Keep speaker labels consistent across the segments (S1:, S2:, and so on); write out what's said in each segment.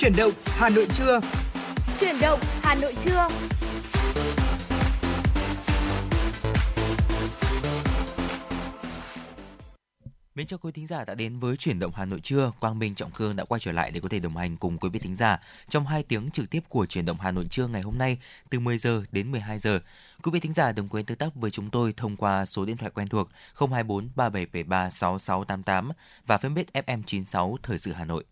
S1: Chuyển động Hà Nội trưa.
S2: Chuyển động Hà Nội trưa.
S3: Mến chào quý thính giả đã đến với chuyển động Hà Nội trưa. Quang Minh Trọng Khương đã quay trở lại để có thể đồng hành cùng quý vị thính giả trong 2 tiếng trực tiếp của chuyển động Hà Nội trưa ngày hôm nay từ 10 giờ đến 12 giờ. Quý vị thính giả đừng quên tương tác với chúng tôi thông qua số điện thoại quen thuộc 024 3773 6688 và fanpage FM96 Thời sự Hà Nội.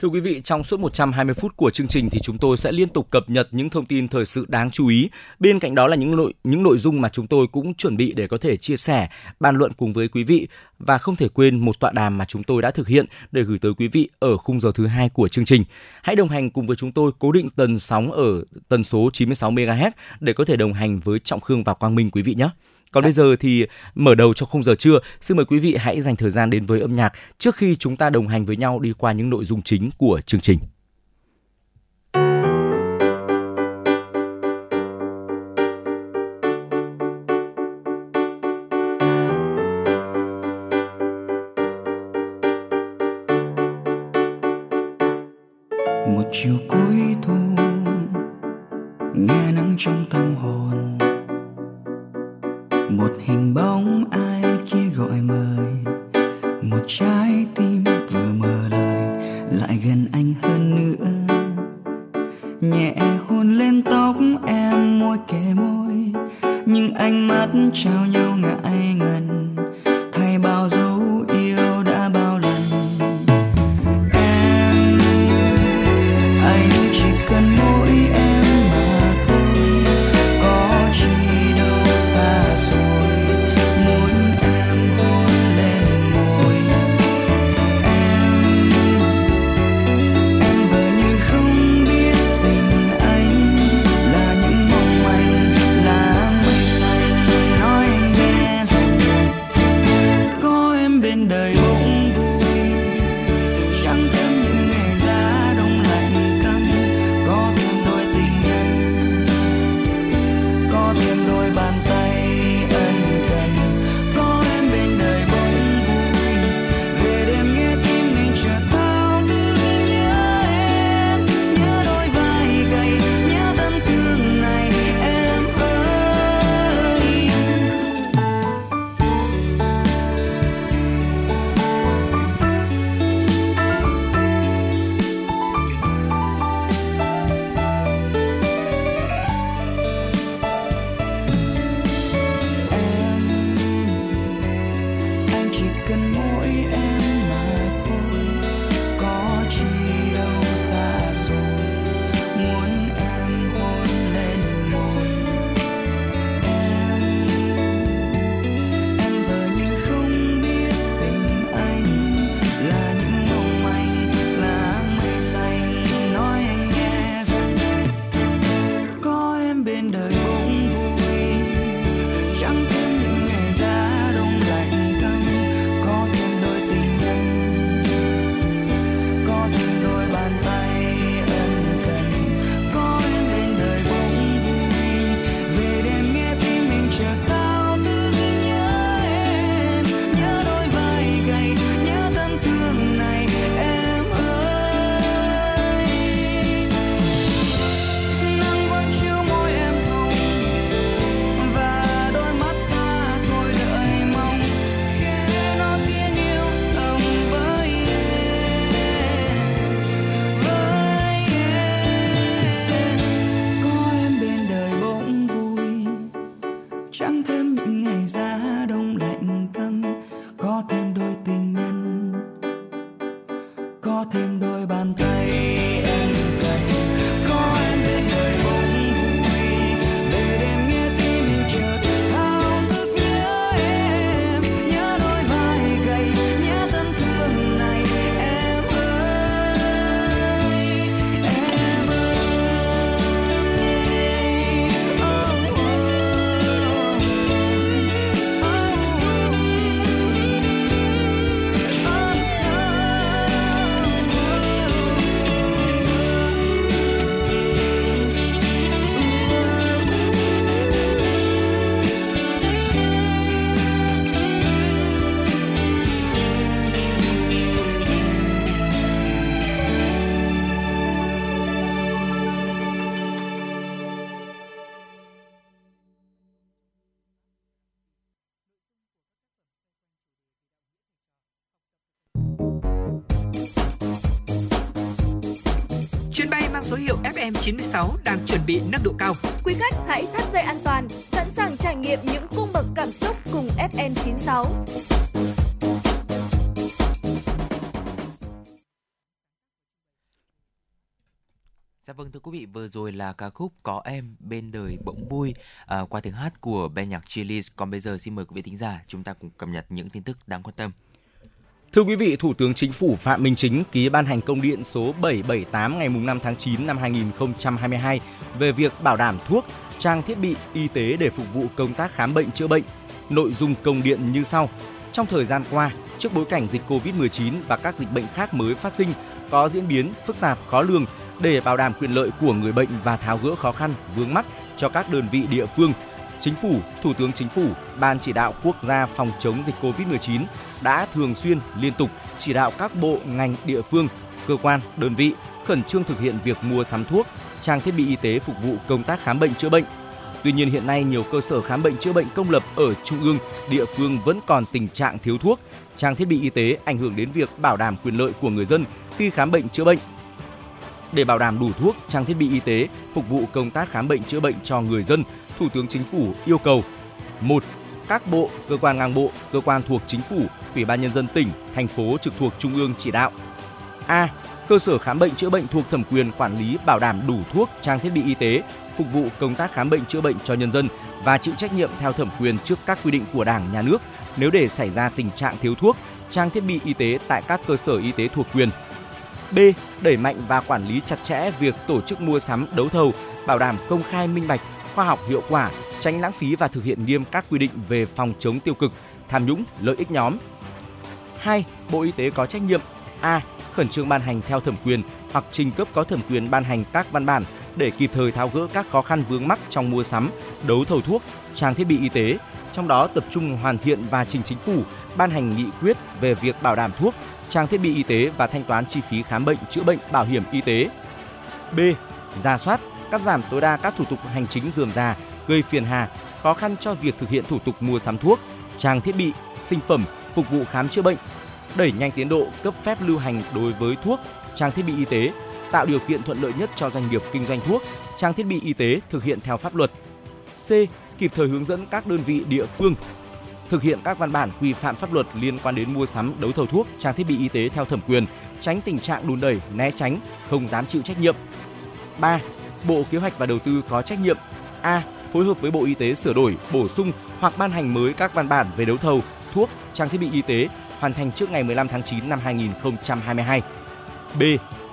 S4: Thưa quý vị, trong suốt 120 phút của chương trình thì chúng tôi sẽ liên tục cập nhật những thông tin thời sự đáng chú ý. Bên cạnh đó là những nội những nội dung mà chúng tôi cũng chuẩn bị để có thể chia sẻ, bàn luận cùng với quý vị và không thể quên một tọa đàm mà chúng tôi đã thực hiện để gửi tới quý vị ở khung giờ thứ hai của chương trình. Hãy đồng hành cùng với chúng tôi cố định tần sóng ở tần số 96 MHz để có thể đồng hành với Trọng Khương và Quang Minh quý vị nhé. Còn dạ. bây giờ thì mở đầu cho khung giờ trưa, xin mời quý vị hãy dành thời gian đến với âm nhạc trước khi chúng ta đồng hành với nhau đi qua những nội dung chính của chương trình.
S5: một chiều cuối thu nghe nắng trong tâm hồn một hình bóng ai kia gọi mời. Một trái tim vừa mở lời, lại gần anh hơn nữa. Nhẹ hôn lên tóc em môi kề môi, nhưng ánh mắt trao nhau
S3: rồi là ca khúc Có em bên đời bỗng vui à, qua tiếng hát của ban nhạc Chillies. Còn bây giờ xin mời quý vị thính giả chúng ta cùng cập nhật những tin tức đáng quan tâm.
S4: Thưa quý vị, Thủ tướng Chính phủ Phạm Minh Chính ký ban hành công điện số 778 ngày 5 tháng 9 năm 2022 về việc bảo đảm thuốc, trang thiết bị y tế để phục vụ công tác khám bệnh chữa bệnh. Nội dung công điện như sau. Trong thời gian qua, trước bối cảnh dịch COVID-19 và các dịch bệnh khác mới phát sinh có diễn biến phức tạp khó lường để bảo đảm quyền lợi của người bệnh và tháo gỡ khó khăn vướng mắc cho các đơn vị địa phương, Chính phủ, Thủ tướng Chính phủ, Ban chỉ đạo quốc gia phòng chống dịch COVID-19 đã thường xuyên liên tục chỉ đạo các bộ ngành địa phương, cơ quan, đơn vị khẩn trương thực hiện việc mua sắm thuốc, trang thiết bị y tế phục vụ công tác khám bệnh chữa bệnh. Tuy nhiên hiện nay nhiều cơ sở khám bệnh chữa bệnh công lập ở trung ương, địa phương vẫn còn tình trạng thiếu thuốc, trang thiết bị y tế ảnh hưởng đến việc bảo đảm quyền lợi của người dân khi khám bệnh chữa bệnh. Để bảo đảm đủ thuốc, trang thiết bị y tế phục vụ công tác khám bệnh chữa bệnh cho người dân, Thủ tướng Chính phủ yêu cầu một Các bộ, cơ quan ngang bộ, cơ quan thuộc chính phủ, Ủy ban nhân dân tỉnh, thành phố trực thuộc trung ương chỉ đạo. A. Cơ sở khám bệnh chữa bệnh thuộc thẩm quyền quản lý bảo đảm đủ thuốc, trang thiết bị y tế phục vụ công tác khám bệnh chữa bệnh cho nhân dân và chịu trách nhiệm theo thẩm quyền trước các quy định của Đảng, Nhà nước nếu để xảy ra tình trạng thiếu thuốc, trang thiết bị y tế tại các cơ sở y tế thuộc quyền. B. Đẩy mạnh và quản lý chặt chẽ việc tổ chức mua sắm đấu thầu, bảo đảm công khai minh bạch, khoa học hiệu quả, tránh lãng phí và thực hiện nghiêm các quy định về phòng chống tiêu cực, tham nhũng, lợi ích nhóm. 2. Bộ Y tế có trách nhiệm A. Khẩn trương ban hành theo thẩm quyền hoặc trình cấp có thẩm quyền ban hành các văn bản để kịp thời tháo gỡ các khó khăn vướng mắc trong mua sắm, đấu thầu thuốc, trang thiết bị y tế, trong đó tập trung hoàn thiện và trình chính phủ ban hành nghị quyết về việc bảo đảm thuốc, trang thiết bị y tế và thanh toán chi phí khám bệnh chữa bệnh bảo hiểm y tế. B. Ra soát, cắt giảm tối đa các thủ tục hành chính dườm già, gây phiền hà, khó khăn cho việc thực hiện thủ tục mua sắm thuốc, trang thiết bị, sinh phẩm phục vụ khám chữa bệnh, đẩy nhanh tiến độ cấp phép lưu hành đối với thuốc, trang thiết bị y tế, tạo điều kiện thuận lợi nhất cho doanh nghiệp kinh doanh thuốc, trang thiết bị y tế thực hiện theo pháp luật. C. Kịp thời hướng dẫn các đơn vị địa phương thực hiện các văn bản quy phạm pháp luật liên quan đến mua sắm, đấu thầu thuốc, trang thiết bị y tế theo thẩm quyền, tránh tình trạng đùn đẩy, né tránh, không dám chịu trách nhiệm. 3. Bộ Kế hoạch và Đầu tư có trách nhiệm A. Phối hợp với Bộ Y tế sửa đổi, bổ sung hoặc ban hành mới các văn bản về đấu thầu, thuốc, trang thiết bị y tế hoàn thành trước ngày 15 tháng 9 năm 2022. B.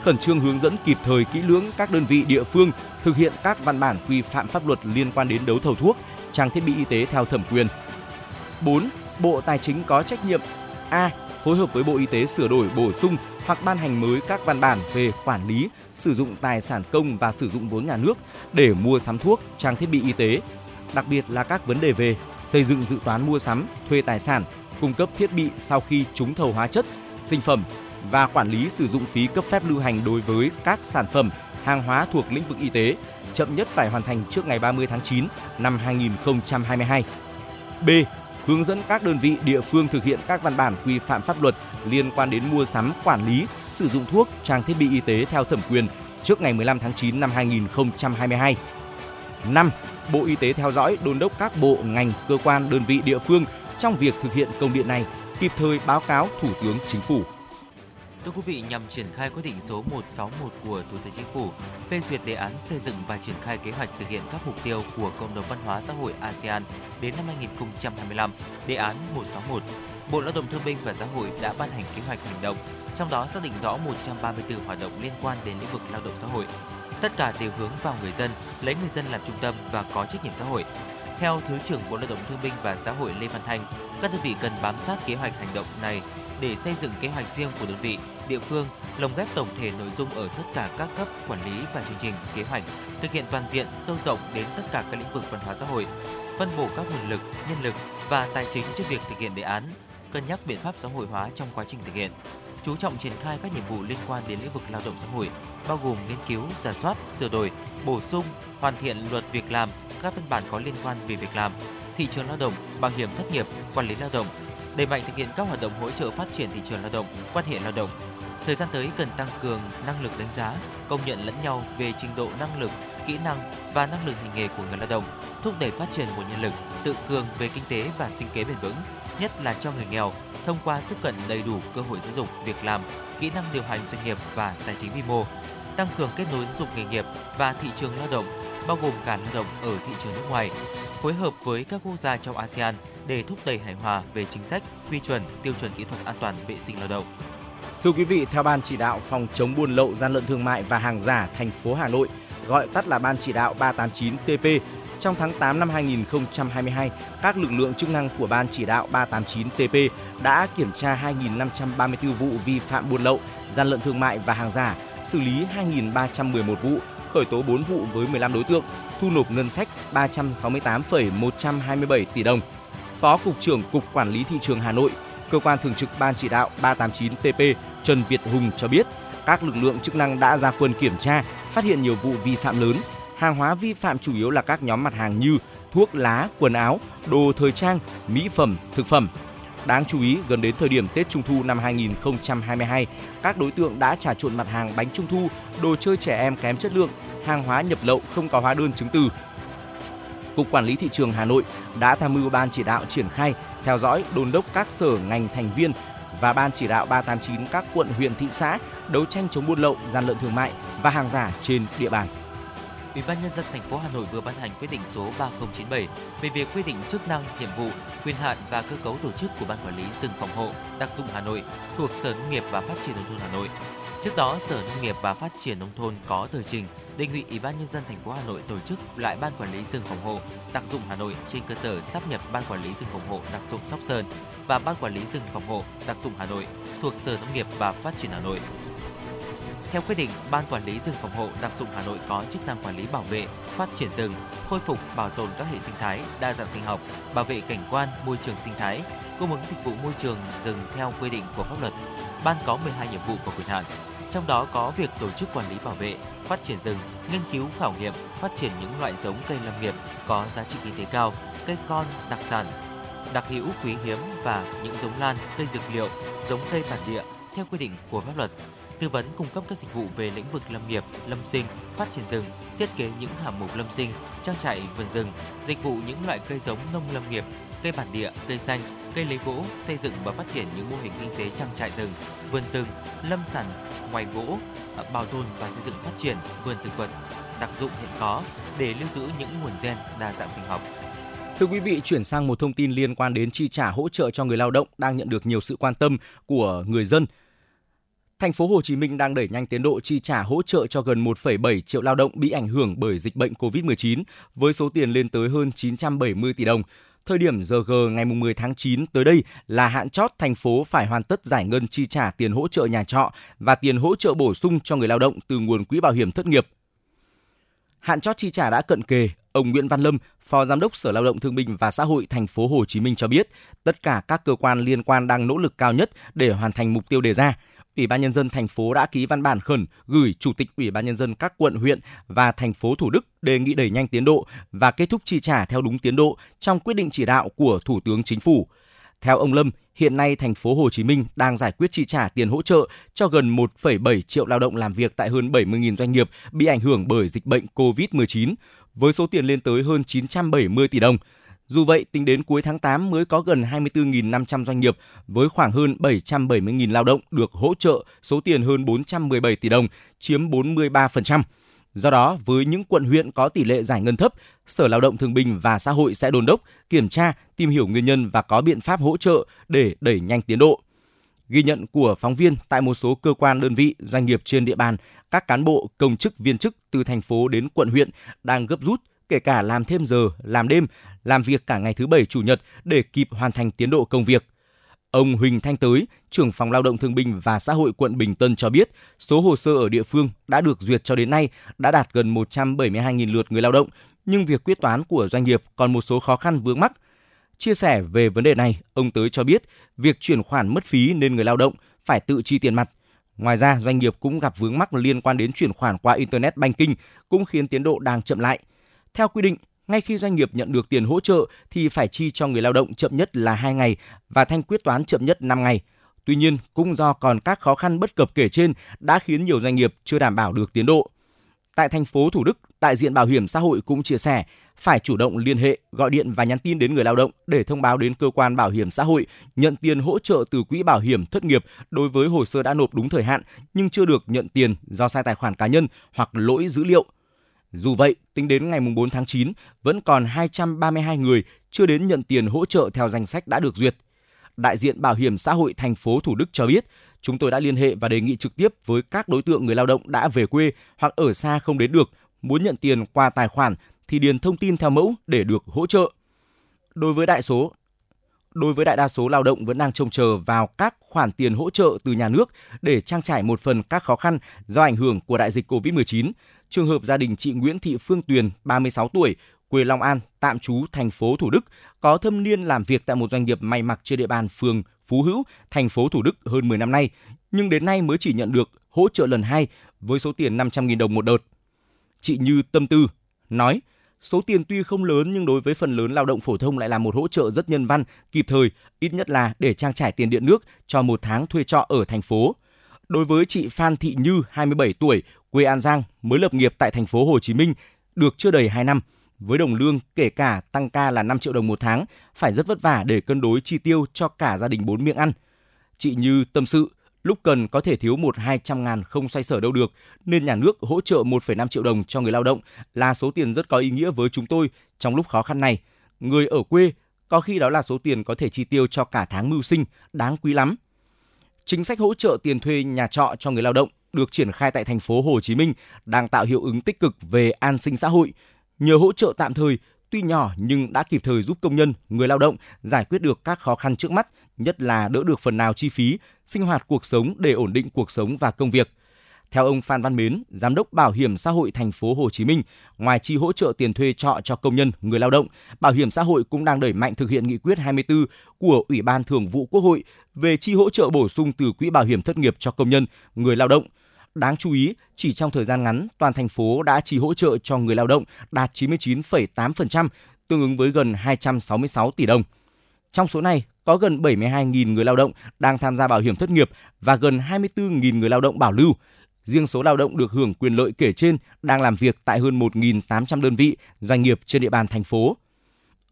S4: Khẩn trương hướng dẫn kịp thời kỹ lưỡng các đơn vị địa phương thực hiện các văn bản quy phạm pháp luật liên quan đến đấu thầu thuốc, trang thiết bị y tế theo thẩm quyền. 4. Bộ Tài chính có trách nhiệm A. Phối hợp với Bộ Y tế sửa đổi, bổ sung hoặc ban hành mới các văn bản về quản lý, sử dụng tài sản công và sử dụng vốn nhà nước để mua sắm thuốc, trang thiết bị y tế, đặc biệt là các vấn đề về xây dựng dự toán mua sắm, thuê tài sản, cung cấp thiết bị sau khi trúng thầu hóa chất, sinh phẩm và quản lý sử dụng phí cấp phép lưu hành đối với các sản phẩm, hàng hóa thuộc lĩnh vực y tế, chậm nhất phải hoàn thành trước ngày 30 tháng 9 năm 2022. B. Hướng dẫn các đơn vị địa phương thực hiện các văn bản quy phạm pháp luật liên quan đến mua sắm, quản lý, sử dụng thuốc, trang thiết bị y tế theo thẩm quyền trước ngày 15 tháng 9 năm 2022. 5. Bộ Y tế theo dõi đôn đốc các bộ, ngành, cơ quan, đơn vị địa phương trong việc thực hiện công điện này, kịp thời báo cáo Thủ tướng Chính phủ.
S3: Thưa quý vị, nhằm triển khai quyết định số 161 của Thủ tướng Chính phủ phê duyệt đề án xây dựng và triển khai kế hoạch thực hiện các mục tiêu của cộng đồng văn hóa xã hội ASEAN đến năm 2025, đề án 161, Bộ Lao động Thương binh và Xã hội đã ban hành kế hoạch hành động, trong đó xác định rõ 134 hoạt động liên quan đến lĩnh vực lao động xã hội. Tất cả đều hướng vào người dân, lấy người dân làm trung tâm và có trách nhiệm xã hội. Theo Thứ trưởng Bộ Lao động Thương binh và Xã hội Lê Văn Thanh, các đơn vị cần bám sát kế hoạch hành động này để xây dựng kế hoạch riêng của đơn vị, địa phương, lồng ghép tổng thể nội dung ở tất cả các cấp quản lý và chương trình, kế hoạch, thực hiện toàn diện, sâu rộng đến tất cả các lĩnh vực văn hóa xã hội, phân bổ các nguồn lực, nhân lực và tài chính cho việc thực hiện đề án, cân nhắc biện pháp xã hội hóa trong quá trình thực hiện. Chú trọng triển khai các nhiệm vụ liên quan đến lĩnh vực lao động xã hội, bao gồm nghiên cứu, giả soát, sửa đổi, bổ sung, hoàn thiện luật việc làm, các văn bản có liên quan về việc làm, thị trường lao động, bảo hiểm thất nghiệp, quản lý lao động, đẩy mạnh thực hiện các hoạt động hỗ trợ phát triển thị trường lao động, quan hệ lao động, Thời gian tới cần tăng cường năng lực đánh giá, công nhận lẫn nhau về trình độ năng lực, kỹ năng và năng lực hành nghề của người lao động, thúc đẩy phát triển nguồn nhân lực, tự cường về kinh tế và sinh kế bền vững, nhất là cho người nghèo, thông qua tiếp cận đầy đủ cơ hội giáo dục, việc làm, kỹ năng điều hành doanh nghiệp và tài chính vi mô, tăng cường kết nối giáo dục nghề nghiệp và thị trường lao động, bao gồm cả lao động ở thị trường nước ngoài, phối hợp với các quốc gia trong ASEAN để thúc đẩy hài hòa về chính sách, quy chuẩn, tiêu chuẩn kỹ thuật an toàn vệ sinh lao động.
S4: Thưa quý vị, theo Ban chỉ đạo phòng chống buôn lậu, gian lận thương mại và hàng giả thành phố Hà Nội, gọi tắt là Ban chỉ đạo 389 TP, trong tháng 8 năm 2022, các lực lượng chức năng của Ban chỉ đạo 389 TP đã kiểm tra 2.534 vụ vi phạm buôn lậu, gian lận thương mại và hàng giả, xử lý 2.311 vụ, khởi tố 4 vụ với 15 đối tượng, thu nộp ngân sách 368,127 tỷ đồng. Phó Cục trưởng Cục Quản lý Thị trường Hà Nội, cơ quan thường trực Ban chỉ đạo 389 TP Trần Việt Hùng cho biết, các lực lượng chức năng đã ra quân kiểm tra, phát hiện nhiều vụ vi phạm lớn. Hàng hóa vi phạm chủ yếu là các nhóm mặt hàng như thuốc lá, quần áo, đồ thời trang, mỹ phẩm, thực phẩm. Đáng chú ý, gần đến thời điểm Tết Trung thu năm 2022, các đối tượng đã trà trộn mặt hàng bánh trung thu, đồ chơi trẻ em kém chất lượng, hàng hóa nhập lậu không có hóa đơn chứng từ, Cục Quản lý Thị trường Hà Nội đã tham mưu Ban chỉ đạo triển khai, theo dõi, đôn đốc các sở ngành thành viên và Ban chỉ đạo 389 các quận, huyện, thị xã đấu tranh chống buôn lậu, gian lận thương mại và hàng giả trên địa bàn.
S3: Ủy ban nhân dân thành phố Hà Nội vừa ban hành quyết định số 3097 về việc quy định chức năng, nhiệm vụ, quyền hạn và cơ cấu tổ chức của Ban quản lý rừng phòng hộ đặc dụng Hà Nội thuộc Sở Nông nghiệp và Phát triển nông thôn Hà Nội. Trước đó, Sở Nông nghiệp và Phát triển nông thôn có tờ trình đề nghị Ủy ban nhân dân thành phố Hà Nội tổ chức lại ban quản lý rừng phòng hộ đặc dụng Hà Nội trên cơ sở sắp nhập ban quản lý rừng phòng hộ đặc dụng Sóc Sơn và ban quản lý rừng phòng hộ đặc dụng Hà Nội thuộc Sở Nông nghiệp và Phát triển Hà Nội. Theo quyết định, Ban Quản lý rừng phòng hộ đặc dụng Hà Nội có chức năng quản lý bảo vệ, phát triển rừng, khôi phục, bảo tồn các hệ sinh thái, đa dạng sinh học, bảo vệ cảnh quan, môi trường sinh thái, cung ứng dịch vụ môi trường rừng theo quy định của pháp luật. Ban có 12 nhiệm vụ và quyền hạn, trong đó có việc tổ chức quản lý bảo vệ, phát triển rừng, nghiên cứu khảo nghiệm, phát triển những loại giống cây lâm nghiệp có giá trị kinh tế cao, cây con, đặc sản, đặc hữu quý hiếm và những giống lan, cây dược liệu, giống cây bản địa theo quy định của pháp luật. Tư vấn cung cấp các dịch vụ về lĩnh vực lâm nghiệp, lâm sinh, phát triển rừng, thiết kế những hạng mục lâm sinh, trang trại vườn rừng, dịch vụ những loại cây giống nông lâm nghiệp, cây bản địa, cây xanh, cây lấy gỗ, xây dựng và phát triển những mô hình kinh tế trang trại rừng, vườn rừng, lâm sản ngoài gỗ, à, bảo tồn và xây dựng phát triển vườn thực vật đặc dụng hiện có để lưu giữ những nguồn gen đa dạng sinh học.
S4: Thưa quý vị, chuyển sang một thông tin liên quan đến chi trả hỗ trợ cho người lao động đang nhận được nhiều sự quan tâm của người dân. Thành phố Hồ Chí Minh đang đẩy nhanh tiến độ chi trả hỗ trợ cho gần 1,7 triệu lao động bị ảnh hưởng bởi dịch bệnh COVID-19 với số tiền lên tới hơn 970 tỷ đồng. Thời điểm giờ G ngày 10 tháng 9 tới đây là hạn chót thành phố phải hoàn tất giải ngân chi trả tiền hỗ trợ nhà trọ và tiền hỗ trợ bổ sung cho người lao động từ nguồn quỹ bảo hiểm thất nghiệp. Hạn chót chi trả đã cận kề, ông Nguyễn Văn Lâm, Phó Giám đốc Sở Lao động Thương binh và Xã hội thành phố Hồ Chí Minh cho biết, tất cả các cơ quan liên quan đang nỗ lực cao nhất để hoàn thành mục tiêu đề ra. Ủy ban nhân dân thành phố đã ký văn bản khẩn gửi Chủ tịch Ủy ban nhân dân các quận huyện và thành phố Thủ Đức đề nghị đẩy nhanh tiến độ và kết thúc chi trả theo đúng tiến độ trong quyết định chỉ đạo của Thủ tướng Chính phủ. Theo ông Lâm, hiện nay thành phố Hồ Chí Minh đang giải quyết chi trả tiền hỗ trợ cho gần 1,7 triệu lao động làm việc tại hơn 70.000 doanh nghiệp bị ảnh hưởng bởi dịch bệnh COVID-19 với số tiền lên tới hơn 970 tỷ đồng. Dù vậy, tính đến cuối tháng 8 mới có gần 24.500 doanh nghiệp với khoảng hơn 770.000 lao động được hỗ trợ số tiền hơn 417 tỷ đồng, chiếm 43%. Do đó, với những quận huyện có tỷ lệ giải ngân thấp, Sở Lao động Thương binh và Xã hội sẽ đôn đốc, kiểm tra, tìm hiểu nguyên nhân và có biện pháp hỗ trợ để đẩy nhanh tiến độ. Ghi nhận của phóng viên tại một số cơ quan đơn vị, doanh nghiệp trên địa bàn, các cán bộ, công chức, viên chức từ thành phố đến quận huyện đang gấp rút, kể cả làm thêm giờ, làm đêm, làm việc cả ngày thứ bảy chủ nhật để kịp hoàn thành tiến độ công việc. Ông Huỳnh Thanh Tới, trưởng phòng lao động thương binh và xã hội quận Bình Tân cho biết, số hồ sơ ở địa phương đã được duyệt cho đến nay đã đạt gần 172.000 lượt người lao động, nhưng việc quyết toán của doanh nghiệp còn một số khó khăn vướng mắc. Chia sẻ về vấn đề này, ông Tới cho biết, việc chuyển khoản mất phí nên người lao động phải tự chi tiền mặt. Ngoài ra, doanh nghiệp cũng gặp vướng mắc liên quan đến chuyển khoản qua Internet Banking cũng khiến tiến độ đang chậm lại. Theo quy định, ngay khi doanh nghiệp nhận được tiền hỗ trợ thì phải chi cho người lao động chậm nhất là 2 ngày và thanh quyết toán chậm nhất 5 ngày. Tuy nhiên, cũng do còn các khó khăn bất cập kể trên đã khiến nhiều doanh nghiệp chưa đảm bảo được tiến độ. Tại thành phố Thủ Đức, đại diện Bảo hiểm xã hội cũng chia sẻ phải chủ động liên hệ, gọi điện và nhắn tin đến người lao động để thông báo đến cơ quan bảo hiểm xã hội nhận tiền hỗ trợ từ quỹ bảo hiểm thất nghiệp đối với hồ sơ đã nộp đúng thời hạn nhưng chưa được nhận tiền do sai tài khoản cá nhân hoặc lỗi dữ liệu. Dù vậy, tính đến ngày 4 tháng 9, vẫn còn 232 người chưa đến nhận tiền hỗ trợ theo danh sách đã được duyệt. Đại diện Bảo hiểm xã hội thành phố Thủ Đức cho biết, chúng tôi đã liên hệ và đề nghị trực tiếp với các đối tượng người lao động đã về quê hoặc ở xa không đến được, muốn nhận tiền qua tài khoản thì điền thông tin theo mẫu để được hỗ trợ. Đối với đại số đối với đại đa số lao động vẫn đang trông chờ vào các khoản tiền hỗ trợ từ nhà nước để trang trải một phần các khó khăn do ảnh hưởng của đại dịch COVID-19. Trường hợp gia đình chị Nguyễn Thị Phương Tuyền, 36 tuổi, quê Long An, tạm trú thành phố Thủ Đức, có thâm niên làm việc tại một doanh nghiệp may mặc trên địa bàn phường Phú Hữu, thành phố Thủ Đức hơn 10 năm nay, nhưng đến nay mới chỉ nhận được hỗ trợ lần 2 với số tiền 500.000 đồng một đợt. Chị Như Tâm Tư nói, Số tiền tuy không lớn nhưng đối với phần lớn lao động phổ thông lại là một hỗ trợ rất nhân văn, kịp thời, ít nhất là để trang trải tiền điện nước cho một tháng thuê trọ ở thành phố. Đối với chị Phan Thị Như, 27 tuổi, quê An Giang, mới lập nghiệp tại thành phố Hồ Chí Minh, được chưa đầy 2 năm, với đồng lương kể cả tăng ca là 5 triệu đồng một tháng, phải rất vất vả để cân đối chi tiêu cho cả gia đình bốn miệng ăn. Chị Như tâm sự, lúc cần có thể thiếu một hai trăm ngàn không xoay sở đâu được, nên nhà nước hỗ trợ 1,5 triệu đồng cho người lao động là số tiền rất có ý nghĩa với chúng tôi trong lúc khó khăn này. Người ở quê có khi đó là số tiền có thể chi tiêu cho cả tháng mưu sinh, đáng quý lắm. Chính sách hỗ trợ tiền thuê nhà trọ cho người lao động được triển khai tại thành phố Hồ Chí Minh đang tạo hiệu ứng tích cực về an sinh xã hội. Nhờ hỗ trợ tạm thời, tuy nhỏ nhưng đã kịp thời giúp công nhân, người lao động giải quyết được các khó khăn trước mắt, nhất là đỡ được phần nào chi phí, sinh hoạt cuộc sống để ổn định cuộc sống và công việc. Theo ông Phan Văn Mến, giám đốc Bảo hiểm xã hội thành phố Hồ Chí Minh, ngoài chi hỗ trợ tiền thuê trọ cho công nhân, người lao động, Bảo hiểm xã hội cũng đang đẩy mạnh thực hiện nghị quyết 24 của Ủy ban Thường vụ Quốc hội về chi hỗ trợ bổ sung từ quỹ bảo hiểm thất nghiệp cho công nhân, người lao động. Đáng chú ý, chỉ trong thời gian ngắn, toàn thành phố đã chi hỗ trợ cho người lao động đạt 99,8%, tương ứng với gần 266 tỷ đồng. Trong số này, có gần 72.000 người lao động đang tham gia bảo hiểm thất nghiệp và gần 24.000 người lao động bảo lưu. Riêng số lao động được hưởng quyền lợi kể trên đang làm việc tại hơn 1.800 đơn vị, doanh nghiệp trên địa bàn thành phố.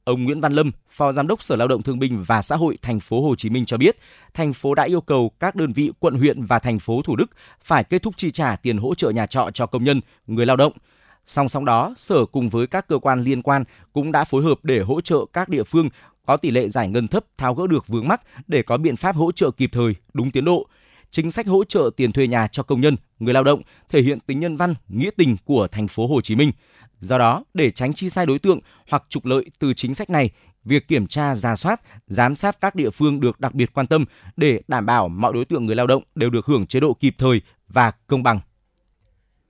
S4: Ông Nguyễn Văn Lâm, Phó Giám đốc Sở Lao động Thương binh và Xã hội thành phố Hồ Chí Minh cho biết, thành phố đã yêu cầu các đơn vị quận huyện và thành phố Thủ Đức phải kết thúc chi trả tiền hỗ trợ nhà trọ cho công nhân, người lao động. Song song đó, Sở cùng với các cơ quan liên quan cũng đã phối hợp để hỗ trợ các địa phương có tỷ lệ giải ngân thấp tháo gỡ được vướng mắc để có biện pháp hỗ trợ kịp thời, đúng tiến độ. Chính sách hỗ trợ tiền thuê nhà cho công nhân, người lao động thể hiện tính nhân văn, nghĩa tình của thành phố Hồ Chí Minh. Do đó, để tránh chi sai đối tượng hoặc trục lợi từ chính sách này, việc kiểm tra, ra soát, giám sát các địa phương được đặc biệt quan tâm để đảm bảo mọi đối tượng người lao động đều được hưởng chế độ kịp thời và công bằng.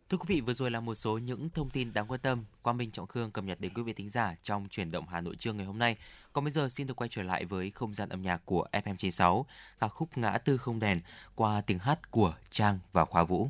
S3: Thưa quý vị, vừa rồi là một số những thông tin đáng quan tâm Quang Minh Trọng Khương cập nhật đến quý vị thính giả trong chuyển động Hà Nội trưa ngày hôm nay. Còn bây giờ xin được quay trở lại với không gian âm nhạc của FM96, ca khúc Ngã tư không đèn qua tiếng hát của Trang và Khoa Vũ.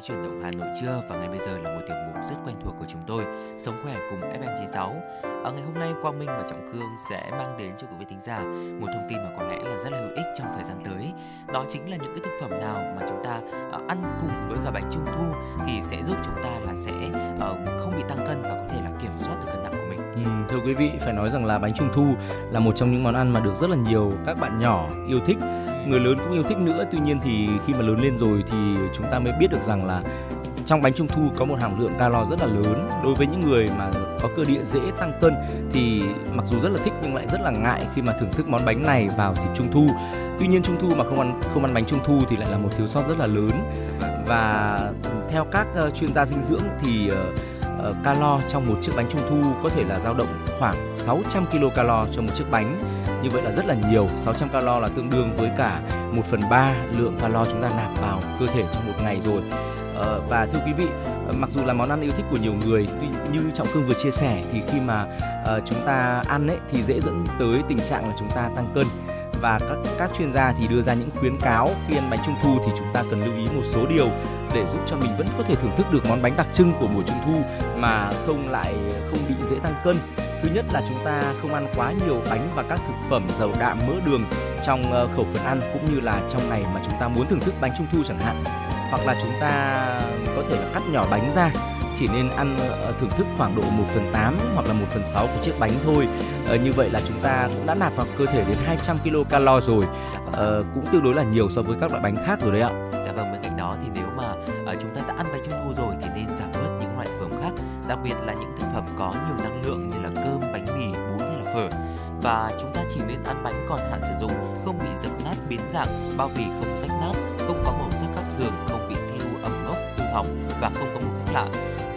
S3: với chuyển động Hà Nội trưa và ngay bây giờ là một tiểu mục rất quen thuộc của chúng tôi, Sống khỏe cùng FM96. Ở ngày hôm nay Quang Minh và Trọng Khương sẽ mang đến cho quý vị thính giả một thông tin mà có lẽ là rất là hữu ích trong thời gian tới. Đó chính là những cái thực phẩm nào mà chúng ta ờ, ăn cùng với cả bánh trung thu thì sẽ giúp chúng ta là sẽ ờ, không bị tăng cân và có thể là kiểm soát được cân nặng của mình.
S4: Ừ, thưa quý vị, phải nói rằng là bánh trung thu là một trong những món ăn mà được rất là nhiều các bạn nhỏ yêu thích người lớn cũng yêu thích nữa tuy nhiên thì khi mà lớn lên rồi thì chúng ta mới biết được rằng là trong bánh trung thu có một hàm lượng calo rất là lớn. Đối với những người mà có cơ địa dễ tăng cân thì mặc dù rất là thích nhưng lại rất là ngại khi mà thưởng thức món bánh này vào dịp trung thu. Tuy nhiên trung thu mà không ăn không ăn bánh trung thu thì lại là một thiếu sót rất là lớn. Và theo các uh, chuyên gia dinh dưỡng thì uh, uh, calo trong một chiếc bánh trung thu có thể là dao động khoảng 600 kcal cho một chiếc bánh như vậy là rất là nhiều 600 calo là tương đương với cả 1 phần 3 lượng calo chúng ta nạp vào cơ thể trong một ngày rồi. Ờ, và thưa quý vị ờ, mặc dù là món ăn yêu thích của nhiều người tuy như trọng cương vừa chia sẻ thì khi mà uh, chúng ta ăn ấy thì dễ dẫn tới tình trạng là chúng ta tăng cân. Và các các chuyên gia thì đưa ra những khuyến cáo khi ăn bánh trung thu thì chúng ta cần lưu ý một số điều để giúp cho mình vẫn có thể thưởng thức được món bánh đặc trưng của mùa trung thu mà không lại không bị dễ tăng cân thứ nhất là chúng ta không ăn quá nhiều bánh và các thực phẩm giàu đạm mỡ đường trong ờ, khẩu phần ăn cũng như là trong ngày mà chúng ta muốn thưởng thức bánh trung thu chẳng hạn hoặc là chúng ta có thể là cắt nhỏ bánh ra chỉ nên ăn ờ, thưởng thức khoảng độ 1 phần 8 hoặc là 1 phần 6 của chiếc bánh thôi. À, như vậy là chúng ta cũng đã nạp vào cơ thể đến 200 kcal rồi. À, cũng tương đối là nhiều so với các loại bánh khác rồi đấy ạ.
S3: Dạ vâng, bên cạnh đó thì nếu mà uh, chúng ta đã ăn bánh trung thu rồi thì nên giảm bớt những loại thực phẩm khác, đặc biệt là những thực phẩm có nhiều năng lượng phở và chúng ta chỉ nên ăn bánh còn hạn sử dụng, không bị dập nát biến dạng, bao bì không rách nát, không có màu sắc khác thường, không bị thiêu ẩm mốc, hư hỏng và không có mùi khác lạ.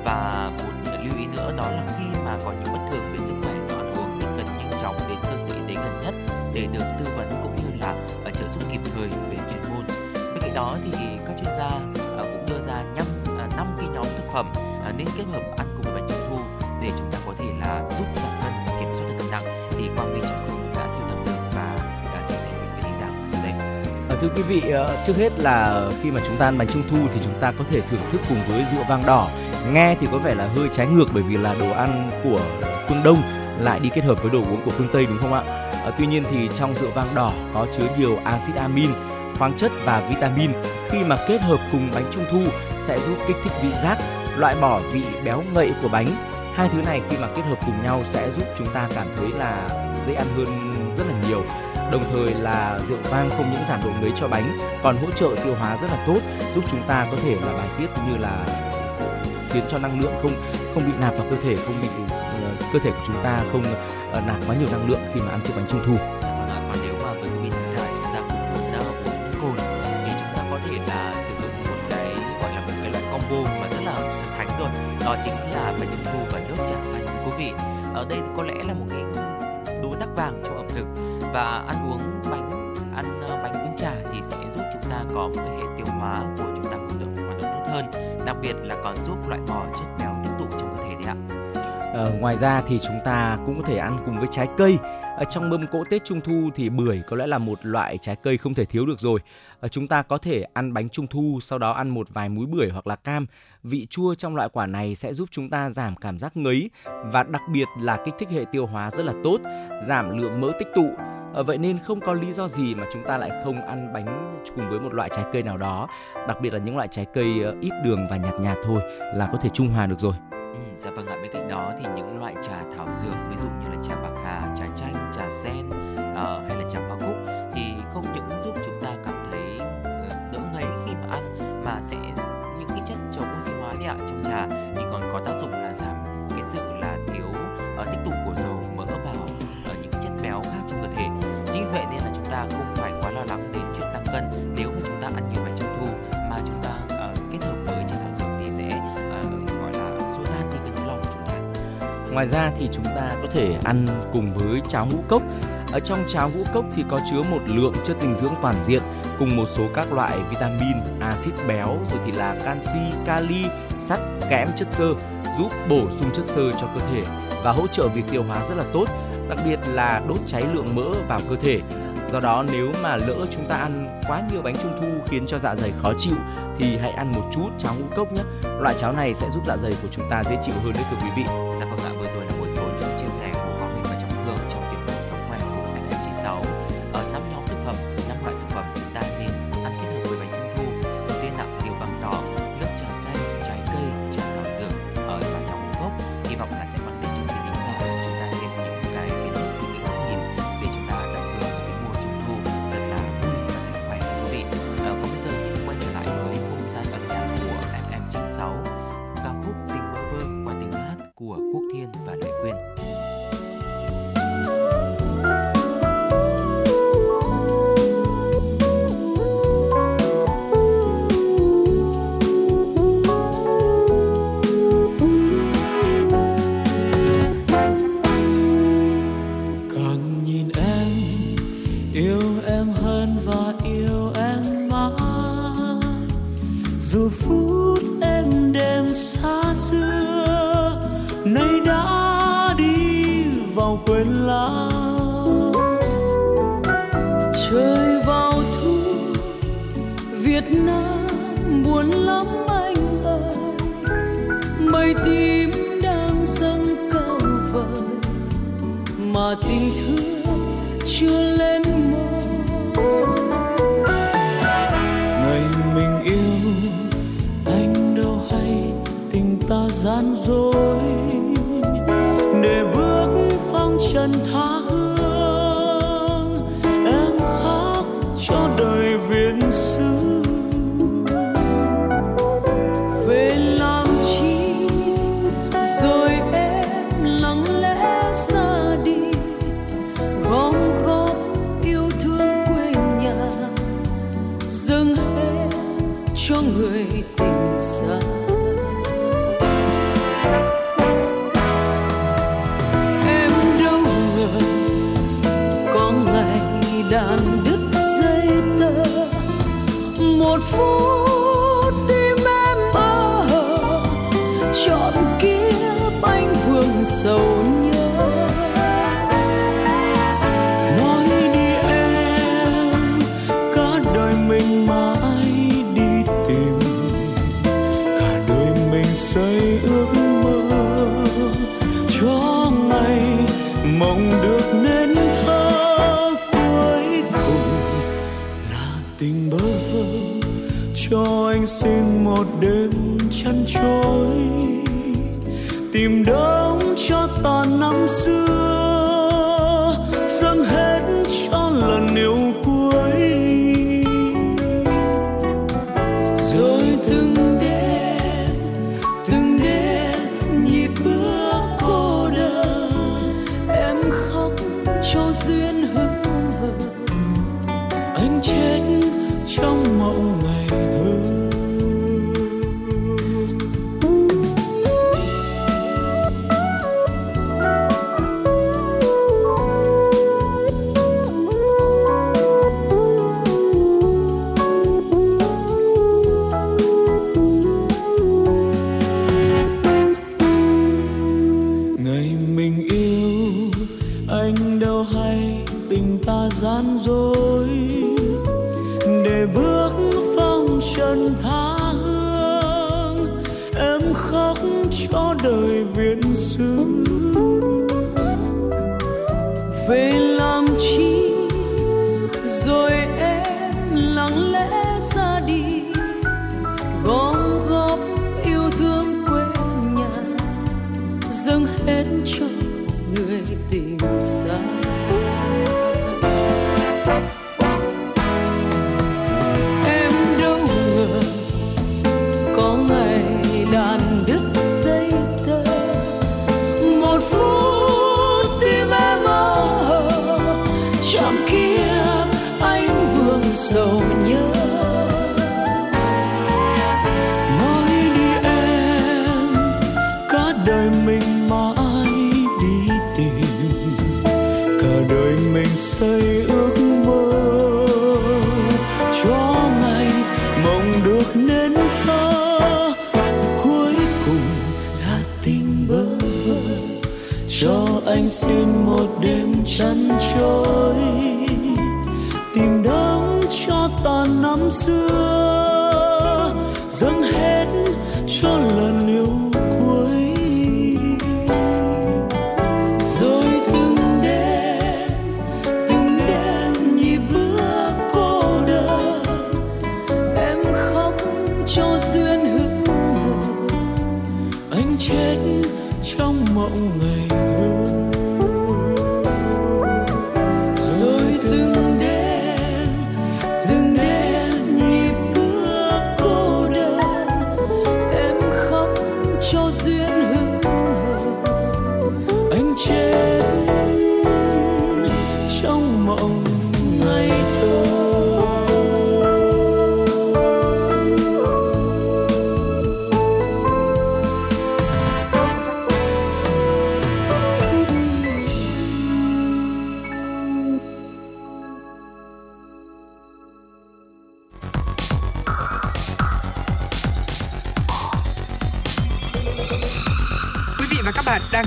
S3: Và một lưu ý nữa đó là khi mà có những bất thường về sức khỏe do ăn uống thì cần nhanh chóng đến cơ sở y tế gần nhất để được tư vấn cũng như là ờ, trợ giúp kịp thời về chuyên môn. Bên cạnh đó thì các chuyên gia ờ, cũng đưa ra năm ờ, năm cái nhóm thực phẩm nên kết hợp ăn cùng với bánh trung thu để chúng ta có thể là giúp giảm cân quang minh trọng cũng đã sưu tầm được và đã chia sẻ với quý thính giả của chúng đây.
S4: À, thưa quý vị, ờ, trước hết là khi mà chúng ta ăn bánh trung thu thì chúng ta có thể thưởng thức cùng với rượu vang đỏ. Nghe thì có vẻ là hơi trái ngược bởi vì là đồ ăn của phương Đông lại đi kết hợp với đồ uống của phương Tây đúng không ạ? À, tuy nhiên thì trong rượu vang đỏ có chứa nhiều axit amin, khoáng chất và vitamin. Khi mà kết hợp cùng bánh trung thu sẽ giúp kích thích vị giác, loại bỏ vị béo ngậy của bánh. Hai thứ này khi mà kết hợp cùng nhau sẽ giúp chúng ta cảm thấy là dễ ăn hơn rất là nhiều. Đồng thời là rượu vang không những giảm độ ngấy cho bánh, còn hỗ trợ tiêu hóa rất là tốt, giúp chúng ta có thể là bài tiết cũng như là khiến cho năng lượng không không bị nạp vào cơ thể, không bị ờ, cơ thể của chúng ta không ờ, nạp quá nhiều năng lượng khi mà ăn chiếc bánh trung thu.
S3: Đó chính là bánh trung thu và nước trà xanh, thưa quý vị. Ở đây có lẽ là một cái đối tác vàng trong ẩm thực. Và ăn uống bánh, ăn ờ, bánh uống trà thì sẽ giúp chúng ta có một cái hệ tiêu hóa của chúng ta hoạt động hoạt động tốt hơn, đặc biệt là còn giúp loại bỏ chất
S4: Ờ, ngoài ra thì chúng ta cũng có thể ăn cùng với trái cây. Ở trong mâm cỗ Tết Trung thu thì bưởi có lẽ là một loại trái cây không thể thiếu được rồi. Ờ, chúng ta có thể ăn bánh Trung thu, sau đó ăn một vài múi bưởi hoặc là cam. Vị chua trong loại quả này sẽ giúp chúng ta giảm cảm giác ngấy và đặc biệt là kích thích hệ tiêu hóa rất là tốt, giảm lượng mỡ tích tụ. Ờ, vậy nên không có lý do gì mà chúng ta lại không ăn bánh cùng với một loại trái cây nào đó, đặc biệt là những loại trái cây ờ, ít đường và nhạt nhạt thôi là có thể trung hòa được rồi.
S3: Dạ vâng ạ bên cạnh đó thì những loại trà thảo dược ví dụ như là trà bạc hà trà chanh trà sen uh, hay là trà hoa cúc thì không những giúp chúng ta cảm thấy ờ, đỡ ngấy khi mà ăn mà sẽ những cái chất chống oxy hóa đấy ạ trong trà thì còn có tác dụng là giảm cái sự là thiếu uh, tích tụ của dầu mỡ vào uh, những chất béo khác trong cơ thể. Chính vì vậy nên là chúng ta không phải quá lo lắng đến chuyện tăng cân. Nếu
S6: Ngoài ra thì chúng ta có thể ăn cùng với cháo ngũ cốc. Ở trong cháo ngũ cốc thì có chứa một lượng chất dinh dưỡng toàn diện cùng một số các loại vitamin, axit béo rồi thì là canxi, kali, sắt, kẽm, chất xơ giúp bổ sung chất xơ cho cơ thể và hỗ trợ việc tiêu hóa rất là tốt, đặc biệt là đốt cháy lượng mỡ vào cơ thể. Do đó nếu mà lỡ chúng ta ăn quá nhiều bánh trung thu khiến cho dạ dày khó chịu thì hãy ăn một chút cháo ngũ cốc nhé. Loại cháo này sẽ giúp dạ dày của chúng ta dễ chịu hơn đấy thưa quý vị.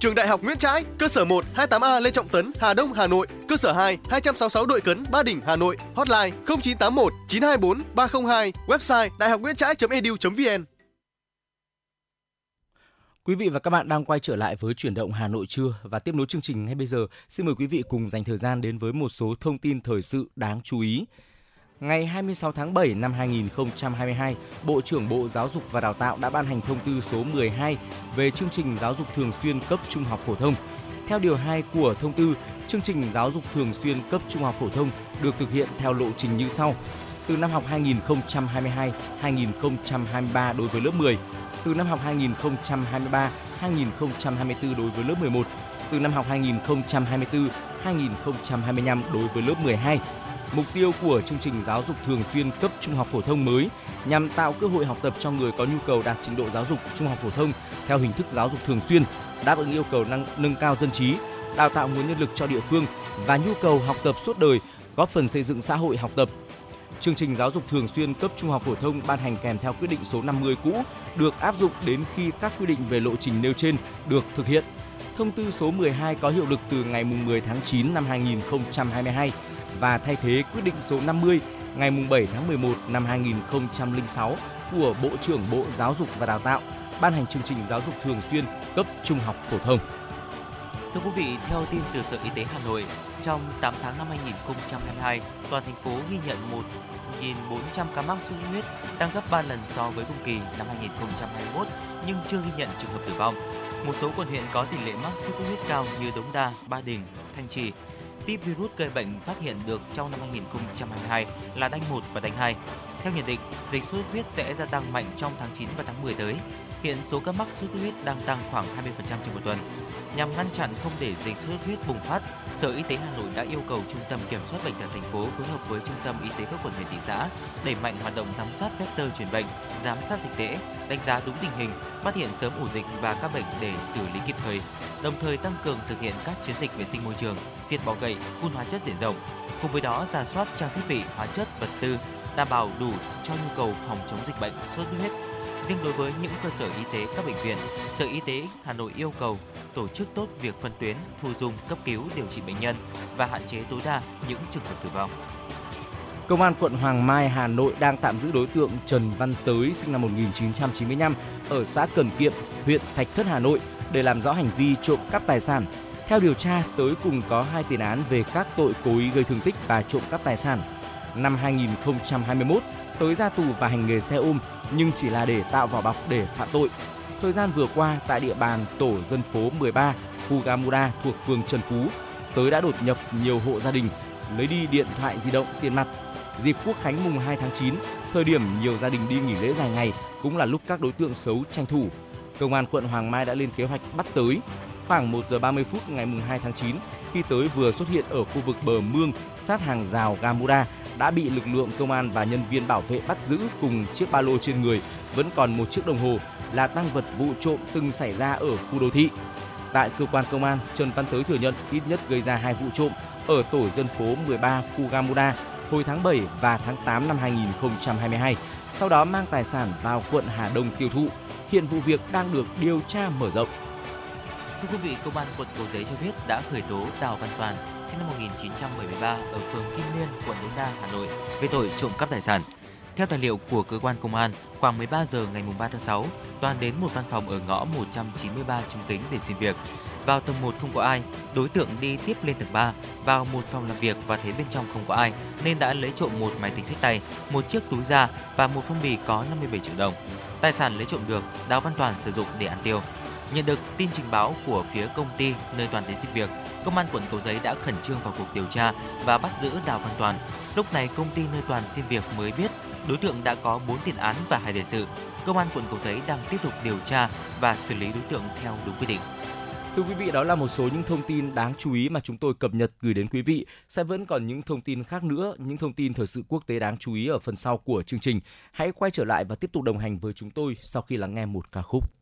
S7: Trường Đại học Nguyễn Trãi, cơ sở 1 28A Lê Trọng Tấn, Hà Đông, Hà Nội, cơ sở 2 266 Đội Cấn, Ba Đình, Hà Nội, hotline 0981 924 302, website daihocnguyentrai.edu.vn.
S4: Quý vị và các bạn đang quay trở lại với chuyển động Hà Nội trưa và tiếp nối chương trình ngay bây giờ. Xin mời quý vị cùng dành thời gian đến với một số thông tin thời sự đáng chú ý. Ngày 26 tháng 7 năm 2022, Bộ trưởng Bộ Giáo dục và Đào tạo đã ban hành thông tư số 12 về chương trình giáo dục thường xuyên cấp trung học phổ thông. Theo điều 2 của thông tư, chương trình giáo dục thường xuyên cấp trung học phổ thông được thực hiện theo lộ trình như sau. Từ năm học 2022-2023 đối với lớp 10, từ năm học 2023-2024 đối với lớp 11, từ năm học 2024-2025 đối với lớp 12. Mục tiêu của chương trình giáo dục thường xuyên cấp trung học phổ thông mới nhằm tạo cơ hội học tập cho người có nhu cầu đạt trình độ giáo dục trung học phổ thông theo hình thức giáo dục thường xuyên, đáp ứng yêu cầu năng, nâng cao dân trí, đào tạo nguồn nhân lực cho địa phương và nhu cầu học tập suốt đời, góp phần xây dựng xã hội học tập. Chương trình giáo dục thường xuyên cấp trung học phổ thông ban hành kèm theo quyết định số 50 cũ được áp dụng đến khi các quy định về lộ trình nêu trên được thực hiện. Thông tư số 12 có hiệu lực từ ngày 10 tháng 9 năm 2022 và thay thế quyết định số 50 ngày 7 tháng 11 năm 2006 của Bộ trưởng Bộ Giáo dục và Đào tạo ban hành chương trình giáo dục thường xuyên cấp trung học phổ thông.
S3: Thưa quý vị, theo tin từ Sở Y tế Hà Nội, trong 8 tháng năm 2022, toàn thành phố ghi nhận 1.400 ca mắc sốt xuất huyết, tăng gấp 3 lần so với cùng kỳ năm 2021 nhưng chưa ghi nhận trường hợp tử vong. Một số quận huyện có tỷ lệ mắc sốt xuất huyết cao như Đống Đa, Ba Đình, Thanh Trì tiếp virus gây bệnh phát hiện được trong năm 2022 là đanh 1 và đanh 2. Theo nhận định, dịch sốt xuất huyết sẽ gia tăng mạnh trong tháng 9 và tháng 10 tới. Hiện số ca mắc sốt xuất huyết đang tăng khoảng 20% trong một tuần. Nhằm ngăn chặn không để dịch sốt huyết bùng phát, Sở Y tế Hà Nội đã yêu cầu Trung tâm Kiểm soát bệnh tật thành phố phối hợp với Trung tâm Y tế các quận huyện thị xã đẩy mạnh hoạt động giám sát vector truyền bệnh, giám sát dịch tễ, đánh giá đúng tình hình, phát hiện sớm ổ dịch và các bệnh để xử lý kịp thời. Đồng thời tăng cường thực hiện các chiến dịch vệ sinh môi trường, diệt bọ gậy, phun hóa chất diện rộng. Cùng với đó, giả soát trang thiết bị, hóa chất, vật tư đảm bảo đủ cho nhu cầu phòng chống dịch bệnh sốt huyết Riêng đối với những cơ sở y tế các bệnh viện, Sở Y tế Hà Nội yêu cầu tổ chức tốt việc phân tuyến, thu dung, cấp cứu, điều trị bệnh nhân và hạn chế tối đa những trường hợp tử vong.
S4: Công an quận Hoàng Mai, Hà Nội đang tạm giữ đối tượng Trần Văn Tới sinh năm 1995 ở xã Cần Kiệm, huyện Thạch Thất, Hà Nội để làm rõ hành vi trộm cắp tài sản. Theo điều tra, Tới cùng có hai tiền án về các tội cố ý gây thương tích và trộm cắp tài sản. Năm 2021, Tới ra tù và hành nghề xe ôm nhưng chỉ là để tạo vỏ bọc để phạm tội. Thời gian vừa qua tại địa bàn tổ dân phố 13, khu Gamuda thuộc phường Trần Phú, Tới đã đột nhập nhiều hộ gia đình, lấy đi điện thoại di động, tiền mặt. Dịp Quốc khánh mùng 2 tháng 9, thời điểm nhiều gia đình đi nghỉ lễ dài ngày cũng là lúc các đối tượng xấu tranh thủ. Công an quận Hoàng Mai đã lên kế hoạch bắt Tới. Khoảng 1 giờ 30 phút ngày mùng 2 tháng 9, khi Tới vừa xuất hiện ở khu vực bờ mương sát hàng rào Gamuda đã bị lực lượng công an và nhân viên bảo vệ bắt giữ cùng chiếc ba lô trên người, vẫn còn một chiếc đồng hồ là tăng vật vụ trộm từng xảy ra ở khu đô thị. Tại cơ quan công an, Trần Văn Tới thừa nhận ít nhất gây ra hai vụ trộm ở tổ dân phố 13 khu Gamuda hồi tháng 7 và tháng 8 năm 2022. Sau đó mang tài sản vào quận Hà Đông tiêu thụ. Hiện vụ việc đang được điều tra mở rộng.
S3: Thưa quý vị, Công an quận Cầu Giấy cho biết đã khởi tố Đào Văn Toàn, sinh năm 1973 ở phường Kim Liên, quận Đống Đa, Hà Nội về tội trộm cắp tài sản. Theo tài liệu của cơ quan công an, khoảng 13 giờ ngày 3 tháng 6, Toàn đến một văn phòng ở ngõ 193 Trung Kính để xin việc. Vào tầng 1 không có ai, đối tượng đi tiếp lên tầng 3, vào một phòng làm việc và thấy bên trong không có ai nên đã lấy trộm một máy tính xách tay, một chiếc túi da và một phong bì có 57 triệu đồng. Tài sản lấy trộm được, Đào Văn Toàn sử dụng để ăn tiêu. Nhận được tin trình báo của phía công ty nơi Toàn đến xin việc, công an quận Cầu Giấy đã khẩn trương vào cuộc điều tra và bắt giữ Đào Văn Toàn. Lúc này công ty nơi Toàn xin việc mới biết đối tượng đã có 4 tiền án và hai tiền sự. Công an quận Cầu Giấy đang tiếp tục điều tra và xử lý đối tượng theo đúng quy định.
S4: Thưa quý vị, đó là một số những thông tin đáng chú ý mà chúng tôi cập nhật gửi đến quý vị. Sẽ vẫn còn những thông tin khác nữa, những thông tin thời sự quốc tế đáng chú ý ở phần sau của chương trình. Hãy quay trở lại và tiếp tục đồng hành với chúng tôi sau khi lắng nghe một ca khúc.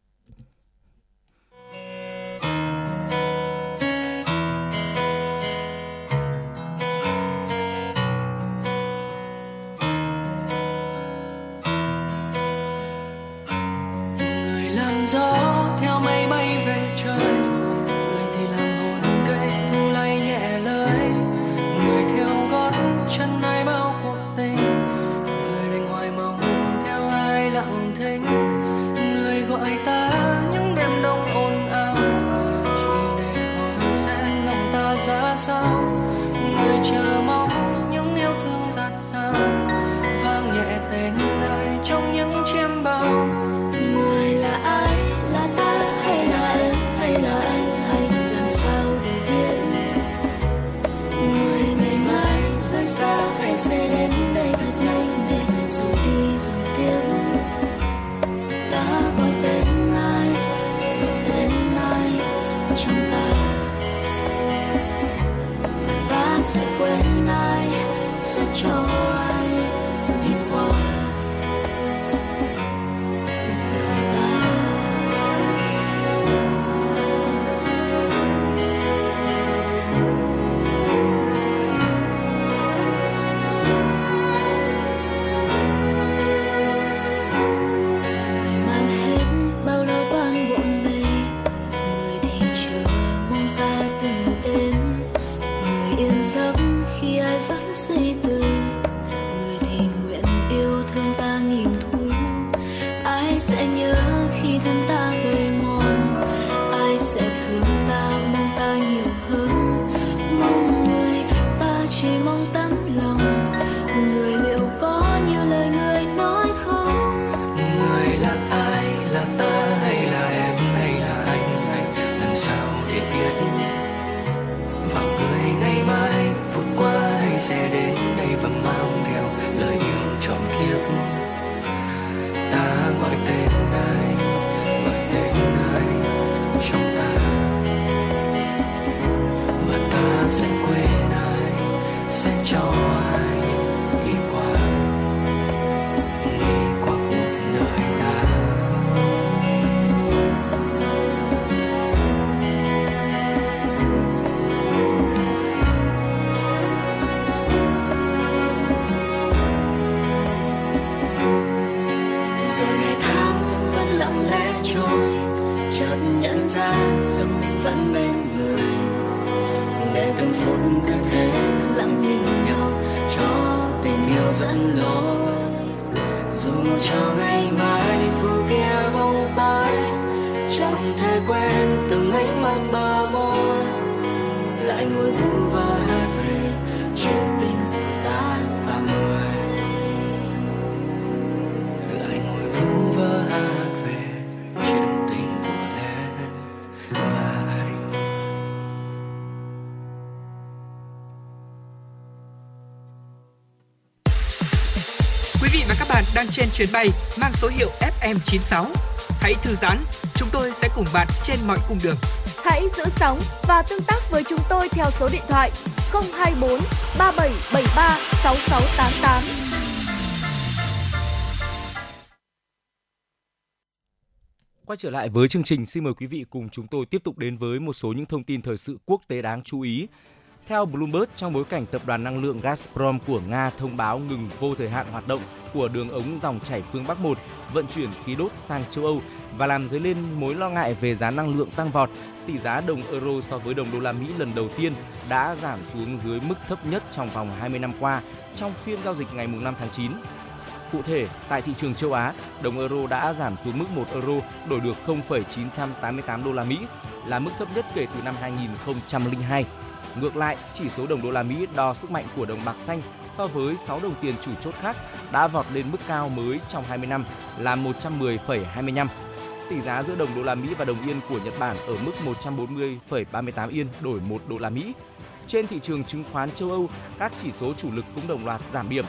S8: Người làm
S1: chuyến bay mang số hiệu FM96. Hãy thư giãn, chúng tôi sẽ cùng bạn trên mọi cung đường.
S2: Hãy giữ sóng và tương tác với chúng tôi theo số điện thoại 024 3773 6688.
S4: Quay trở lại với chương trình, xin mời quý vị cùng chúng tôi tiếp tục đến với một số những thông tin thời sự quốc tế đáng chú ý. Theo Bloomberg, trong bối cảnh tập đoàn năng lượng Gazprom của Nga thông báo ngừng vô thời hạn hoạt động của đường ống dòng chảy phương Bắc 1 vận chuyển khí đốt sang châu Âu và làm dấy lên mối lo ngại về giá năng lượng tăng vọt, tỷ giá đồng euro so với đồng đô la Mỹ lần đầu tiên đã giảm xuống dưới mức thấp nhất trong vòng 20 năm qua trong phiên giao dịch ngày 5 tháng 9. Cụ thể, tại thị trường châu Á, đồng euro đã giảm xuống mức 1 euro đổi được 0,988 đô la Mỹ, là mức thấp nhất kể từ năm 2002. Ngược lại, chỉ số đồng đô la Mỹ đo sức mạnh của đồng bạc xanh so với 6 đồng tiền chủ chốt khác đã vọt lên mức cao mới trong 20 năm là 110,25. Tỷ giá giữa đồng đô la Mỹ và đồng yên của Nhật Bản ở mức 140,38 yên đổi 1 đô la Mỹ. Trên thị trường chứng khoán châu Âu, các chỉ số chủ lực cũng đồng loạt giảm điểm.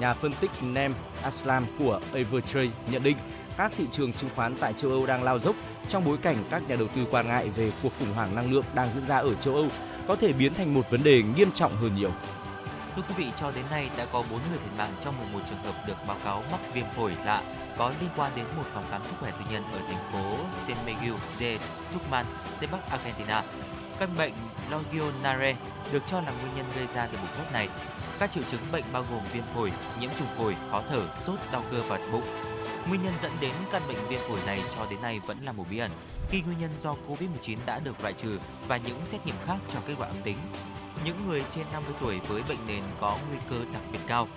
S4: Nhà phân tích Nem Aslam của Evertrade nhận định các thị trường chứng khoán tại châu Âu đang lao dốc trong bối cảnh các nhà đầu tư quan ngại về cuộc khủng hoảng năng lượng đang diễn ra ở châu Âu có thể biến thành một vấn đề nghiêm trọng hơn nhiều.
S3: Thưa quý vị, cho đến nay đã có 4 người thiệt mạng trong 11 trường hợp được báo cáo mắc viêm phổi lạ có liên quan đến một phòng khám sức khỏe tư nhân ở thành phố San Miguel de Tucumán, Tây Bắc Argentina. Căn bệnh Legionnaire được cho là nguyên nhân gây ra đợt bùng phát này. Các triệu chứng bệnh bao gồm viêm phổi, nhiễm trùng phổi, khó thở, sốt, đau cơ và bụng. Nguyên nhân dẫn đến căn bệnh viêm phổi này cho đến nay vẫn là một bí ẩn, khi nguyên nhân do Covid-19 đã được loại trừ và những xét nghiệm khác cho kết quả âm tính. Những người trên 50 tuổi với bệnh nền có nguy cơ đặc biệt cao,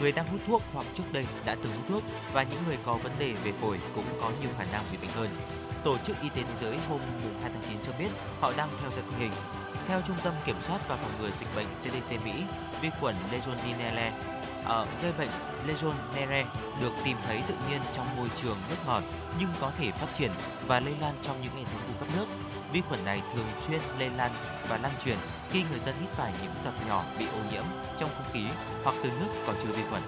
S3: người đang hút thuốc hoặc trước đây đã từng hút thuốc và những người có vấn đề về phổi cũng có nhiều khả năng bị bệnh hơn. Tổ chức Y tế Thế giới hôm 2 tháng 9 cho biết họ đang theo dõi tình hình. Theo Trung tâm Kiểm soát và Phòng ngừa Dịch bệnh CDC Mỹ, vi khuẩn Legionella ở gây bệnh Legionnaire được tìm thấy tự nhiên trong môi trường nước ngọt nhưng có thể phát triển và lây lan trong những hệ thống cung cấp nước. Vi khuẩn này thường xuyên lây lan và lan truyền khi người dân hít phải những giọt nhỏ bị ô nhiễm trong không khí hoặc từ nước có chứa vi khuẩn.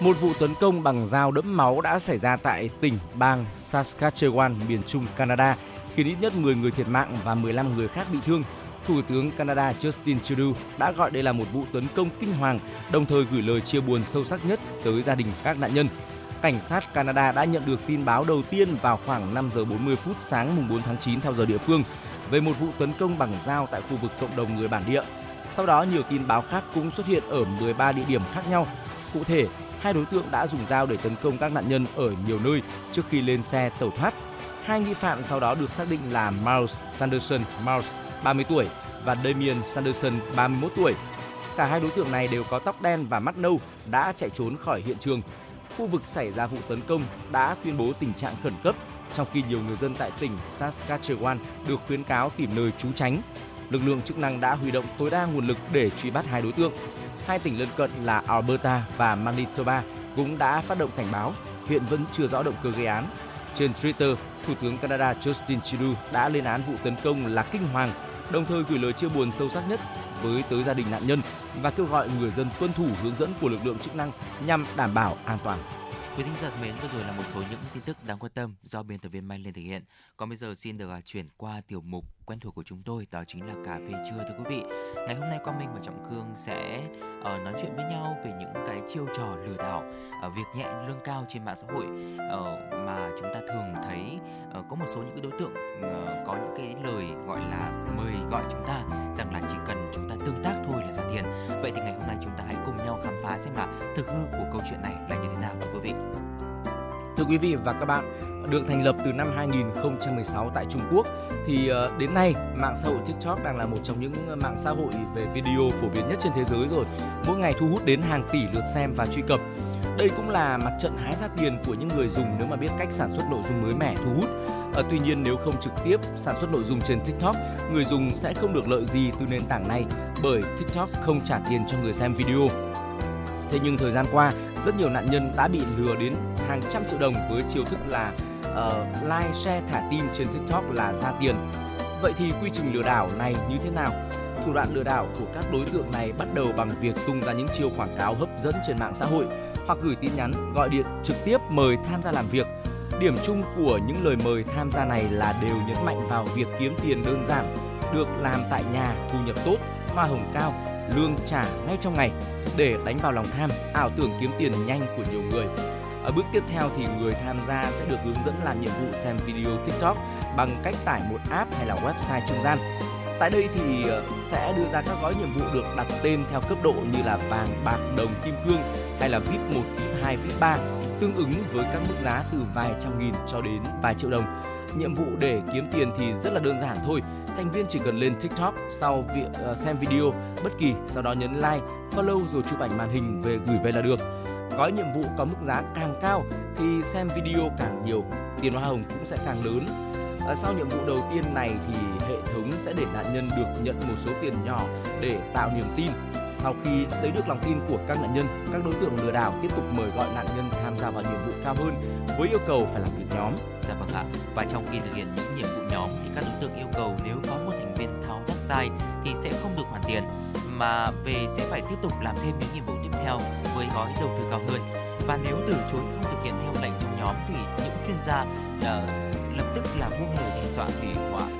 S4: Một vụ tấn công bằng dao đẫm máu đã xảy ra tại tỉnh bang Saskatchewan, miền trung Canada, khiến ít nhất 10 người thiệt mạng và 15 người khác bị thương. Thủ tướng Canada Justin Trudeau đã gọi đây là một vụ tấn công kinh hoàng, đồng thời gửi lời chia buồn sâu sắc nhất tới gia đình các nạn nhân. Cảnh sát Canada đã nhận được tin báo đầu tiên vào khoảng 5 giờ 40 phút sáng mùng 4 tháng 9 theo giờ địa phương về một vụ tấn công bằng dao tại khu vực cộng đồng người bản địa. Sau đó, nhiều tin báo khác cũng xuất hiện ở 13 địa điểm khác nhau. Cụ thể, hai đối tượng đã dùng dao để tấn công các nạn nhân ở nhiều nơi trước khi lên xe tẩu thoát. Hai nghi phạm sau đó được xác định là Miles Sanderson Miles, 30 tuổi và Damien Sanderson, 31 tuổi. Cả hai đối tượng này đều có tóc đen và mắt nâu, đã chạy trốn khỏi hiện trường. Khu vực xảy ra vụ tấn công đã tuyên bố tình trạng khẩn cấp, trong khi nhiều người dân tại tỉnh Saskatchewan được khuyến cáo tìm nơi trú tránh. Lực lượng chức năng đã huy động tối đa nguồn lực để truy bắt hai đối tượng. Hai tỉnh lân cận là Alberta và Manitoba cũng đã phát động cảnh báo, hiện vẫn chưa rõ động cơ gây án. Trên Twitter, Thủ tướng Canada Justin Trudeau đã lên án vụ tấn công là kinh hoàng, đồng thời gửi lời chia buồn sâu sắc nhất với tới gia đình nạn nhân và kêu gọi người dân tuân thủ hướng dẫn của lực lượng chức năng nhằm đảm bảo an toàn.
S3: Quý thính giả thân mến, vừa rồi là một số những tin tức đáng quan tâm do biên tập viên Mai Lên thực hiện. Còn bây giờ xin được à, chuyển qua tiểu mục quen thuộc của chúng tôi, đó chính là cà phê trưa thưa quý vị. Ngày hôm nay Quang Minh và Trọng Khương sẽ uh, nói chuyện với nhau về những cái chiêu trò lừa đảo, uh, việc nhẹ lương cao trên mạng xã hội uh, mà chúng ta thường thấy uh, có một số những cái đối tượng uh, có những cái lời gọi là mời gọi chúng ta rằng là chỉ cần chúng ta tương tác thôi là ra tiền. Vậy thì ngày hôm nay chúng ta hãy nhau khám phá xem là thực hư của câu chuyện này là như thế nào thưa quý vị.
S4: Thưa quý vị và các bạn, được thành lập từ năm 2016 tại Trung Quốc, thì ờ, đến nay mạng xã hội TikTok đang là một trong những ờ, mạng xã hội về video phổ biến nhất trên thế giới rồi. Mỗi ngày thu hút đến hàng tỷ lượt xem và truy cập. Đây cũng là mặt trận hái ra tiền của những người dùng nếu mà biết cách sản xuất nội dung mới mẻ thu hút. À, tuy nhiên nếu không trực tiếp sản xuất nội dung trên TikTok, người dùng sẽ không được lợi gì từ nền tảng này bởi TikTok không trả tiền cho người xem video. Thế nhưng thời gian qua, rất nhiều nạn nhân đã bị lừa đến hàng trăm triệu đồng với chiêu thức là uh, like, share, thả tim trên TikTok là ra tiền. Vậy thì quy trình lừa đảo này như thế nào? Thủ đoạn lừa đảo của các đối tượng này bắt đầu bằng việc tung ra những chiêu quảng cáo hấp dẫn trên mạng xã hội hoặc gửi tin nhắn, gọi điện trực tiếp mời tham gia làm việc. Điểm chung của những lời mời tham gia này là đều nhấn mạnh vào việc kiếm tiền đơn giản, được làm tại nhà, thu nhập tốt, hoa hồng cao, lương trả ngay trong ngày để đánh vào lòng tham, ảo tưởng kiếm tiền nhanh của nhiều người. Ở bước tiếp theo thì người tham gia sẽ được hướng dẫn làm nhiệm vụ xem video TikTok bằng cách tải một app hay là website trung gian. Tại đây thì ờ, sẽ đưa ra các gói nhiệm vụ được đặt tên theo cấp độ như là vàng, bạc, đồng, kim cương hay là VIP 1, VIP 2, VIP 3 tương ứng với các mức giá từ vài trăm nghìn cho đến vài triệu đồng. Nhiệm vụ để kiếm tiền thì rất là đơn giản thôi. Thành viên chỉ cần lên TikTok sau việc uh, ờ, xem video bất kỳ, sau đó nhấn like, follow rồi chụp ảnh màn hình về gửi về là được. Gói nhiệm vụ có mức giá càng cao thì xem video càng nhiều, tiền hoa hồng cũng sẽ càng lớn. À, sau nhiệm vụ đầu tiên này thì hệ thống sẽ để nạn nhân được nhận một số tiền nhỏ để tạo niềm tin. Sau khi lấy được lòng tin của các nạn nhân, các đối tượng lừa đảo tiếp tục mời gọi nạn nhân tham gia vào nhiệm vụ cao hơn với yêu cầu phải làm việc nhóm.
S3: Dạ vâng ạ. Và trong khi thực hiện những nhiệm vụ nhóm các đối tượng yêu cầu nếu có một thành viên tháo tác sai thì sẽ không được hoàn tiền, mà về sẽ phải tiếp tục làm thêm những nhiệm vụ tiếp theo với gói đầu tư cao hơn. Và nếu từ chối không thực hiện theo lệnh trong nhóm thì những chuyên gia là lập tức là buông lời đe dọa hủy hoại,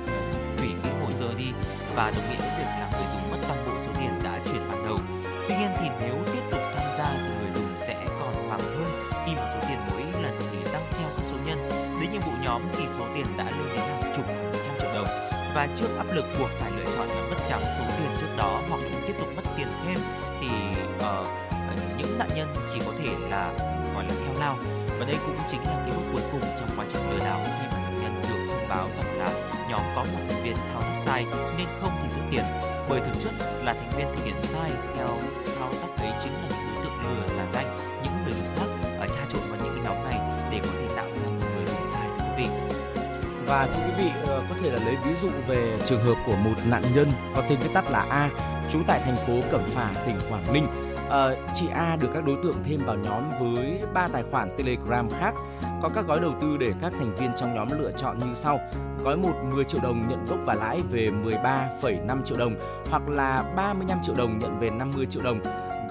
S3: hủy cái hồ sơ đi và đồng nghĩa với việc là người dùng mất toàn bộ số tiền đã chuyển ban đầu. Tuy nhiên thì nếu tiếp tục tham gia thì người dùng sẽ còn hoảng hơn khi mà số tiền mỗi lần thì tăng theo các số nhân. Đến nhiệm vụ nhóm thì số tiền đã lên đến và trước áp lực buộc phải lựa chọn là mất trắng số tiền trước đó hoặc là tiếp tục mất tiền thêm thì uh, những nạn nhân chỉ có thể là gọi là theo lao. Và đây cũng chính là cái bước cuối cùng trong quá trình lừa đảo khi mà nạn nhân được thông báo rằng là nhóm có một thành viên thao tác sai nên không thì rút tiền. Bởi thực chất là thành viên thực hiện sai theo thao tác ấy chính là những đối tượng lừa giả danh.
S4: Và thưa quý vị ờ, có thể là lấy ví dụ về trường hợp của một nạn nhân có tên viết tắt là A, trú tại thành phố Cẩm Phả, tỉnh Quảng Ninh. à, chị A được các đối tượng thêm vào nhóm với ba tài khoản Telegram khác có các gói đầu tư để các thành viên trong nhóm lựa chọn như sau. Gói 1 10 triệu đồng nhận gốc và lãi về 13,5 triệu đồng hoặc là 35 triệu đồng nhận về 50 triệu đồng.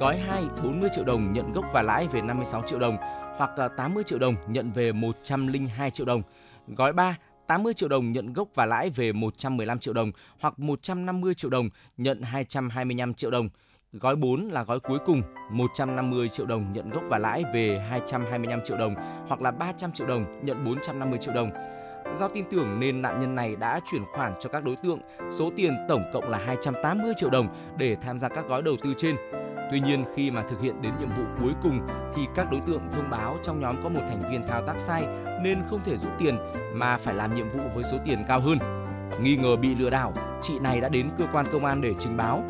S4: Gói 2 40 triệu đồng nhận gốc và lãi về 56 triệu đồng hoặc là 80 triệu đồng nhận về 102 triệu đồng. Gói 3 80 triệu đồng nhận gốc và lãi về 115 triệu đồng hoặc 150 triệu đồng nhận 225 triệu đồng. Gói 4 là gói cuối cùng, 150 triệu đồng nhận gốc và lãi về 225 triệu đồng hoặc là 300 triệu đồng nhận 450 triệu đồng. Do tin tưởng nên nạn nhân này đã chuyển khoản cho các đối tượng số tiền tổng cộng là 280 triệu đồng để tham gia các gói đầu tư trên. Tuy nhiên khi mà thực hiện đến nhiệm vụ cuối cùng thì các đối tượng thông báo trong nhóm có một thành viên thao tác sai nên không thể rút tiền mà phải làm nhiệm vụ với số tiền cao hơn. Nghi ngờ bị lừa đảo, chị này đã đến cơ quan công an để trình báo.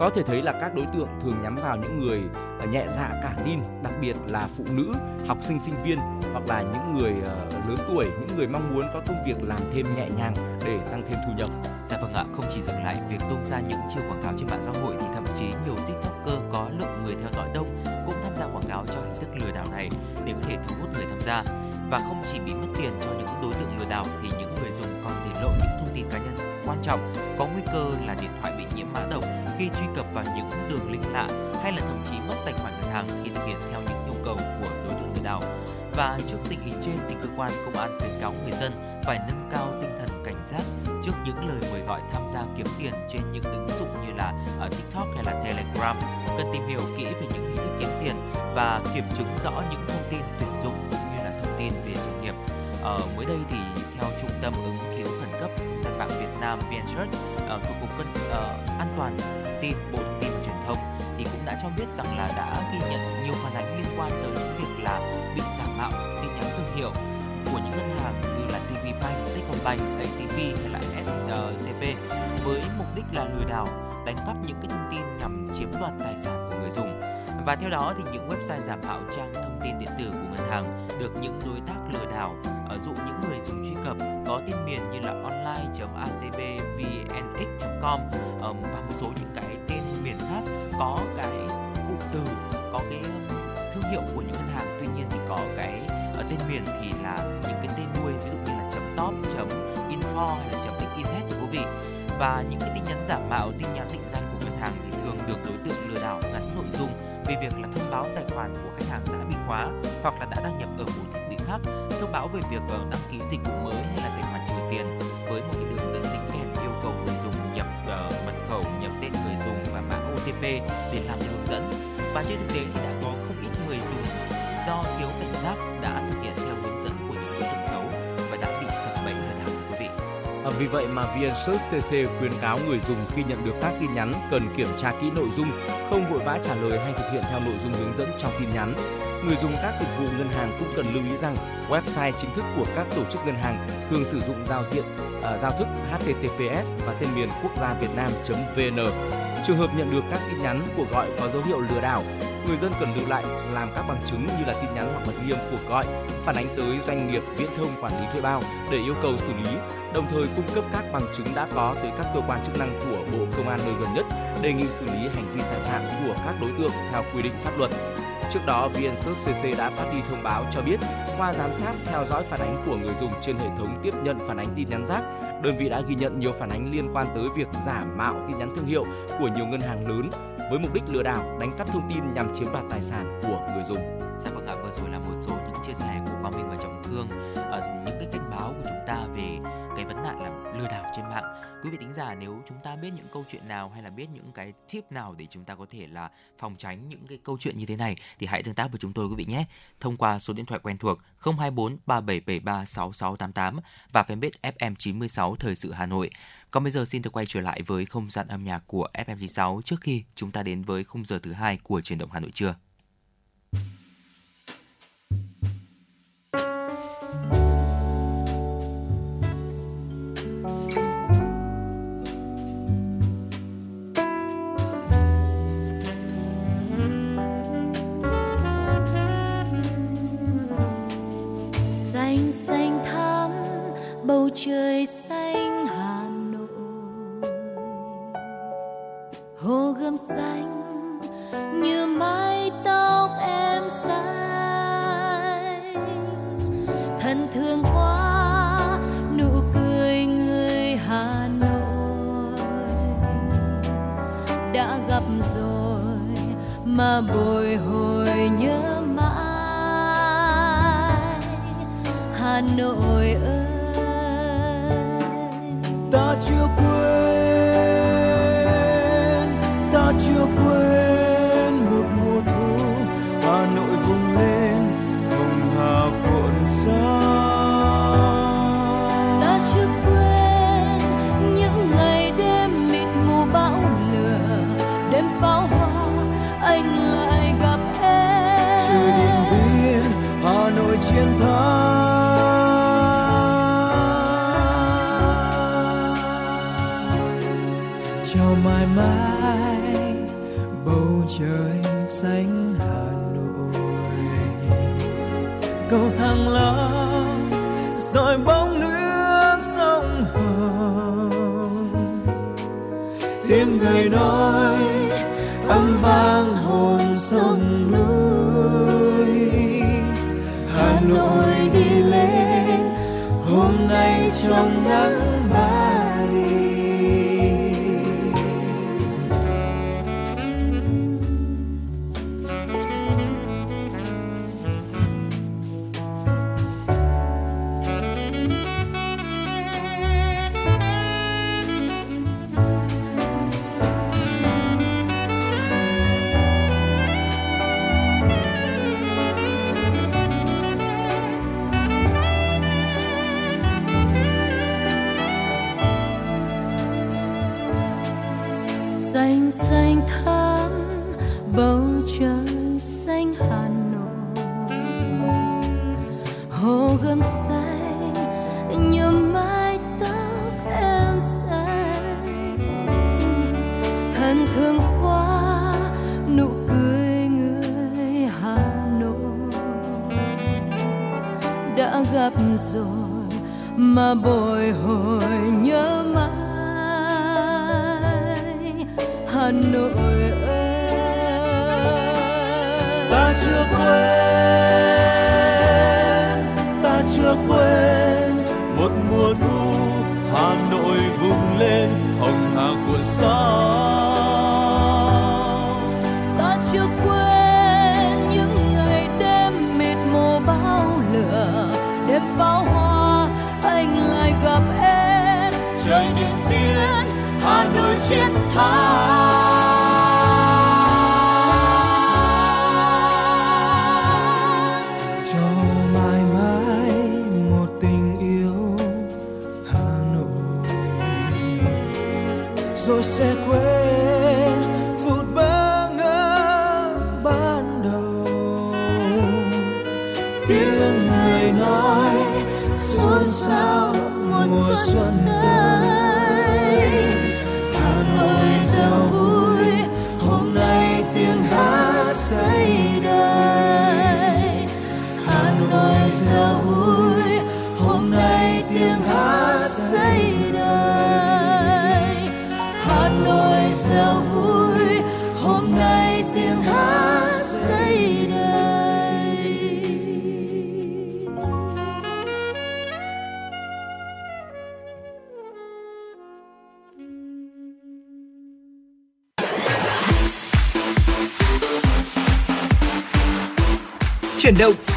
S4: Có thể thấy là các đối tượng thường nhắm vào những người ờ, nhẹ dạ cả tin, đặc biệt là phụ nữ, học sinh sinh viên hoặc là những người ờ, lớn tuổi, những người mong muốn có công việc làm thêm nhẹ nhàng để tăng thêm thu nhập.
S3: Dạ vâng ạ, không chỉ dừng lại việc tung ra những chiêu quảng cáo trên mạng xã hội thì thậm chí nhiều tiktoker có lượng người theo dõi đông cũng tham gia quảng cáo cho hình thức lừa đảo này để có thể thu hút người tham gia. Và không chỉ bị mất tiền cho những đối tượng lừa đảo thì những người dùng còn để lộ những thông tin cá nhân quan trọng, có nguy cơ là điện thoại bị nhiễm mã độc khi truy cập vào những đường link lạ hay là thậm chí mất tài khoản ngân hàng khi thực hiện theo những yêu cầu của đối tượng lừa đảo. Và trước tình hình trên thì cơ quan công an khuyến cáo người dân phải nâng cao tinh thần cảnh giác trước những lời mời gọi tham gia kiếm tiền trên những ứng dụng như là ở TikTok hay là Telegram. Cần tìm hiểu kỹ về những hình thức kiếm tiền và kiểm chứng rõ những thông tin tuyển dụng cũng như là thông tin về doanh nghiệp. Ở mới đây thì theo Trung tâm ứng cứu khẩn cấp không gian mạng Việt Nam VnSearch ờ, thuộc cục cân uh, an toàn thông tin Bộ Thông tin và Truyền thông thì cũng đã cho biết rằng là đã ghi nhận nhiều phản ánh liên quan tới những việc là bị giả mạo tin nhắn thương hiệu Techcombank ACB hay là SCP với mục đích là lừa đảo, đánh cắp những cái thông tin nhằm chiếm đoạt tài sản của người dùng. Và theo đó thì những website giả mạo trang thông tin điện tử của ngân hàng được những đối tác lừa đảo dụ những người dùng truy cập có tên miền như là online.acbvnx.com và một số những cái tên miền khác có cái cụm từ có cái thương hiệu của những ngân hàng tuy nhiên thì có cái ở tên miền thì là những cái tên nuôi ví dụ .top, .info hay là .xyz thưa quý vị? Và những cái tin nhắn giả mạo tin nhắn định danh của ngân hàng thì thường được đối tượng lừa đảo gắn nội dung về việc là thông báo tài khoản của khách hàng đã bị khóa hoặc là đã đăng nhập ở một thiết bị khác thông báo về việc ở đăng ký dịch vụ mới hay là tài khoản trừ tiền với một cái đường dẫn đính kèm yêu cầu người dùng nhập uh, mật khẩu nhập tên người dùng và mã OTP để làm hướng dẫn. Và trên thực tế thì đã có không ít người dùng do thiếu cảnh giác
S4: À, vì vậy mà VnSearch CC khuyến cáo người dùng khi nhận được các tin nhắn cần kiểm tra kỹ nội dung, không vội vã trả lời hay thực hiện theo nội dung hướng dẫn trong tin nhắn. Người dùng các dịch vụ ngân hàng cũng cần lưu ý rằng website chính thức của các tổ chức ngân hàng thường sử dụng giao diện uh, giao thức HTTPS và tên miền quốc gia Việt Nam.vn. Trường hợp nhận được các tin nhắn cuộc gọi có dấu hiệu lừa đảo, người dân cần lưu lại làm các bằng chứng như là tin nhắn hoặc mật nghiêm cuộc gọi, phản ánh tới doanh nghiệp viễn thông quản lý thuê bao để yêu cầu xử lý, đồng thời cung cấp các bằng chứng đã có tới các cơ quan chức năng của Bộ Công an nơi gần nhất đề nghị xử lý hành vi sai phạm của các đối tượng theo quy định pháp luật. Trước đó, VnSearch CC đã phát đi thông báo cho biết qua giám sát theo dõi phản ánh của người dùng trên hệ thống tiếp nhận phản ánh tin nhắn rác, đơn vị đã ghi nhận nhiều phản ánh liên quan tới việc giả mạo tin nhắn thương hiệu của nhiều ngân hàng lớn với mục đích lừa đảo, đánh cắp thông tin nhằm chiếm đoạt tài sản của người dùng.
S3: Dạ vâng vừa rồi là một số những chia sẻ của Quang Minh và Trọng Thương, trên mạng. Quý vị tính giả, nếu chúng ta biết những câu chuyện nào hay là biết những cái tip nào để chúng ta có thể là phòng tránh những cái câu chuyện như thế này thì hãy tương tác với chúng tôi quý vị nhé. Thông qua số điện thoại quen thuộc 024 3773 6688 và fanpage FM96 Thời sự Hà Nội. Còn bây giờ xin được quay trở lại với không gian âm nhạc của FM96 trước khi chúng ta đến với khung giờ thứ hai của truyền động Hà Nội trưa.
S9: Trời xanh hà nội. Hồ gươm xanh, như mái tóc em xanh. Thân thương quá nụ cười người hà nội. Đã gặp rồi mà bồi hồi nhớ mãi. Hà nội ơi
S8: ta chưa quên, ta chưa quên một mùa thu hà nội vùng lên hồng hà cuộn xa
S9: ta chưa quên những ngày đêm mịt mù bão lửa, đêm pháo hoa
S8: lời người nói, âm vang hồn sông núi. Hà nội đi lên, hôm nay trong nắng
S9: mà bồi hồi nhớ mãi. Hà Nội ơi.
S6: Ta chưa quên, ta chưa quên một mùa thu hà nội vùng lên hồng hà cuộn sao hà nội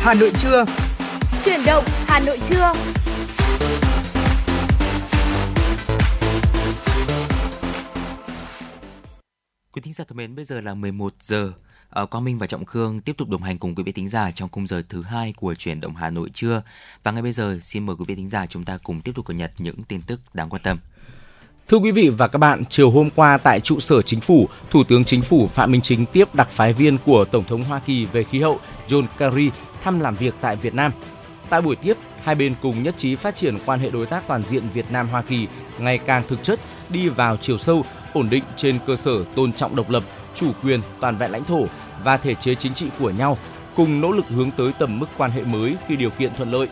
S6: Hà Nội
S1: trưa.
S10: Chuyển động Hà Nội trưa.
S3: Quý thính giả thân mến, bây giờ là 11 giờ. Ờ, Quang Minh và Trọng Khương tiếp tục đồng hành cùng quý vị thính giả trong khung giờ thứ hai của chuyển động Hà Nội trưa. Và ngay bây giờ, xin mời quý vị thính giả chúng ta cùng tiếp tục cập nhật những tin tức đáng quan tâm.
S4: Thưa quý vị và các bạn, chiều hôm qua tại trụ sở chính phủ, Thủ tướng Chính phủ Phạm Minh Chính tiếp đặc phái viên của Tổng thống Hoa Kỳ về khí hậu John Kerry thăm làm việc tại Việt Nam. Tại buổi tiếp, hai bên cùng nhất trí phát triển quan hệ đối tác toàn diện Việt Nam Hoa Kỳ ngày càng thực chất, đi vào chiều sâu, ổn định trên cơ sở tôn trọng độc lập, chủ quyền, toàn vẹn lãnh thổ và thể chế chính trị của nhau, cùng nỗ lực hướng tới tầm mức quan hệ mới khi điều kiện thuận lợi.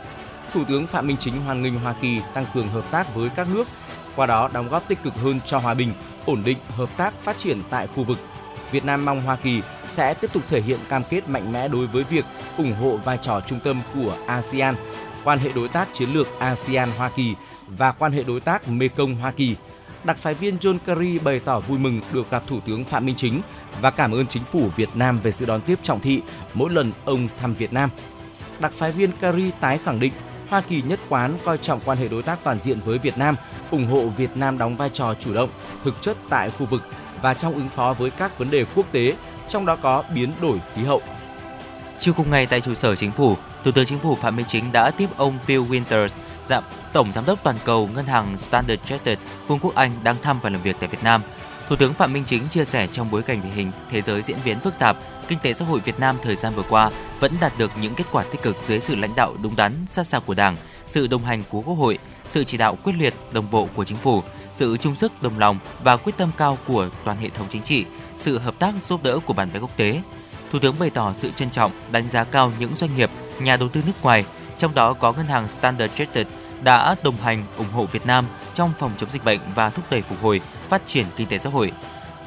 S4: Thủ tướng Phạm Minh Chính hoan nghênh Hoa Kỳ tăng cường hợp tác với các nước, qua đó đóng góp tích cực hơn cho hòa bình, ổn định, hợp tác, phát triển tại khu vực. Việt Nam mong Hoa Kỳ sẽ tiếp tục thể hiện cam kết mạnh mẽ đối với việc ủng hộ vai trò trung tâm của ASEAN, quan hệ đối tác chiến lược ASEAN-Hoa Kỳ và quan hệ đối tác Mekong-Hoa Kỳ. Đặc phái viên John Kerry bày tỏ vui mừng được gặp Thủ tướng Phạm Minh Chính và cảm ơn chính phủ Việt Nam về sự đón tiếp trọng thị mỗi lần ông thăm Việt Nam. Đặc phái viên Kerry tái khẳng định Hoa Kỳ nhất quán coi trọng quan hệ đối tác toàn diện với Việt Nam, ủng hộ Việt Nam đóng vai trò chủ động, thực chất tại khu vực và trong ứng phó với các vấn đề quốc tế, trong đó có biến đổi khí hậu.
S3: Chiều cùng ngày tại trụ sở chính phủ, Thủ tướng Chính phủ Phạm Minh Chính đã tiếp ông Bill Winters, giám tổng giám đốc toàn cầu ngân hàng Standard Chartered, Vương quốc Anh đang thăm và làm việc tại Việt Nam. Thủ tướng Phạm Minh Chính chia sẻ trong bối cảnh tình hình thế giới diễn biến phức tạp, kinh tế xã hội Việt Nam thời gian vừa qua vẫn đạt được những kết quả tích cực dưới sự lãnh đạo đúng đắn, sát sao của Đảng, sự đồng hành của Quốc hội, sự chỉ đạo quyết liệt, đồng bộ của chính phủ, sự chung sức đồng lòng và quyết tâm cao của toàn hệ thống chính trị, sự hợp tác giúp đỡ của bạn bè quốc tế. Thủ tướng bày tỏ sự trân trọng, đánh giá cao những doanh nghiệp, nhà đầu tư nước ngoài, trong đó có ngân hàng Standard Chartered đã đồng hành ủng hộ Việt Nam trong phòng chống dịch bệnh và thúc đẩy phục hồi, phát triển kinh tế xã hội.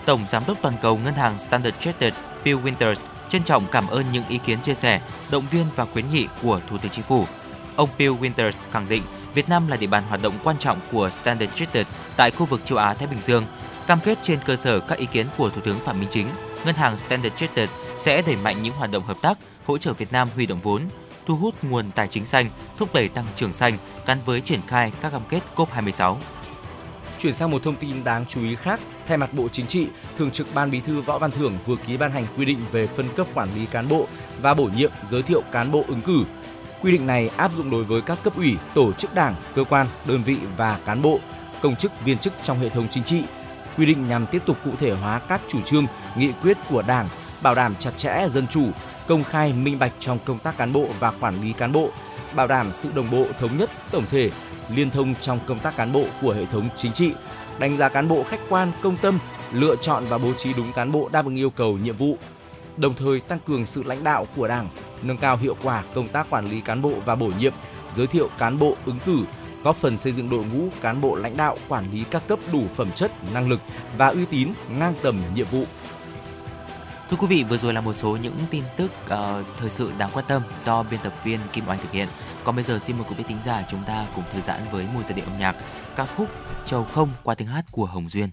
S3: Tổng giám đốc toàn cầu ngân hàng Standard Chartered Bill Winters trân trọng cảm ơn những ý kiến chia sẻ, động viên và khuyến nghị của Thủ tướng Chính phủ. Ông Bill Winters khẳng định Việt Nam là địa bàn hoạt động quan trọng của Standard Chartered tại khu vực châu Á Thái Bình Dương. Cam kết trên cơ sở các ý kiến của Thủ tướng Phạm Minh Chính, ngân hàng Standard Chartered sẽ đẩy mạnh những hoạt động hợp tác, hỗ trợ Việt Nam huy động vốn, thu hút nguồn tài chính xanh, thúc đẩy tăng trưởng xanh gắn với triển khai các cam kết COP26.
S4: Chuyển sang một thông tin đáng chú ý khác, thay mặt Bộ Chính trị, Thường trực Ban Bí thư Võ Văn Thưởng vừa ký ban hành quy định về phân cấp quản lý cán bộ và bổ nhiệm giới thiệu cán bộ ứng cử. Quy định này áp dụng đối với các cấp ủy, tổ chức đảng, cơ quan, đơn vị và cán bộ, công chức viên chức trong hệ thống chính trị. Quy định nhằm tiếp tục cụ thể hóa các chủ trương, nghị quyết của Đảng, bảo đảm chặt chẽ dân chủ, công khai minh bạch trong công tác cán bộ và quản lý cán bộ, bảo đảm sự đồng bộ thống nhất tổng thể liên thông trong công tác cán bộ của hệ thống chính trị, đánh giá cán bộ khách quan, công tâm, lựa chọn và bố trí đúng cán bộ đáp ứng yêu cầu nhiệm vụ. Đồng thời tăng cường sự lãnh đạo của Đảng, nâng cao hiệu quả công tác quản lý cán bộ và bổ nhiệm, giới thiệu cán bộ ứng cử, góp phần xây dựng đội ngũ cán bộ lãnh đạo quản lý các cấp đủ phẩm chất, năng lực và uy tín ngang tầm nhiệm vụ.
S9: Thưa quý vị, vừa rồi là một số những tin tức uh, thời sự đáng quan tâm do biên tập viên Kim Oanh thực hiện. Còn bây giờ xin mời quý vị thính giả chúng ta cùng thư giãn với một giai điệu âm nhạc ca khúc Trầu không qua tiếng hát của Hồng Duyên.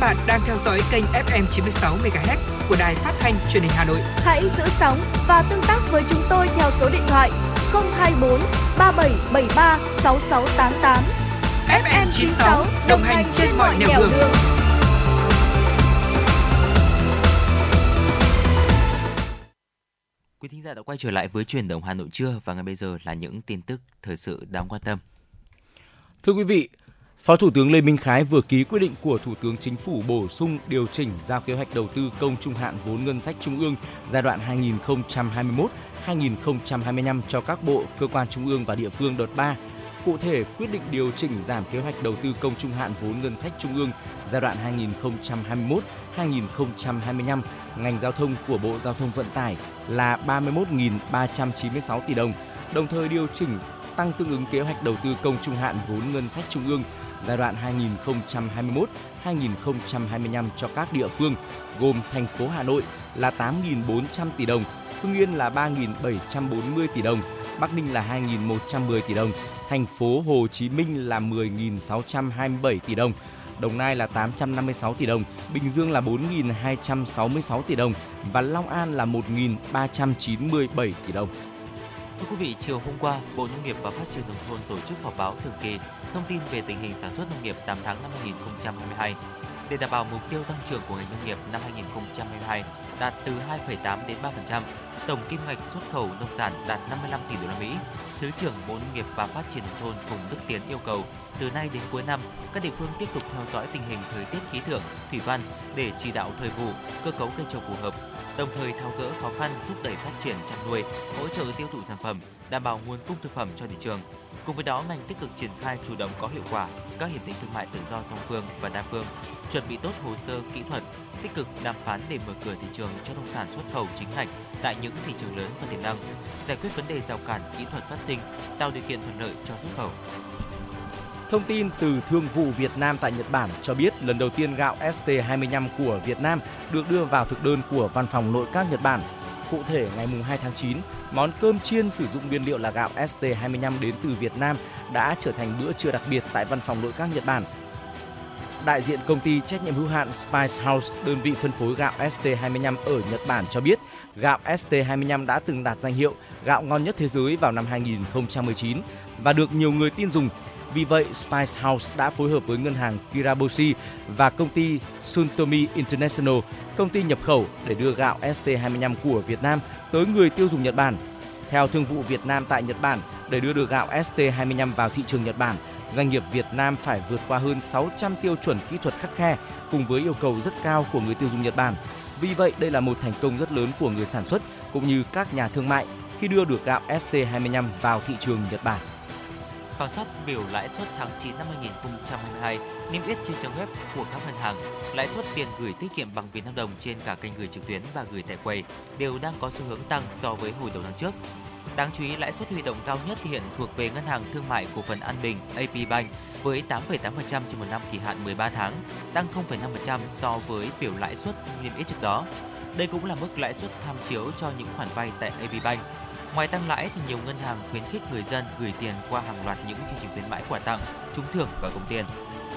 S1: Bạn đang theo dõi kênh FM 96 MHz của đài phát thanh truyền hình Hà Nội.
S10: Hãy giữ sóng và tương tác với chúng tôi theo số điện thoại 024 3773 6688.
S1: FM 96 đồng hành trên mọi nẻo đường.
S3: Quý thính giả đã quay trở lại với chuyển động Hà Nội trưa và ngay bây giờ là những tin tức thời sự đáng quan tâm.
S4: Thưa quý vị, Phó Thủ tướng Lê Minh Khái vừa ký quyết định của Thủ tướng Chính phủ bổ sung điều chỉnh giao kế hoạch đầu tư công trung hạn vốn ngân sách trung ương giai đoạn 2021-2025 cho các bộ, cơ quan trung ương và địa phương đợt 3. Cụ thể, quyết định điều chỉnh giảm kế hoạch đầu tư công trung hạn vốn ngân sách trung ương giai đoạn 2021-2025 ngành giao thông của Bộ Giao thông Vận tải là 31.396 tỷ đồng, đồng thời điều chỉnh tăng tương ứng kế hoạch đầu tư công trung hạn vốn ngân sách trung ương giai đoạn 2021-2025 cho các địa phương gồm thành phố Hà Nội là 8.400 tỷ đồng, Hưng Yên là 3.740 tỷ đồng, Bắc Ninh là 2.110 tỷ đồng, thành phố Hồ Chí Minh là 10.627 tỷ đồng, Đồng Nai là 856 tỷ đồng, Bình Dương là 4.266 tỷ đồng và Long An là 1.397 tỷ đồng.
S3: Thưa quý vị, chiều hôm qua, Bộ Nông nghiệp và Phát triển nông thôn tổ chức họp báo thường kỳ thông tin về tình hình sản xuất nông nghiệp 8 tháng năm 2022. Để đảm bảo mục tiêu tăng trưởng của ngành nông nghiệp năm 2022 đạt từ 2,8 đến 3%, tổng kim ngạch xuất khẩu nông sản đạt 55 tỷ đô la Mỹ. Thứ trưởng Bộ Nông nghiệp và Phát triển nông thôn Phùng Đức Tiến yêu cầu từ nay đến cuối năm, các địa phương tiếp tục theo dõi tình hình thời tiết khí tượng, thủy văn để chỉ đạo thời vụ, cơ cấu cây trồng phù hợp, đồng thời tháo gỡ khó khăn thúc đẩy phát triển chăn nuôi, hỗ trợ tiêu thụ sản phẩm, đảm bảo nguồn cung thực phẩm cho thị trường. Cùng với đó, ngành tích cực triển khai chủ động có hiệu quả các hiệp định thương mại tự do song phương và đa phương, chuẩn bị tốt hồ sơ kỹ thuật, tích cực đàm phán để mở cửa thị trường cho nông sản xuất khẩu chính ngạch tại những thị trường lớn và tiềm năng, giải quyết vấn đề rào cản kỹ thuật phát sinh, tạo điều kiện thuận lợi cho xuất khẩu.
S4: Thông tin từ Thương vụ Việt Nam tại Nhật Bản cho biết lần đầu tiên gạo ST25 của Việt Nam được đưa vào thực đơn của Văn phòng Nội các Nhật Bản. Cụ thể, ngày 2 tháng 9, món cơm chiên sử dụng nguyên liệu là gạo ST25 đến từ Việt Nam đã trở thành bữa trưa đặc biệt tại Văn phòng Nội các Nhật Bản. Đại diện công ty trách nhiệm hữu hạn Spice House, đơn vị phân phối gạo ST25 ở Nhật Bản cho biết, gạo ST25 đã từng đạt danh hiệu gạo ngon nhất thế giới vào năm 2019 và được nhiều người tin dùng vì vậy, Spice House đã phối hợp với ngân hàng Kiraboshi và công ty Suntomi International, công ty nhập khẩu để đưa gạo ST25 của Việt Nam tới người tiêu dùng Nhật Bản. Theo Thương vụ Việt Nam tại Nhật Bản, để đưa được gạo ST25 vào thị trường Nhật Bản, doanh nghiệp Việt Nam phải vượt qua hơn 600 tiêu chuẩn kỹ thuật khắc khe cùng với yêu cầu rất cao của người tiêu dùng Nhật Bản. Vì vậy, đây là một thành công rất lớn của người sản xuất cũng như các nhà thương mại khi đưa được gạo ST25 vào thị trường Nhật Bản
S3: khảo sát biểu lãi suất tháng 9 năm 2022 niêm yết trên trang web của các ngân hàng, lãi suất tiền gửi tiết kiệm bằng Việt Nam đồng trên cả kênh gửi trực tuyến và gửi tại quầy đều đang có xu hướng tăng so với hồi đầu năm trước. Đáng chú ý, lãi suất huy động cao nhất hiện thuộc về ngân hàng thương mại cổ phần An Bình AP Bank với 8,8% trên một năm kỳ hạn 13 tháng, tăng 0,5% so với biểu lãi suất niêm yết trước đó. Đây cũng là mức lãi suất tham chiếu cho những khoản vay tại AP Bank Ngoài tăng lãi thì nhiều ngân hàng khuyến khích người dân gửi tiền qua hàng loạt những chương trình khuyến mãi quà tặng, trúng thưởng và công tiền.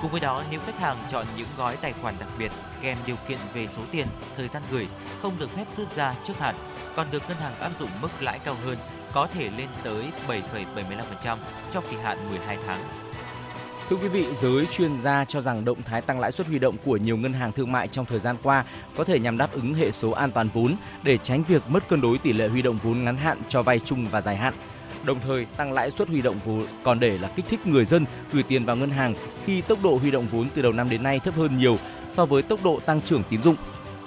S3: Cùng với đó, nếu khách hàng chọn những gói tài khoản đặc biệt kèm điều kiện về số tiền, thời gian gửi không được phép rút ra trước hạn, còn được ngân hàng áp dụng mức lãi cao hơn, có thể lên tới 7,75% cho kỳ hạn 12 tháng.
S4: Thưa quý vị, giới chuyên gia cho rằng động thái tăng lãi suất huy động của nhiều ngân hàng thương mại trong thời gian qua có thể nhằm đáp ứng hệ số an toàn vốn để tránh việc mất cân đối tỷ lệ huy động vốn ngắn hạn cho vay chung và dài hạn. Đồng thời, tăng lãi suất huy động vốn còn để là kích thích người dân gửi tiền vào ngân hàng khi tốc độ huy động vốn từ đầu năm đến nay thấp hơn nhiều so với tốc độ tăng trưởng tín dụng.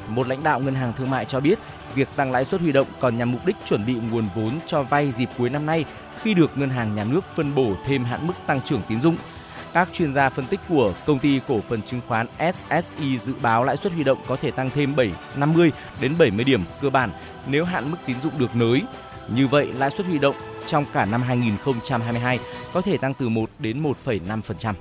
S4: Một lãnh đạo ngân hàng thương mại cho biết, việc tăng lãi suất huy động còn nhằm mục đích chuẩn bị nguồn vốn cho vay dịp cuối năm nay khi được ngân hàng nhà nước phân bổ thêm hạn mức tăng trưởng tín dụng các chuyên gia phân tích của công ty cổ phần chứng khoán SSI dự báo lãi suất huy động có thể tăng thêm 7 50 đến 70 điểm cơ bản nếu hạn mức tín dụng được nới. Như vậy, lãi suất huy động trong cả năm 2022 có thể tăng từ 1 đến 1,5%.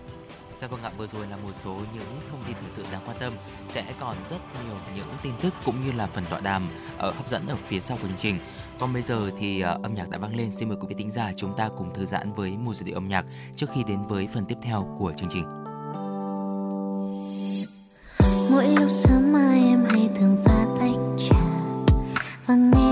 S3: Dạ vâng ạ, vừa rồi là một số những thông tin thực sự đáng quan tâm. Sẽ còn rất nhiều những tin tức cũng như là phần tọa đàm ở hấp dẫn ở phía sau của chương trình. Còn bây giờ thì uh, âm nhạc đã vang lên, xin mời quý vị thính giả chúng ta cùng thư giãn với một giai điệu âm nhạc trước khi đến với phần tiếp theo của chương trình.
S9: Mỗi lúc sớm mai em hay thường pha tách trà và nghe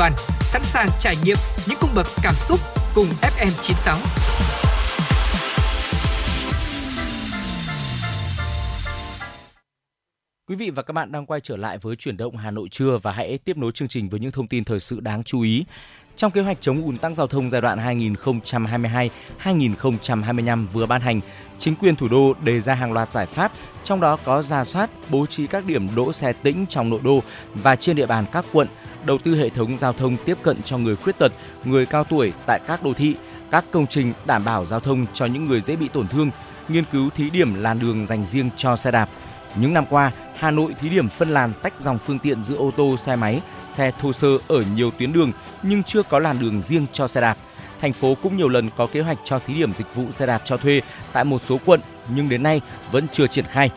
S1: toàn, sẵn sàng trải nghiệm những cung bậc cảm xúc cùng FM96.
S4: Quý vị và các bạn đang quay trở lại với chuyển động Hà Nội trưa và hãy tiếp nối chương trình với những thông tin thời sự đáng chú ý. Trong kế hoạch chống ùn tắc giao thông giai đoạn 2022-2025 vừa ban hành, chính quyền thủ đô đề ra hàng loạt giải pháp, trong đó có ra soát, bố trí các điểm đỗ xe tĩnh trong nội đô và trên địa bàn các quận, đầu tư hệ thống giao thông tiếp cận cho người khuyết tật, người cao tuổi tại các đô thị, các công trình đảm bảo giao thông cho những người dễ bị tổn thương, nghiên cứu thí điểm làn đường dành riêng cho xe đạp. Những năm qua, Hà Nội thí điểm phân làn tách dòng phương tiện giữa ô tô, xe máy, xe thô sơ ở nhiều tuyến đường nhưng chưa có làn đường riêng cho xe đạp. Thành phố cũng nhiều lần có kế hoạch cho thí điểm dịch vụ xe đạp cho thuê tại một số quận nhưng đến nay vẫn chưa triển khai.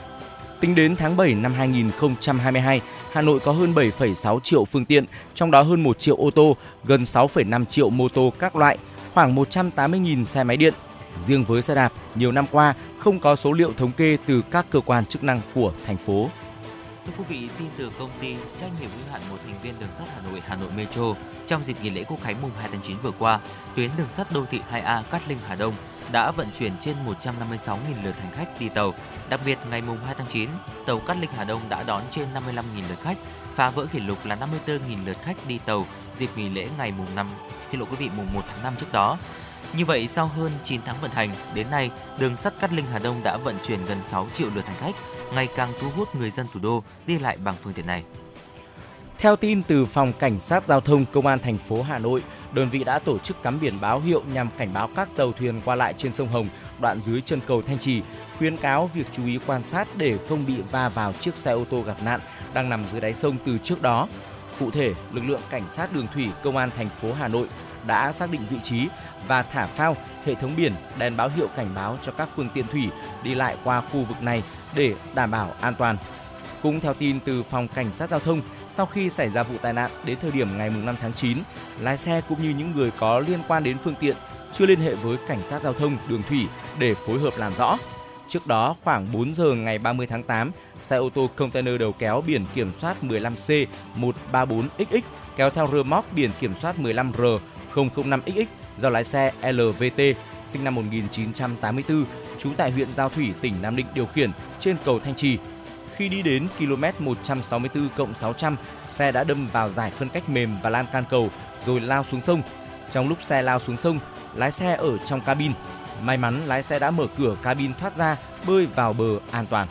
S4: Tính đến tháng 7 năm 2022, Hà Nội có hơn 7,6 triệu phương tiện, trong đó hơn 1 triệu ô tô, gần 6,5 triệu mô tô các loại, khoảng 180.000 xe máy điện. Riêng với xe đạp, nhiều năm qua không có số liệu thống kê từ các cơ quan chức năng của thành phố.
S3: Thưa quý vị, tin từ công ty trách nhiệm hữu hạn một thành viên đường sắt Hà Nội Hà Nội Metro, trong dịp nghỉ lễ Quốc khánh mùng 2 tháng 9 vừa qua, tuyến đường sắt đô thị 2A Cát Linh Hà Đông đã vận chuyển trên 156.000 lượt hành khách đi tàu. Đặc biệt, ngày 2 tháng 9, tàu Cát Linh Hà Đông đã đón trên 55.000 lượt khách, phá vỡ kỷ lục là 54.000 lượt khách đi tàu dịp nghỉ lễ ngày mùng 5, xin lỗi quý vị, mùng 1 tháng 5 trước đó. Như vậy, sau hơn 9 tháng vận hành, đến nay, đường sắt Cát Linh Hà Đông đã vận chuyển gần 6 triệu lượt hành khách, ngày càng thu hút người dân thủ đô đi lại bằng phương tiện này.
S4: Theo tin từ Phòng Cảnh sát Giao thông Công an thành phố Hà Nội, đơn vị đã tổ chức cắm biển báo hiệu nhằm cảnh báo các tàu thuyền qua lại trên sông Hồng, đoạn dưới chân cầu Thanh Trì, khuyến cáo việc chú ý quan sát để không bị va vào chiếc xe ô tô gặp nạn đang nằm dưới đáy sông từ trước đó. Cụ thể, lực lượng cảnh sát đường thủy Công an thành phố Hà Nội đã xác định vị trí và thả phao hệ thống biển đèn báo hiệu cảnh báo cho các phương tiện thủy đi lại qua khu vực này để đảm bảo an toàn. Cũng theo tin từ Phòng Cảnh sát Giao thông, sau khi xảy ra vụ tai nạn đến thời điểm ngày 5 tháng 9, lái xe cũng như những người có liên quan đến phương tiện chưa liên hệ với Cảnh sát Giao thông đường thủy để phối hợp làm rõ. Trước đó, khoảng 4 giờ ngày 30 tháng 8, xe ô tô container đầu kéo biển kiểm soát 15C134XX kéo theo rơ móc biển kiểm soát 15R005XX do lái xe LVT sinh năm 1984 trú tại huyện Giao Thủy, tỉnh Nam Định điều khiển trên cầu Thanh Trì. Khi đi đến km 164 cộng 600, xe đã đâm vào giải phân cách mềm và lan can cầu rồi lao xuống sông. Trong lúc xe lao xuống sông, lái xe ở trong cabin. May mắn lái xe đã mở cửa cabin thoát ra, bơi vào bờ an toàn.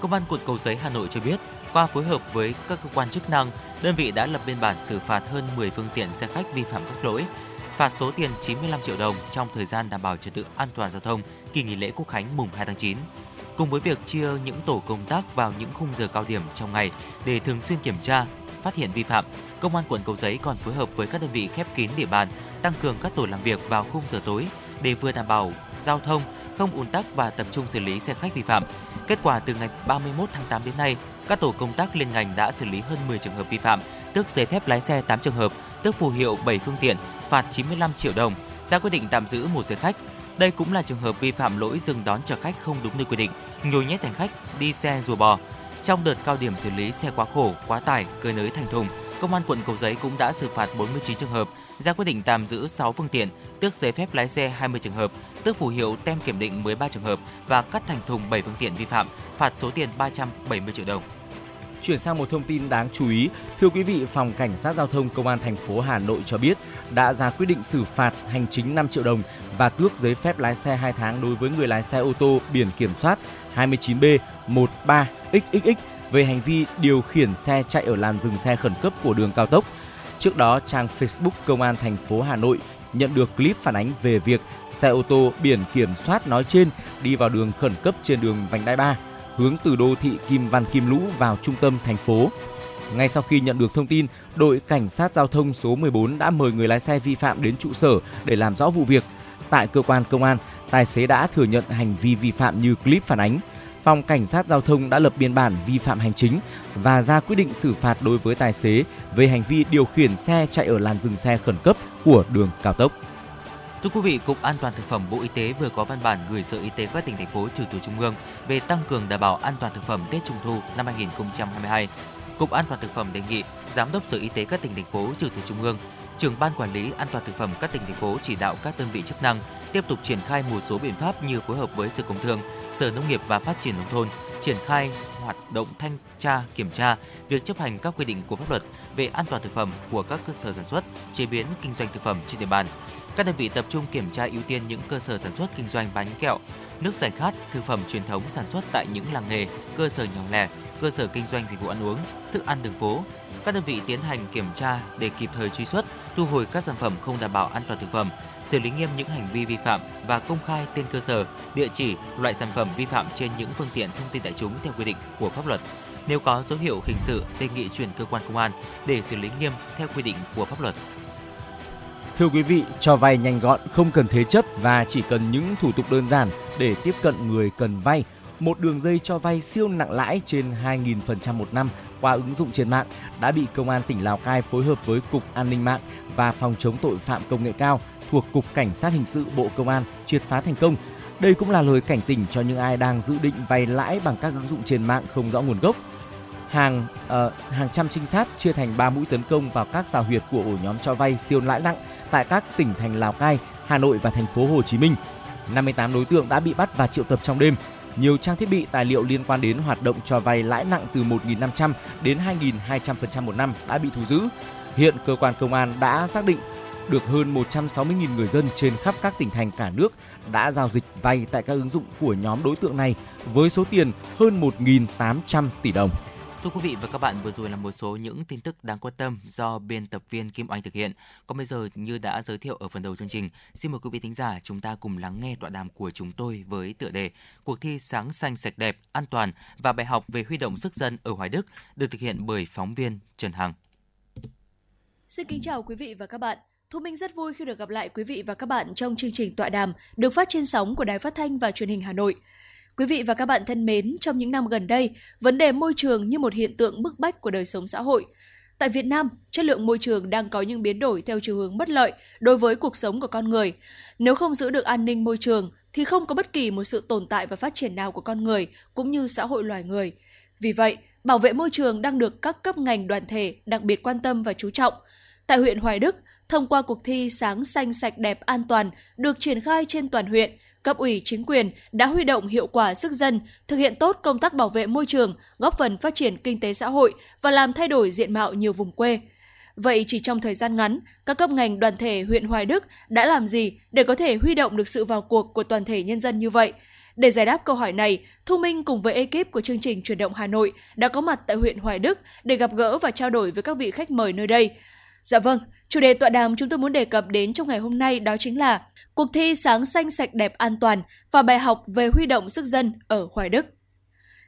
S3: Công an quận Cầu Giấy Hà Nội cho biết, qua phối hợp với các cơ quan chức năng, đơn vị đã lập biên bản xử phạt hơn 10 phương tiện xe khách vi phạm các lỗi, phạt số tiền 95 triệu đồng trong thời gian đảm bảo trật tự an toàn giao thông kỳ nghỉ lễ Quốc khánh mùng 2 tháng 9. Cùng với việc chia những tổ công tác vào những khung giờ cao điểm trong ngày để thường xuyên kiểm tra, phát hiện vi phạm, Công an quận Cầu Giấy còn phối hợp với các đơn vị khép kín địa bàn, tăng cường các tổ làm việc vào khung giờ tối để vừa đảm bảo giao thông, không ùn tắc và tập trung xử lý xe khách vi phạm. Kết quả từ ngày 31 tháng 8 đến nay, các tổ công tác liên ngành đã xử lý hơn 10 trường hợp vi phạm, tước giấy phép lái xe 8 trường hợp, tước phù hiệu 7 phương tiện, phạt 95 triệu đồng, ra quyết định tạm giữ một xe khách. Đây cũng là trường hợp vi phạm lỗi dừng đón chở khách không đúng nơi quy định, nhồi nhét hành khách đi xe rùa bò. Trong đợt cao điểm xử lý xe quá khổ, quá tải, cơi nới thành thùng, Công an quận Cầu Giấy cũng đã xử phạt 49 trường hợp, ra quyết định tạm giữ 6 phương tiện, tước giấy phép lái xe 20 trường hợp, tước phù hiệu tem kiểm định 13 trường hợp và cắt thành thùng 7 phương tiện vi phạm, phạt số tiền 370 triệu đồng.
S4: Chuyển sang một thông tin đáng chú ý, thưa quý vị, Phòng Cảnh sát Giao thông Công an thành phố Hà Nội cho biết đã ra quyết định xử phạt hành chính 5 triệu đồng và tước giấy phép lái xe 2 tháng đối với người lái xe ô tô biển kiểm soát 29B 13XXX về hành vi điều khiển xe chạy ở làn dừng xe khẩn cấp của đường cao tốc. Trước đó, trang Facebook Công an thành phố Hà Nội nhận được clip phản ánh về việc xe ô tô biển kiểm soát nói trên đi vào đường khẩn cấp trên đường vành đai 3 hướng từ đô thị Kim Văn Kim Lũ vào trung tâm thành phố. Ngay sau khi nhận được thông tin, đội cảnh sát giao thông số 14 đã mời người lái xe vi phạm đến trụ sở để làm rõ vụ việc. Tại cơ quan công an, tài xế đã thừa nhận hành vi vi phạm như clip phản ánh. Phòng Cảnh sát Giao thông đã lập biên bản vi phạm hành chính và ra quyết định xử phạt đối với tài xế về hành vi điều khiển xe chạy ở làn dừng xe khẩn cấp của đường cao tốc.
S3: Thưa quý vị, Cục An toàn thực phẩm Bộ Y tế vừa có văn bản gửi Sở Y tế các tỉnh thành phố trực thuộc trung ương về tăng cường đảm bảo an toàn thực phẩm Tết Trung thu năm 2022. Cục An toàn thực phẩm đề nghị Giám đốc Sở Y tế các tỉnh thành phố trực thuộc trung ương, trưởng ban quản lý an toàn thực phẩm các tỉnh thành phố chỉ đạo các đơn vị chức năng tiếp tục triển khai một số biện pháp như phối hợp với Sở Công Thương, Sở Nông nghiệp và Phát triển nông thôn triển khai hoạt động thanh tra, kiểm tra việc chấp hành các quy định của pháp luật về an toàn thực phẩm của các cơ sở sản xuất, chế biến, kinh doanh thực phẩm trên địa bàn. Các đơn vị tập trung kiểm tra ưu tiên những cơ sở sản xuất kinh doanh bánh kẹo, nước giải khát, thực phẩm truyền thống sản xuất tại những làng nghề, cơ sở nhỏ lẻ, cơ sở kinh doanh dịch vụ ăn uống, thức ăn đường phố. Các đơn vị tiến hành kiểm tra để kịp thời truy xuất, thu hồi các sản phẩm không đảm bảo an toàn thực phẩm, xử lý nghiêm những hành vi vi phạm và công khai tên cơ sở, địa chỉ, loại sản phẩm vi phạm trên những phương tiện thông tin đại chúng theo quy định của pháp luật. Nếu có dấu hiệu hình sự, đề nghị chuyển cơ quan công an để xử lý nghiêm theo quy định của pháp luật.
S4: Thưa quý vị, cho vay nhanh gọn, không cần thế chấp và chỉ cần những thủ tục đơn giản để tiếp cận người cần vay. Một đường dây cho vay siêu nặng lãi trên 2.000% một năm qua ứng dụng trên mạng đã bị Công an tỉnh Lào Cai phối hợp với Cục An ninh mạng và Phòng chống tội phạm công nghệ cao thuộc Cục Cảnh sát Hình sự Bộ Công an triệt phá thành công. Đây cũng là lời cảnh tỉnh cho những ai đang dự định vay lãi bằng các ứng dụng trên mạng không rõ nguồn gốc. Hàng uh, hàng trăm trinh sát chia thành 3 mũi tấn công vào các rào huyệt của ổ nhóm cho vay siêu lãi nặng tại các tỉnh thành Lào Cai, Hà Nội và thành phố Hồ Chí Minh. 58 đối tượng đã bị bắt và triệu tập trong đêm. Nhiều trang thiết bị, tài liệu liên quan đến hoạt động cho vay lãi nặng từ 1.500 đến 2.200% một năm đã bị thu giữ. Hiện cơ quan công an đã xác định được hơn 160.000 người dân trên khắp các tỉnh thành cả nước đã giao dịch vay tại các ứng dụng của nhóm đối tượng này với số tiền hơn 1.800 tỷ đồng.
S3: Thưa quý vị và các bạn, vừa rồi là một số những tin tức đáng quan tâm do biên tập viên Kim Oanh thực hiện. Còn bây giờ như đã giới thiệu ở phần đầu chương trình, xin mời quý vị thính giả chúng ta cùng lắng nghe tọa đàm của chúng tôi với tựa đề Cuộc thi sáng xanh sạch đẹp, an toàn và bài học về huy động sức dân ở Hoài Đức được thực hiện bởi phóng viên Trần Hằng.
S2: Xin kính chào quý vị và các bạn. Thu Minh rất vui khi được gặp lại quý vị và các bạn trong chương trình tọa đàm được phát trên sóng của Đài Phát thanh và Truyền hình Hà Nội. Quý vị và các bạn thân mến, trong những năm gần đây, vấn đề môi trường như một hiện tượng bức bách của đời sống xã hội. Tại Việt Nam, chất lượng môi trường đang có những biến đổi theo chiều hướng bất lợi đối với cuộc sống của con người. Nếu không giữ được an ninh môi trường thì không có bất kỳ một sự tồn tại và phát triển nào của con người cũng như xã hội loài người. Vì vậy, bảo vệ môi trường đang được các cấp ngành đoàn thể đặc biệt quan tâm và chú trọng. Tại huyện Hoài Đức, thông qua cuộc thi Sáng xanh sạch đẹp an toàn được triển khai trên toàn huyện, cấp ủy chính quyền đã huy động hiệu quả sức dân, thực hiện tốt công tác bảo vệ môi trường, góp phần phát triển kinh tế xã hội và làm thay đổi diện mạo nhiều vùng quê. Vậy chỉ trong thời gian ngắn, các cấp ngành đoàn thể huyện Hoài Đức đã làm gì để có thể huy động được sự vào cuộc của toàn thể nhân dân như vậy? Để giải đáp câu hỏi này, Thu Minh cùng với ekip của chương trình truyền động Hà Nội đã có mặt tại huyện Hoài Đức để gặp gỡ và trao đổi với các vị khách mời nơi đây. Dạ vâng, chủ đề tọa đàm chúng tôi muốn đề cập đến trong ngày hôm nay đó chính là cuộc thi sáng xanh sạch đẹp an toàn và bài học về huy động sức dân ở Hoài Đức.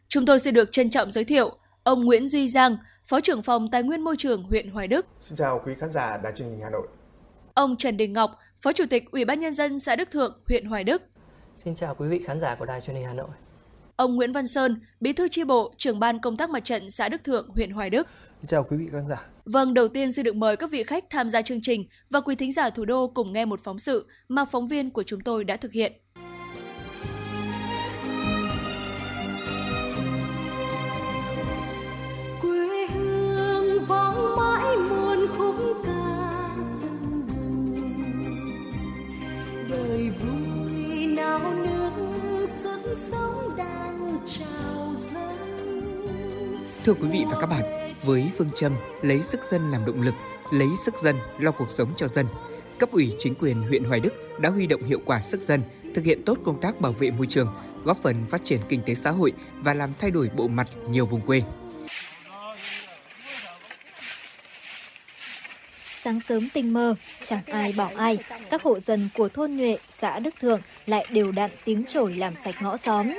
S2: Chúng tôi xin được trân trọng giới thiệu ông Nguyễn Duy Giang, Phó trưởng phòng Tài nguyên Môi trường huyện Hoài Đức.
S11: Xin chào quý khán giả đài truyền hình Hà Nội.
S2: Ông Trần Đình Ngọc, Phó Chủ tịch Ủy ban Nhân dân xã Đức Thượng, huyện Hoài Đức.
S12: Xin chào quý vị khán giả của đài truyền hình Hà Nội.
S2: Ông Nguyễn Văn Sơn, Bí thư chi bộ, trưởng ban công tác mặt trận xã Đức Thượng, huyện Hoài Đức.
S13: Xin chào quý vị khán giả.
S2: Vâng, đầu tiên xin được mời các vị khách tham gia chương trình và quý thính giả thủ đô cùng nghe một phóng sự mà phóng viên của chúng tôi đã thực hiện.
S9: quê hương vang mãi muôn khúc ca đời vui nao nước sức sống đang trào dâng
S1: Thưa quý vị và các bạn, với phương châm lấy sức dân làm động lực, lấy sức dân lo cuộc sống cho dân, cấp ủy chính quyền huyện Hoài Đức đã huy động hiệu quả sức dân, thực hiện tốt công tác bảo vệ môi trường, góp phần phát triển kinh tế xã hội và làm thay đổi bộ mặt nhiều vùng quê.
S14: Sáng sớm tinh mơ, chẳng ai bảo ai, các hộ dân của thôn Nhuệ, xã Đức Thượng lại đều đặn tiếng chổi làm sạch ngõ xóm.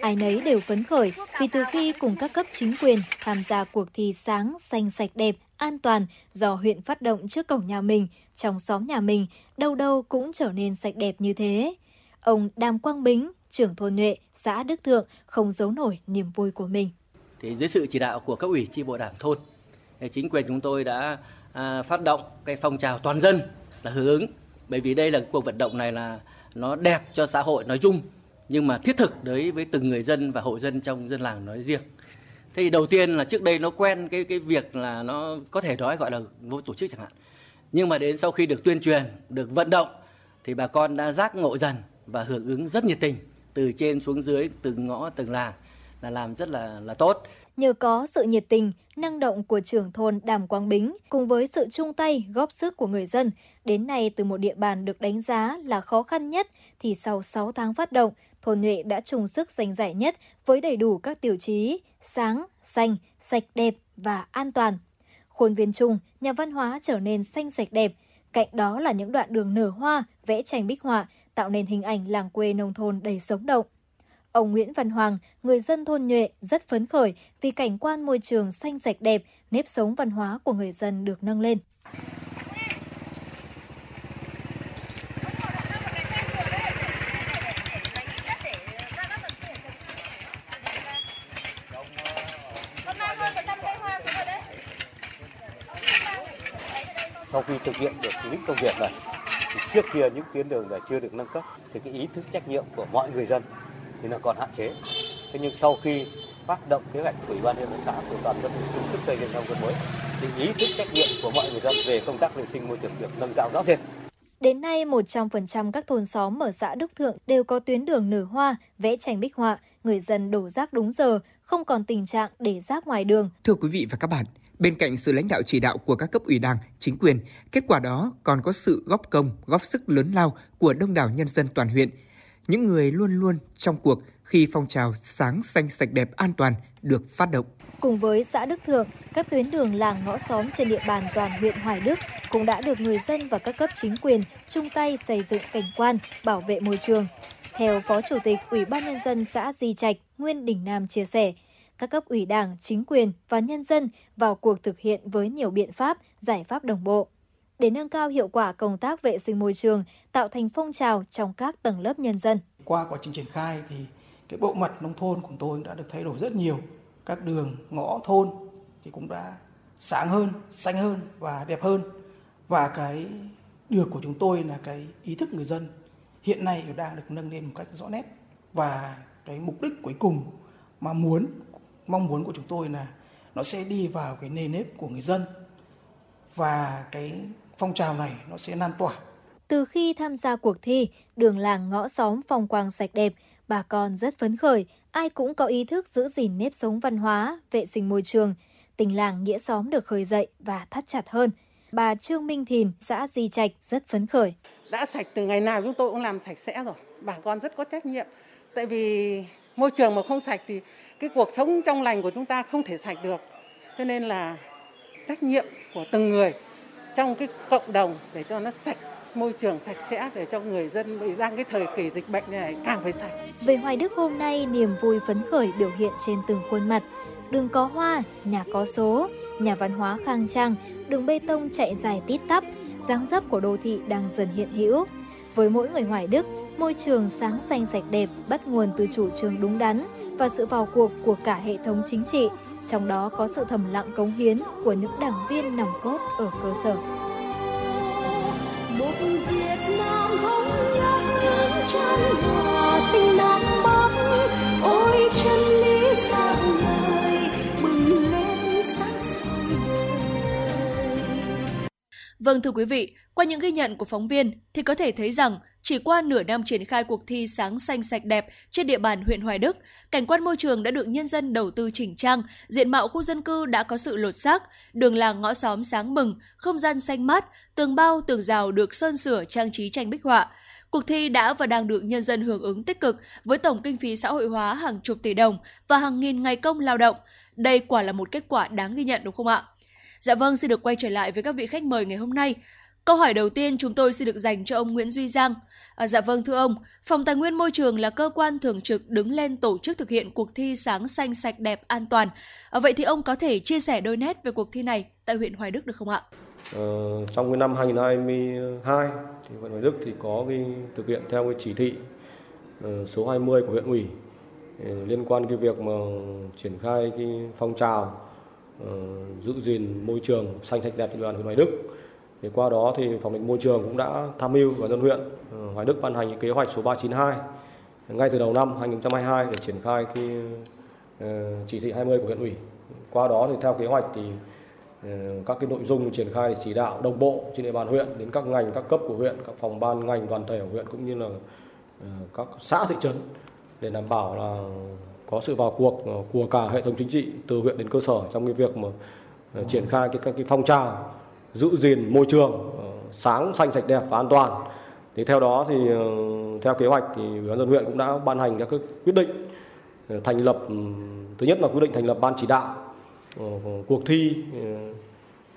S14: Ai nấy đều phấn khởi vì từ khi cùng các cấp chính quyền tham gia cuộc thi sáng, xanh sạch đẹp, an toàn do huyện phát động trước cổng nhà mình, trong xóm nhà mình, đâu đâu cũng trở nên sạch đẹp như thế. Ông Đàm Quang Bính, trưởng thôn Nhuệ, xã Đức Thượng không giấu nổi niềm vui của mình.
S15: thì dưới sự chỉ đạo của cấp ủy chi bộ đảng thôn chính quyền chúng tôi đã à, phát động cái phong trào toàn dân là hưởng ứng bởi vì đây là cuộc vận động này là nó đẹp cho xã hội nói chung nhưng mà thiết thực đối với từng người dân và hộ dân trong dân làng nói riêng. Thế thì đầu tiên là trước đây nó quen cái cái việc là nó có thể nói gọi là vô tổ chức chẳng hạn. Nhưng mà đến sau khi được tuyên truyền được vận động thì bà con đã giác ngộ dần và hưởng ứng rất nhiệt tình từ trên xuống dưới từng ngõ từng làng là làm rất là là tốt.
S14: Nhờ có sự nhiệt tình, năng động của trưởng thôn Đàm Quang Bính cùng với sự chung tay góp sức của người dân, đến nay từ một địa bàn được đánh giá là khó khăn nhất thì sau 6 tháng phát động, thôn Nhuệ đã chung sức giành giải nhất với đầy đủ các tiêu chí sáng, xanh, sạch đẹp và an toàn. Khuôn viên chung, nhà văn hóa trở nên xanh sạch đẹp, cạnh đó là những đoạn đường nở hoa, vẽ tranh bích họa tạo nên hình ảnh làng quê nông thôn đầy sống động. Ông Nguyễn Văn Hoàng, người dân thôn Nhuệ rất phấn khởi vì cảnh quan môi trường xanh sạch đẹp, nếp sống văn hóa của người dân được nâng lên.
S16: Khi thực hiện được những công việc này thì trước kia những tuyến đường này chưa được nâng cấp thì cái ý thức trách nhiệm của mọi người dân thì nó còn hạn chế thế nhưng sau khi phát động kế hoạch của ủy ban nhân dân xã của toàn dân chung sức xây dựng nông thôn mới thì ý thức trách nhiệm của mọi người dân về công tác vệ sinh môi trường được nâng cao rõ rệt
S14: Đến nay, 100% các thôn xóm ở xã Đức Thượng đều có tuyến đường nở hoa, vẽ tranh bích họa, người dân đổ rác đúng giờ, không còn tình trạng để rác ngoài đường.
S1: Thưa quý vị và các bạn, bên cạnh sự lãnh đạo chỉ đạo của các cấp ủy đảng, chính quyền, kết quả đó còn có sự góp công, góp sức lớn lao của đông đảo nhân dân toàn huyện. Những người luôn luôn trong cuộc khi phong trào sáng xanh sạch đẹp an toàn được phát động.
S14: Cùng với xã Đức Thượng, các tuyến đường làng ngõ xóm trên địa bàn toàn huyện Hoài Đức cũng đã được người dân và các cấp chính quyền chung tay xây dựng cảnh quan, bảo vệ môi trường. Theo Phó Chủ tịch Ủy ban Nhân dân xã Di Trạch, Nguyên Đình Nam chia sẻ, các cấp ủy đảng, chính quyền và nhân dân vào cuộc thực hiện với nhiều biện pháp, giải pháp đồng bộ. Để nâng cao hiệu quả công tác vệ sinh môi trường, tạo thành phong trào trong các tầng lớp nhân dân.
S13: Qua quá trình triển khai thì cái bộ mặt nông thôn của tôi đã được thay đổi rất nhiều. Các đường, ngõ thôn thì cũng đã sáng hơn, xanh hơn và đẹp hơn. Và cái được của chúng tôi là cái ý thức người dân hiện nay đang được nâng lên một cách rõ nét. Và cái mục đích cuối cùng mà muốn, mong muốn của chúng tôi là nó sẽ đi vào cái nề nếp của người dân và cái phong trào này nó sẽ lan tỏa
S14: Từ khi tham gia cuộc thi, đường làng ngõ xóm phong quang sạch đẹp, bà con rất phấn khởi, ai cũng có ý thức giữ gìn nếp sống văn hóa, vệ sinh môi trường. Tình làng nghĩa xóm được khơi dậy và thắt chặt hơn. Bà Trương Minh Thìn, xã Di Trạch rất phấn khởi.
S17: đã sạch từ ngày nào chúng tôi cũng làm sạch sẽ rồi bà con rất có trách nhiệm tại vì môi trường mà không sạch thì cái cuộc sống trong lành của chúng ta không thể sạch được cho nên là trách nhiệm của từng người trong cái cộng đồng để cho nó sạch môi trường sạch sẽ để cho người dân bị đang cái thời kỳ dịch bệnh này càng phải sạch.
S14: Về Hoài Đức hôm nay, niềm vui phấn khởi biểu hiện trên từng khuôn mặt. Đường có hoa, nhà có số, nhà văn hóa khang trang, đường bê tông chạy dài tít tắp, dáng dấp của đô thị đang dần hiện hữu. Với mỗi người Hoài Đức, môi trường sáng xanh sạch đẹp bắt nguồn từ chủ trương đúng đắn và sự vào cuộc của cả hệ thống chính trị, trong đó có sự thầm lặng cống hiến của những đảng viên nòng cốt ở cơ sở.
S9: một Việt Nam thống nhất những chân hòa tình Nam Bắc ôi chân lý dạng ngời bừng lên sáng soi
S2: Vâng thưa quý vị, qua những ghi nhận của phóng viên thì có thể thấy rằng chỉ qua nửa năm triển khai cuộc thi sáng xanh sạch đẹp trên địa bàn huyện Hoài Đức, cảnh quan môi trường đã được nhân dân đầu tư chỉnh trang, diện mạo khu dân cư đã có sự lột xác, đường làng ngõ xóm sáng mừng, không gian xanh mát, tường bao, tường rào được sơn sửa trang trí tranh bích họa. Cuộc thi đã và đang được nhân dân hưởng ứng tích cực với tổng kinh phí xã hội hóa hàng chục tỷ đồng và hàng nghìn ngày công lao động. Đây quả là một kết quả đáng ghi nhận đúng không ạ? Dạ vâng, xin được quay trở lại với các vị khách mời ngày hôm nay. Câu hỏi đầu tiên chúng tôi xin được dành cho ông Nguyễn Duy Giang. À, dạ vâng thưa ông, Phòng Tài nguyên Môi trường là cơ quan thường trực đứng lên tổ chức thực hiện cuộc thi sáng xanh sạch đẹp an toàn. À, vậy thì ông có thể chia sẻ đôi nét về cuộc thi này tại huyện Hoài Đức được không ạ?
S18: Ờ, trong cái năm 2022 thì huyện Hoài Đức thì có cái thực hiện theo cái chỉ thị ờ, số 20 của huyện ủy ờ, liên quan cái việc mà triển khai cái phong trào uh, giữ gìn môi trường xanh sạch đẹp trên địa bàn huyện Hoài Đức. Thì qua đó thì phòng định môi trường cũng đã tham mưu và dân huyện ờ, Hoài Đức ban hành kế hoạch số 392 ngay từ đầu năm 2022 để triển khai cái ờ, chỉ thị 20 của huyện ủy. Qua đó thì theo kế hoạch thì ờ, các cái nội dung triển khai để chỉ đạo đồng bộ trên địa bàn huyện đến các ngành, các cấp của huyện, các phòng ban ngành, đoàn thể của huyện cũng như là các xã, thị trấn để đảm bảo là có sự vào cuộc của cả hệ thống chính trị từ huyện đến cơ sở trong cái việc mà triển khai cái các cái phong trào giữ gìn môi trường ờ, sáng, xanh, sạch, đẹp và an toàn thì theo đó thì ờ, theo kế hoạch thì ủy ban dân huyện cũng đã ban hành các quyết định ờ, thành lập ừ, thứ nhất là quyết định thành lập ban chỉ đạo cuộc thi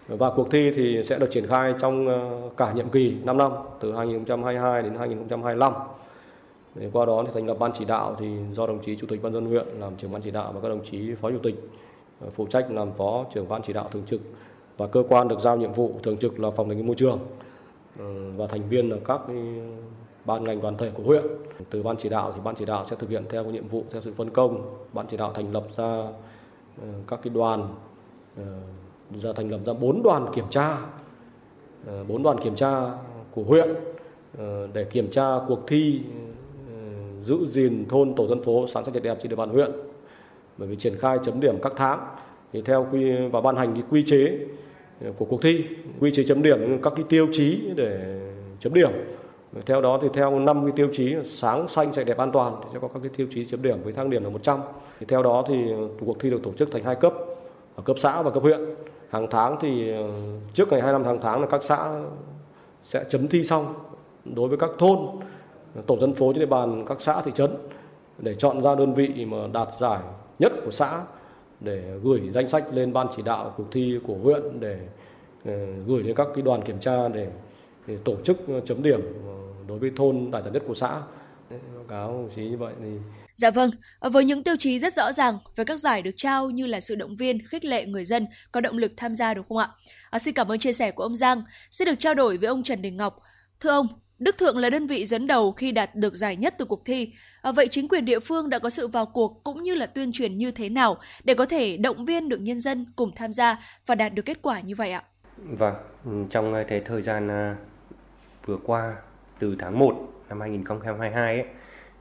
S18: và cuộc thi thì sẽ được triển khai trong cả nhiệm kỳ 5 năm, từ 2022 đến 2025. Để qua đó thì thành lập ban chỉ đạo thì do đồng chí chủ tịch ban dân huyện làm trưởng ban chỉ đạo và các đồng chí phó chủ tịch phụ trách làm phó trưởng ban chỉ đạo thường trực và cơ quan được giao nhiệm vụ thường trực là phòng tài nguyên môi trường ừ, và thành viên là các ban ngành đoàn thể của huyện. Từ ban chỉ đạo thì ban chỉ đạo sẽ thực hiện theo cái nhiệm vụ, theo sự phân công. Ban chỉ đạo thành lập ra ừ, các cái đoàn ừ, ra thành lập ra bốn đoàn kiểm tra bốn đoàn kiểm tra của huyện để kiểm tra cuộc thi giữ gìn thôn, tổ dân phố sáng xanh sạch đẹp trên địa bàn huyện bởi vì triển khai chấm điểm các tháng thì theo quy và ban hành cái quy chế của cuộc thi, quy chế chấm điểm, các cái tiêu chí để chấm điểm. Theo đó thì theo năm cái tiêu chí, sáng xanh sạch đẹp an toàn, thì sẽ có các cái tiêu chí chấm điểm với thang điểm là 100 thì theo đó thì cuộc thi được tổ chức thành hai cấp, ở cấp xã và cấp huyện. Hàng tháng thì ờ, trước ngày 25 tháng tháng là các xã sẽ chấm thi xong. Đối với các thôn, tổ dân phố trên địa bàn các xã thị trấn để chọn ra đơn vị mà đạt giải nhất của xã để gửi danh sách lên ban chỉ đạo cuộc thi của huyện để ờ, gửi đến các cái đoàn kiểm tra để, để tổ chức ờ, chấm điểm ờ, đối với thôn đạt giải nhất của xã báo cáo đồng chí như vậy thì
S2: Dạ vâng, với những tiêu chí rất rõ ràng về các giải được trao như là sự động viên, khích lệ người dân có động lực tham gia đúng không ạ? À, xin cảm ơn chia sẻ của ông Giang. sẽ được trao đổi với ông Trần Đình Ngọc. Thưa ông, Đức Thượng là đơn vị dẫn đầu khi đạt được giải nhất từ cuộc thi. À, vậy chính quyền địa phương đã có sự vào cuộc cũng như là tuyên truyền như thế nào để có thể động viên được nhân dân cùng tham gia và đạt được kết quả như vậy ạ?
S19: Vâng, ừ, trong cái thời gian à, vừa qua từ tháng 1 năm 2022 ấy,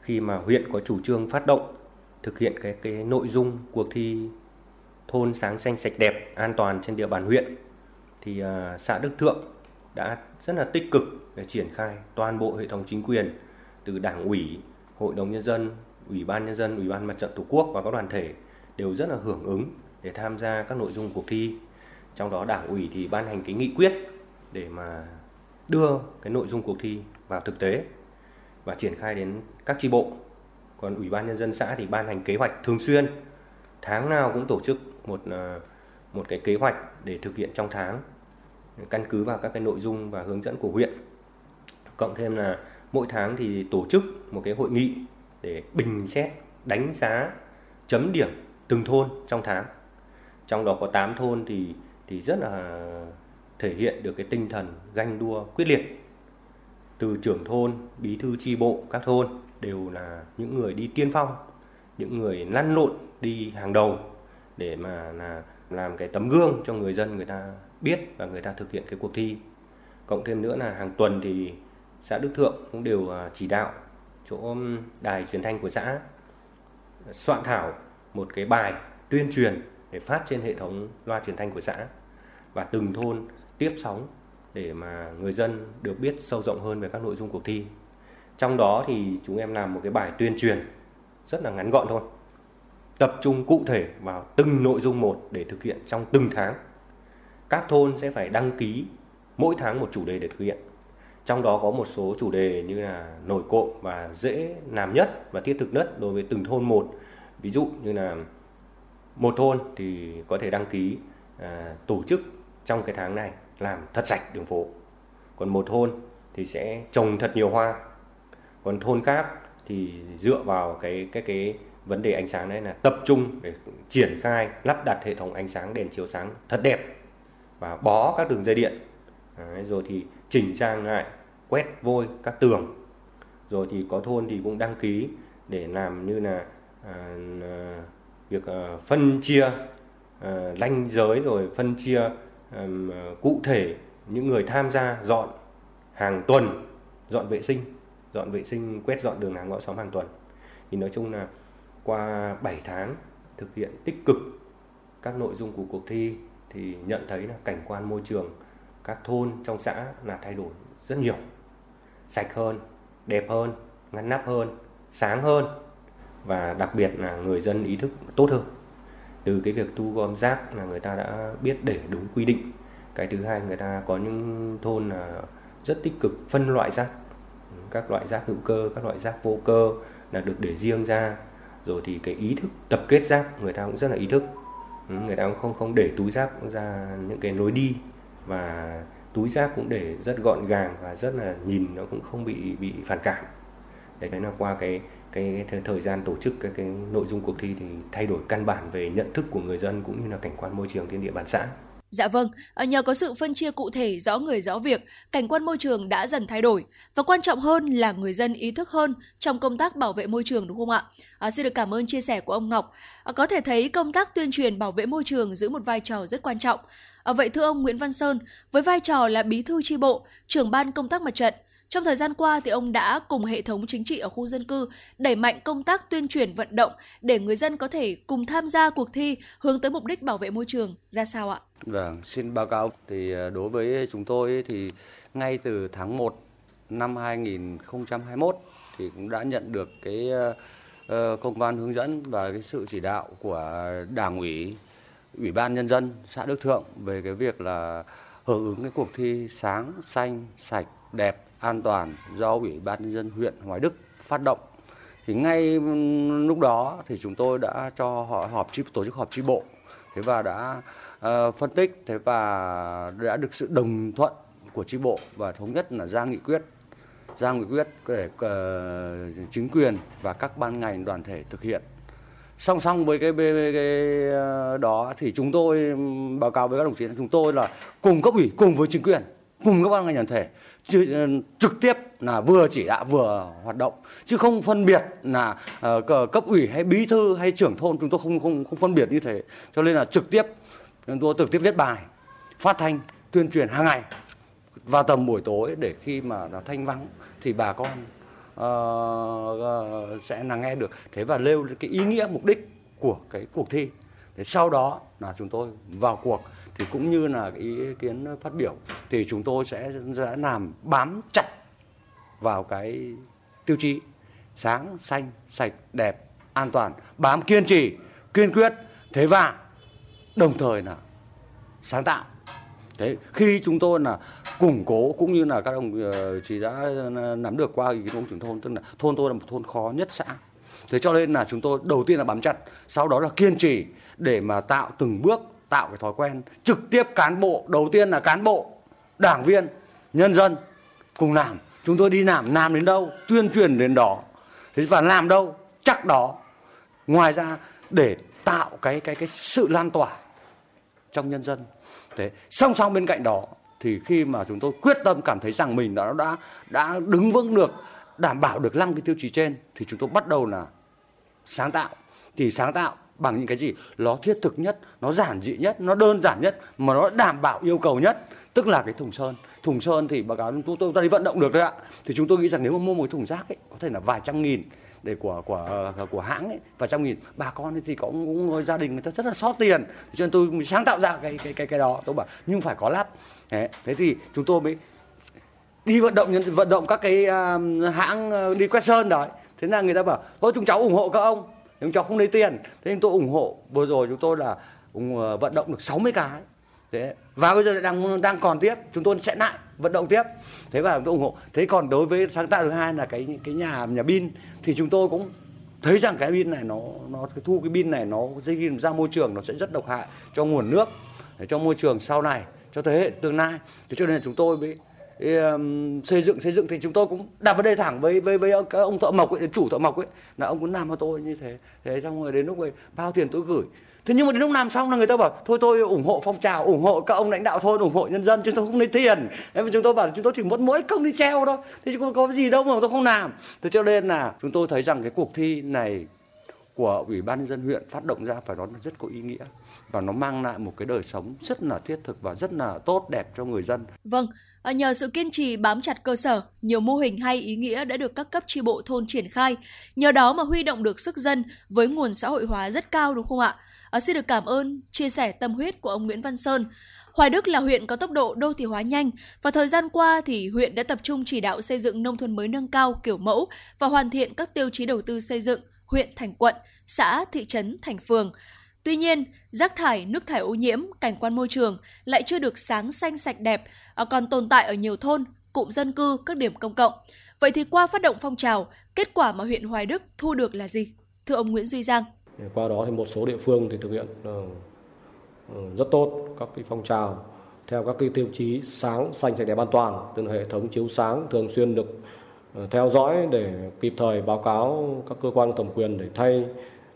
S19: khi mà huyện có chủ trương phát động thực hiện cái cái nội dung cuộc thi thôn sáng xanh sạch đẹp an toàn trên địa bàn huyện thì uh, xã Đức Thượng đã rất là tích cực để triển khai toàn bộ hệ thống chính quyền từ đảng ủy, hội đồng nhân dân, ủy ban nhân dân, ủy ban mặt trận tổ quốc và các đoàn thể đều rất là hưởng ứng để tham gia các nội dung cuộc thi. Trong đó đảng ủy thì ban hành cái nghị quyết để mà đưa cái nội dung cuộc thi vào thực tế và triển khai đến các chi bộ. Còn ủy ban nhân dân xã thì ban hành kế hoạch thường xuyên, tháng nào cũng tổ chức một ờ, một cái kế hoạch để thực hiện trong tháng căn cứ vào các cái nội dung và hướng dẫn của huyện cộng thêm là mỗi tháng thì tổ chức một cái hội nghị để bình xét, đánh giá, chấm điểm từng thôn trong tháng. Trong đó có 8 thôn thì thì rất là thể hiện được cái tinh thần ganh đua quyết liệt. Từ trưởng thôn, bí thư chi bộ, các thôn đều là những người đi tiên phong, những người lăn lộn đi hàng đầu để mà là làm cái tấm gương cho người dân người ta biết và người ta thực hiện cái cuộc thi. Cộng thêm nữa là hàng tuần thì xã Đức Thượng cũng đều à, chỉ đạo chỗ đài truyền thanh của xã soạn thảo một cái bài tuyên truyền để phát trên hệ thống loa truyền thanh của xã và từng thôn tiếp sóng để mà người dân được biết sâu rộng hơn về các nội dung cuộc thi. Trong đó thì chúng em làm một cái bài tuyên truyền rất là ngắn gọn thôi. Tập trung cụ thể vào từng nội dung một để thực hiện trong từng tháng. Các thôn sẽ phải đăng ký mỗi tháng một chủ đề để thực hiện. Trong đó có một số chủ đề như là nổi cộm và dễ làm nhất và thiết thực nhất đối với từng thôn một. Ví dụ như là một thôn thì có thể đăng ký à, tổ chức trong cái tháng này làm thật sạch đường phố. Còn một thôn thì sẽ trồng thật nhiều hoa. Còn thôn khác thì dựa vào cái cái cái vấn đề ánh sáng đấy là tập trung để triển khai lắp đặt hệ thống ánh sáng đèn chiếu sáng thật đẹp và bó các đường dây điện. Đấy, rồi thì chỉnh trang lại quét vôi các tường. Rồi thì có thôn thì cũng đăng ký để làm như là à, à việc à, phân chia à, ranh giới rồi phân chia à, cụ thể những người tham gia dọn hàng tuần dọn vệ sinh dọn vệ sinh quét dọn đường làng ngõ xóm hàng tuần. Thì nói chung là qua 7 tháng thực hiện tích cực các nội dung của cuộc thi thì nhận thấy là cảnh quan môi trường các thôn trong xã là thay đổi rất nhiều. Sạch hơn, đẹp hơn, ngăn nắp hơn, sáng hơn và đặc biệt là người dân ý thức tốt hơn. Từ cái việc thu gom rác là người ta đã biết để đúng quy định. Cái thứ hai, người ta có những thôn là rất tích cực phân loại rác. Các loại rác hữu cơ, các loại rác vô cơ là được để riêng ra. Rồi thì cái ý thức tập kết rác, người ta cũng rất là ý thức. Người ta cũng không không để túi rác ra những cái lối đi và túi rác cũng để rất gọn gàng và rất là nhìn nó cũng không bị bị phản cảm đấy là qua cái cái, cái thời gian tổ chức cái cái nội dung cuộc thi thì thay đổi căn bản về nhận thức của người dân cũng như là cảnh quan môi trường trên địa bàn xã.
S2: Dạ vâng, à, nhờ có sự phân chia cụ thể rõ người rõ việc, cảnh quan môi trường đã dần thay đổi và quan trọng hơn là người dân ý thức hơn trong công tác bảo vệ môi trường đúng không ạ? À, xin được cảm ơn chia sẻ của ông Ngọc. À, có thể thấy công tác tuyên truyền bảo vệ môi trường giữ một vai trò rất quan trọng. À, vậy thưa ông Nguyễn Văn Sơn, với vai trò là bí thư tri bộ, trưởng ban công tác mặt trận, trong thời gian qua thì ông đã cùng hệ thống chính trị ở khu dân cư đẩy mạnh công tác tuyên truyền vận động để người dân có thể cùng tham gia cuộc thi hướng tới mục đích bảo vệ môi trường ra sao ạ?
S20: Vâng, xin báo cáo thì ờ, đối với chúng tôi thì ngay từ tháng 1 năm 2021 thì cũng đã nhận được cái ờ, công văn hướng dẫn và cái sự chỉ đạo của Đảng ủy, Ủy ban nhân dân xã Đức Thượng về cái việc là hưởng ứng cái cuộc thi sáng xanh sạch đẹp an toàn do Ủy ban nhân dân huyện Hoài Đức phát động. Thì ngay lúc đó thì chúng tôi đã cho họ họp chi tổ chức họp chi bộ thế và đã uh, phân tích thế và đã được sự đồng thuận của chi bộ và thống nhất là ra nghị quyết ra nghị quyết để uh, chính quyền và các ban ngành đoàn thể thực hiện song song với cái, cái, cái đó thì chúng tôi báo cáo với các đồng chí là chúng tôi là cùng cấp ủy cùng với chính quyền cùng các ban ngành đoàn thể chứ, ờ, trực tiếp là vừa chỉ đạo vừa hoạt động. Chứ không phân biệt là uh, cấp ủy hay bí thư hay trưởng thôn chúng tôi không không không phân biệt như thế. Cho nên là trực tiếp chúng tôi trực tiếp viết bài phát thanh tuyên truyền hàng ngày vào tầm buổi tối để khi mà thanh vắng thì bà con uh, sẽ là nghe được. Thế và nêu cái ý nghĩa mục đích của cái cuộc thi. Thế sau đó là chúng tôi vào cuộc. Thì cũng như là cái ý kiến phát biểu thì chúng tôi sẽ sẽ làm bám chặt vào cái tiêu chí sáng xanh sạch đẹp an toàn bám kiên trì kiên quyết. Thế và đồng thời là sáng tạo. Thế khi chúng tôi là củng cố cũng như là các đồng ờ, chí đã ờ, nắm được qua ý kiến ông trưởng thôn, tức là thôn tôi là một thôn khó nhất xã. Thế cho nên là chúng tôi đầu tiên là bám chặt, sau đó là kiên trì để mà tạo từng bước, tạo cái thói quen trực tiếp cán bộ, đầu tiên là cán bộ, đảng viên, nhân dân cùng làm. Chúng tôi đi làm làm đến đâu, tuyên truyền đến đó. Thế và làm đâu, chắc đó. Ngoài ra, để tạo cái cái cái sự lan tỏa trong nhân dân. Thế song song bên cạnh đó thì khi mà chúng tôi quyết tâm cảm thấy rằng mình đã đã đã đứng vững được, đảm bảo được năm cái tiêu chí trên, thì chúng tôi bắt đầu là sáng tạo. Thì sáng tạo bằng những cái gì? Nó thiết thực nhất, nó giản dị nhất, nó đơn giản nhất, mà nó đảm bảo yêu cầu nhất. Tức là cái thùng sơn. Thùng sơn thì báo cáo chúng tôi ta đi vận động được đấy ạ. Thì chúng tôi nghĩ rằng nếu mà mua một cái thùng rác ấy, có thể là vài trăm nghìn để của của của hãng ấy. Và trong nghìn bà con thì có cũng gia đình người ta rất là xót tiền. Cho nên tôi sáng tạo ra cái cái cái cái đó. Tôi bảo nhưng phải có lắp. Thế, thế thì chúng tôi mới đi vận động vận động các cái um, hãng à, đi quét sơn đấy. Thế là người ta bảo thôi chúng cháu ủng hộ các ông chúng cháu không lấy tiền. Thế nên tôi ủng hộ. Vừa rồi chúng tôi là ủng à, vận động được 60 cái. Thế và bây giờ đang đang còn tiếp. Chúng tôi sẽ lại vận động tiếp. Thế và tôi ủng hộ. Thế còn đối với sáng tạo thứ hai là cái cái nhà nhà pin thì chúng tôi cũng thấy rằng cái pin này nó nó cái thu cái pin này nó dây ra môi trường nó sẽ rất độc hại cho nguồn nước để cho môi trường sau này cho thế hệ tương lai. Thế cho nên là chúng tôi mới xây dựng xây dựng. Thì chúng tôi cũng đặt vấn đề thẳng với với với ông, ông thợ mộc ấy, chủ thợ mộc ấy là ông cũng làm cho tôi như thế. Thế xong rồi đến lúc ấy bao tiền tôi gửi thế nhưng mà đến lúc làm xong là người ta bảo thôi tôi ủng hộ phong trào ủng hộ các ông lãnh đạo thôi ủng hộ nhân dân chúng tôi không lấy tiền em chúng tôi bảo là chúng tôi chỉ muốn mỗi công đi treo thôi thế chứ có gì đâu mà tôi không làm thế cho nên là chúng tôi thấy rằng cái cuộc thi này của ủy ban nhân dân huyện phát động ra phải nói là rất có ý nghĩa và nó mang lại một cái đời sống rất là thiết thực và rất là tốt đẹp cho người dân.
S2: Vâng, à, nhờ sự kiên trì bám chặt cơ sở, nhiều mô hình hay ý nghĩa đã được các cấp tri bộ thôn triển khai. Nhờ đó mà huy động được sức dân với nguồn xã hội hóa rất cao đúng không ạ? À, xin được cảm ơn chia sẻ tâm huyết của ông Nguyễn Văn Sơn. Hoài Đức là huyện có tốc độ đô thị hóa nhanh và thời gian qua thì huyện đã tập trung chỉ đạo xây dựng nông thôn mới nâng cao kiểu mẫu và hoàn thiện các tiêu chí đầu tư xây dựng huyện thành quận, xã, thị trấn, thành phường. Tuy nhiên, rác thải, nước thải ô nhiễm, cảnh quan môi trường lại chưa được sáng xanh sạch đẹp, à, còn tồn tại ở nhiều thôn, cụm dân cư, các điểm công cộng. Vậy thì qua phát động phong trào, kết quả mà huyện Hoài Đức thu được là gì? Thưa ông Nguyễn Duy Giang.
S18: Qua đó thì một số địa phương thì thực hiện ờ, ờ, rất tốt các cái phong trào theo các cái tiêu chí sáng, xanh, sạch đẹp an toàn, từ hệ thống chiếu sáng thường xuyên được ờ, theo dõi để kịp thời báo cáo các cơ quan thẩm quyền để thay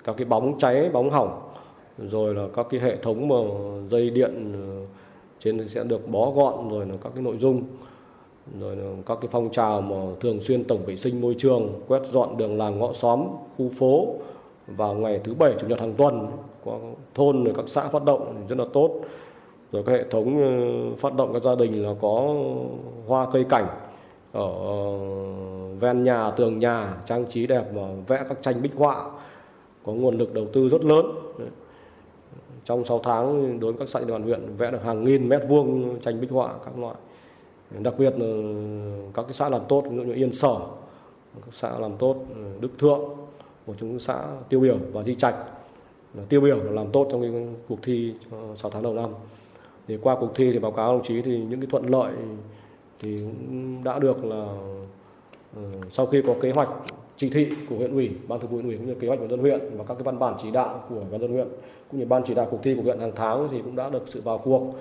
S18: các cái bóng cháy, bóng hỏng rồi là các cái hệ thống mà dây điện ờ, trên sẽ được bó gọn, rồi là các cái nội dung. Rồi là các cái phong trào mà thường xuyên tổng vệ sinh môi trường, quét dọn đường làng ngõ xóm, khu phố vào ngày thứ bảy, chủ nhật hàng tuần, có thôn rồi các xã phát động rất là tốt. Rồi các hệ thống ờ, phát động các gia đình là có hoa cây cảnh ở ờ, ven nhà, tường nhà, trang trí đẹp và vẽ các tranh bích họa, có nguồn lực đầu tư rất lớn trong 6 tháng, đối với các xã địa bàn huyện, vẽ được hàng nghìn mét vuông tranh bích họa các loại. Đặc biệt là các cái xã làm tốt, ví dụ như Yên Sở, các xã làm tốt, Đức Thượng của chúng xã tiêu biểu và Di Trạch. Tiêu biểu là làm tốt trong cái cuộc thi 6 tháng đầu năm. Thì qua cuộc thi thì báo cáo đồng chí thì những cái thuận lợi thì cũng đã được là ờ, sau khi có kế hoạch chỉ thị của huyện ủy, ban thường vụ huyện ủy cũng như kế hoạch của dân huyện và các cái văn bản chỉ đạo của ban dân huyện cũng như ban chỉ đạo cuộc thi của huyện hàng tháng thì cũng đã được sự vào cuộc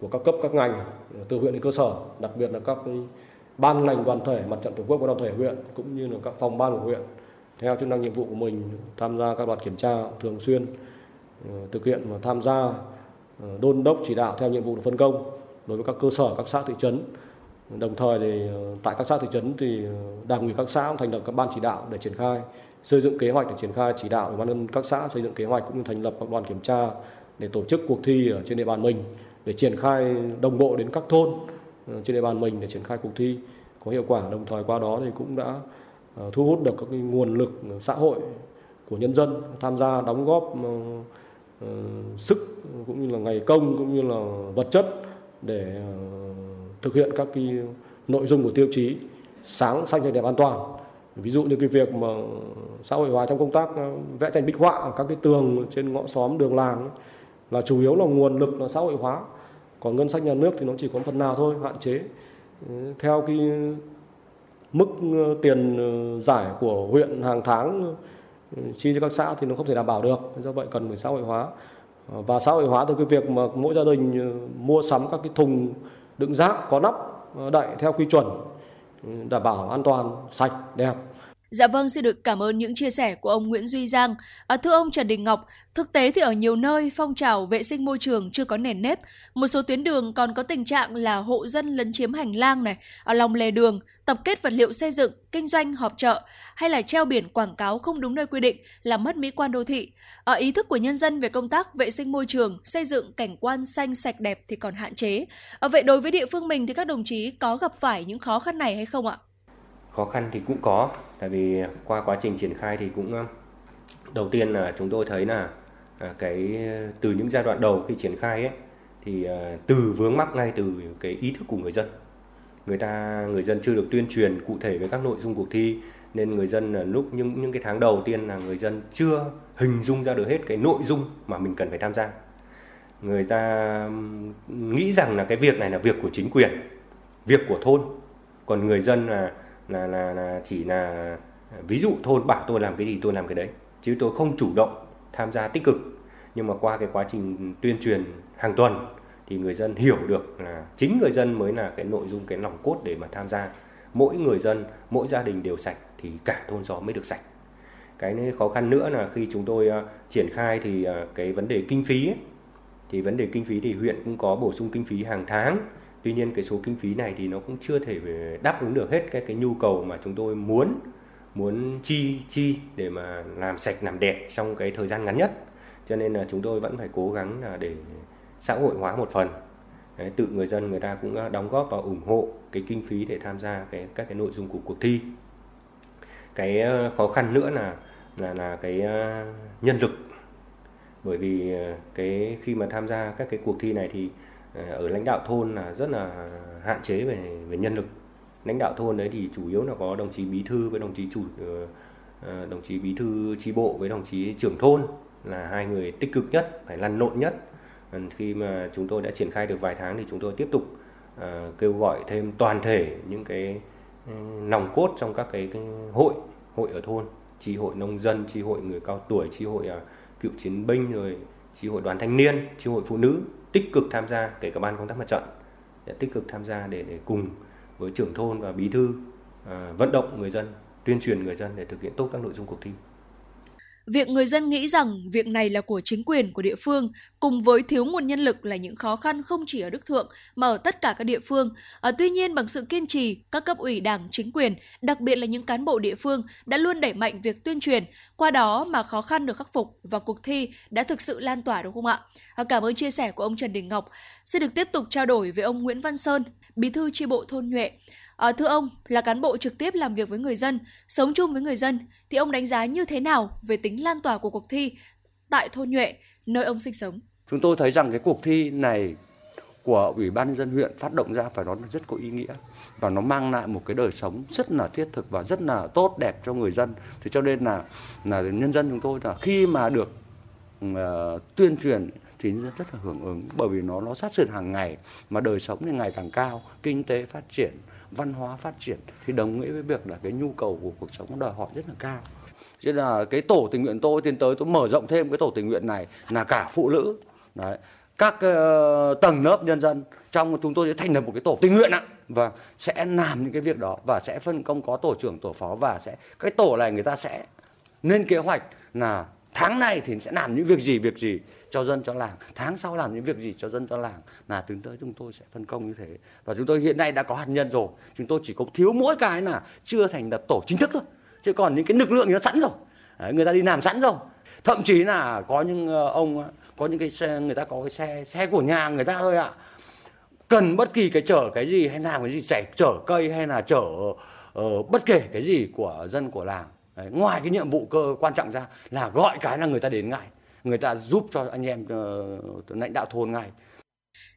S18: của các cấp các ngành ờ, từ huyện đến cơ sở, đặc biệt là các ban ngành đoàn thể mặt trận tổ quốc và đoàn thể huyện cũng như là các phòng ban của huyện theo chức năng nhiệm vụ của mình tham gia các đoàn kiểm tra thường xuyên ờ, thực hiện và tham gia ờ, đôn đốc chỉ đạo theo nhiệm vụ được phân công đối với các cơ sở các xã thị trấn. Đồng thời thì ờ, tại các xã thị trấn thì ờ, đảng ủy các xã cũng thành lập các ban chỉ đạo để triển khai, xây dựng kế hoạch để triển khai chỉ đạo ủy ban nhân các xã xây dựng kế hoạch cũng như thành lập các đoàn kiểm tra để tổ chức cuộc thi ở trên địa bàn mình để triển khai đồng bộ đến các thôn ờ, trên địa bàn mình để triển khai cuộc thi có hiệu quả. Đồng thời qua đó thì cũng đã thu hút được các nguồn lực xã hội của nhân dân tham gia đóng góp sức cũng như là ngày công cũng như là vật chất để thực hiện các cái nội dung của tiêu chí sáng xanh sạch đẹp an toàn. Ví dụ như cái việc mà xã hội hóa trong công tác ờ, vẽ tranh bích họa ở các cái tường trên ngõ xóm đường làng ấy, là chủ yếu là nguồn lực là xã hội hóa. Còn ngân sách nhà nước thì nó chỉ có phần nào thôi hạn chế. Ờ, theo cái mức ờ, tiền giải của huyện hàng tháng chi cho các xã thì nó không thể đảm bảo được. Do vậy cần phải xã hội hóa. Và xã hội hóa từ cái việc mà mỗi gia đình mua sắm các cái thùng đựng rác có nắp ờ, đậy theo quy chuẩn ừ, đảm bảo an toàn sạch đẹp.
S2: Dạ vâng, xin được cảm ơn những chia sẻ của ông Nguyễn Duy Giang. À, thưa ông Trần Đình Ngọc, thực tế thì ở nhiều nơi phong trào vệ sinh môi trường chưa có nền nếp. Một số tuyến đường còn có tình trạng là hộ dân lấn chiếm hành lang này, ở lòng lề đường, tập kết vật liệu xây dựng, kinh doanh, họp chợ hay là treo biển quảng cáo không đúng nơi quy định làm mất mỹ quan đô thị. Ở ý thức của nhân dân về công tác vệ sinh môi trường, xây dựng cảnh quan xanh sạch đẹp thì còn hạn chế. À, vậy đối với địa phương mình thì các đồng chí có gặp phải những khó khăn này hay không ạ?
S19: Khó khăn thì cũng có. Tại vì qua quá trình triển khai thì cũng đầu tiên là chúng tôi thấy là à, cái, từ những giai đoạn đầu khi triển khai ấy, thì à, từ vướng mắc ngay từ cái ý thức của người dân. Người ta, người dân chưa được tuyên truyền cụ thể về các nội dung cuộc thi, nên người dân là lúc những những cái tháng đầu tiên là người dân chưa hình dung ra được hết cái nội dung mà mình cần phải tham gia. Người ta nghĩ rằng là cái việc này là việc của chính quyền, việc của thôn. Còn người dân là là là, là chỉ là à, ví dụ thôn bảo tôi làm cái gì tôi làm cái đấy. Chứ tôi không chủ động tham gia tích cực. Nhưng mà qua cái quá trình tuyên truyền hàng tuần thì người dân hiểu được là chính người dân mới là cái nội dung cái lòng cốt để mà tham gia. Mỗi người dân mỗi gia đình đều sạch thì cả thôn xóm mới được sạch. Cái khó khăn nữa là khi chúng tôi uh, triển khai thì uh, cái vấn đề kinh phí ấy, thì vấn đề kinh phí thì huyện cũng có bổ sung kinh phí hàng tháng tuy nhiên cái số kinh phí này thì nó cũng chưa thể đáp ứng được hết cái cái nhu cầu mà chúng tôi muốn muốn chi chi để mà làm sạch làm đẹp trong cái thời gian ngắn nhất. Cho nên là chúng tôi vẫn phải cố gắng là để xã hội hóa một phần. Đấy, tự người dân người ta cũng ờ, đóng góp và ủng hộ cái kinh phí để tham gia cái các cái nội dung của cuộc thi. Cái ờ, khó khăn nữa là là là cái ờ, nhân lực. Bởi vì cái khi mà tham gia các cái cuộc thi này thì Ờ, ở lãnh đạo thôn là rất là hạn chế về về nhân lực. Lãnh đạo thôn đấy thì chủ yếu là có đồng chí bí thư với đồng chí chủ ờ, ờ, đồng chí bí thư tri bộ với đồng chí trưởng thôn là hai người tích cực nhất phải lăn lộn nhất. Khi mà chúng tôi đã triển khai được vài tháng thì chúng tôi tiếp tục kêu gọi thêm toàn thể những cái ừ, nòng cốt trong các cái, cái hội hội ở thôn tri hội nông dân tri hội người cao tuổi tri hội cựu chiến binh rồi tri hội đoàn thanh niên tri hội phụ nữ tích cực tham gia kể cả ban công tác mặt trận để tích cực tham gia để để cùng với trưởng thôn và bí thư à, vận động người dân tuyên truyền người dân để thực hiện tốt các nội dung cuộc thi.
S2: Việc người dân nghĩ rằng việc này là của chính quyền của địa phương cùng với thiếu nguồn nhân lực là những khó khăn không chỉ ở Đức Thượng mà ở tất cả các địa phương. À, tuy nhiên bằng sự kiên trì, các cấp ủy đảng, chính quyền, đặc biệt là những cán bộ địa phương đã luôn đẩy mạnh việc tuyên truyền, qua đó mà khó khăn được khắc phục và cuộc thi đã thực sự lan tỏa đúng không ạ? À, cảm ơn chia sẻ của ông Trần Đình Ngọc. sẽ được tiếp tục trao đổi với ông Nguyễn Văn Sơn, bí thư tri bộ thôn Nhuệ. À, thưa ông, là cán bộ trực tiếp làm việc với người dân, sống chung với người dân, thì ông đánh giá như thế nào về tính lan tỏa của cuộc thi tại thôn Nhuệ, nơi ông sinh sống?
S20: Chúng tôi thấy rằng cái cuộc thi này của Ủy ban nhân dân huyện phát động ra phải nói là rất có ý nghĩa và nó mang lại một cái đời sống rất là thiết thực và rất là tốt đẹp cho người dân. Thì cho nên là là nhân dân chúng tôi là khi mà được uh, tuyên truyền thì nhân dân rất là hưởng ứng bởi vì nó nó sát sườn hàng ngày mà đời sống thì ngày càng cao, kinh tế phát triển văn hóa phát triển thì đồng nghĩa với việc là cái nhu cầu của cuộc sống đòi hỏi rất là cao. Cho nên là cái tổ tình nguyện tôi tiến tới tôi mở rộng thêm cái tổ tình nguyện này là cả phụ nữ. Đấy. Các uh, tầng lớp nhân dân trong chúng tôi sẽ thành lập một cái tổ tình nguyện ạ và sẽ làm những cái việc đó và sẽ phân công có tổ trưởng tổ phó và sẽ cái tổ này người ta sẽ lên kế hoạch là tháng này thì sẽ làm những việc gì việc gì cho dân cho làng. Tháng sau làm những việc gì cho dân cho làng. Là tiến tới chúng tôi sẽ phân công như thế. Và chúng tôi hiện nay đã có hạt nhân rồi. Chúng tôi chỉ có thiếu mỗi cái là chưa thành lập tổ chính thức thôi. Chứ còn những cái lực lượng thì nó sẵn rồi. Đấy, người ta đi làm sẵn rồi. Thậm chí là có những ờ, ông ờ, có những cái xe người ta có cái xe xe của nhà người ta thôi ạ. Cần bất kỳ cái chở cái gì hay làm cái gì sẽ chở cây hay là chở uh, bất kể cái gì của dân của làng. Đấy, ngoài cái nhiệm vụ cơ quan trọng ra là gọi cái là người ta đến ngay người ta giúp cho anh em uh, lãnh đạo thôn ngay.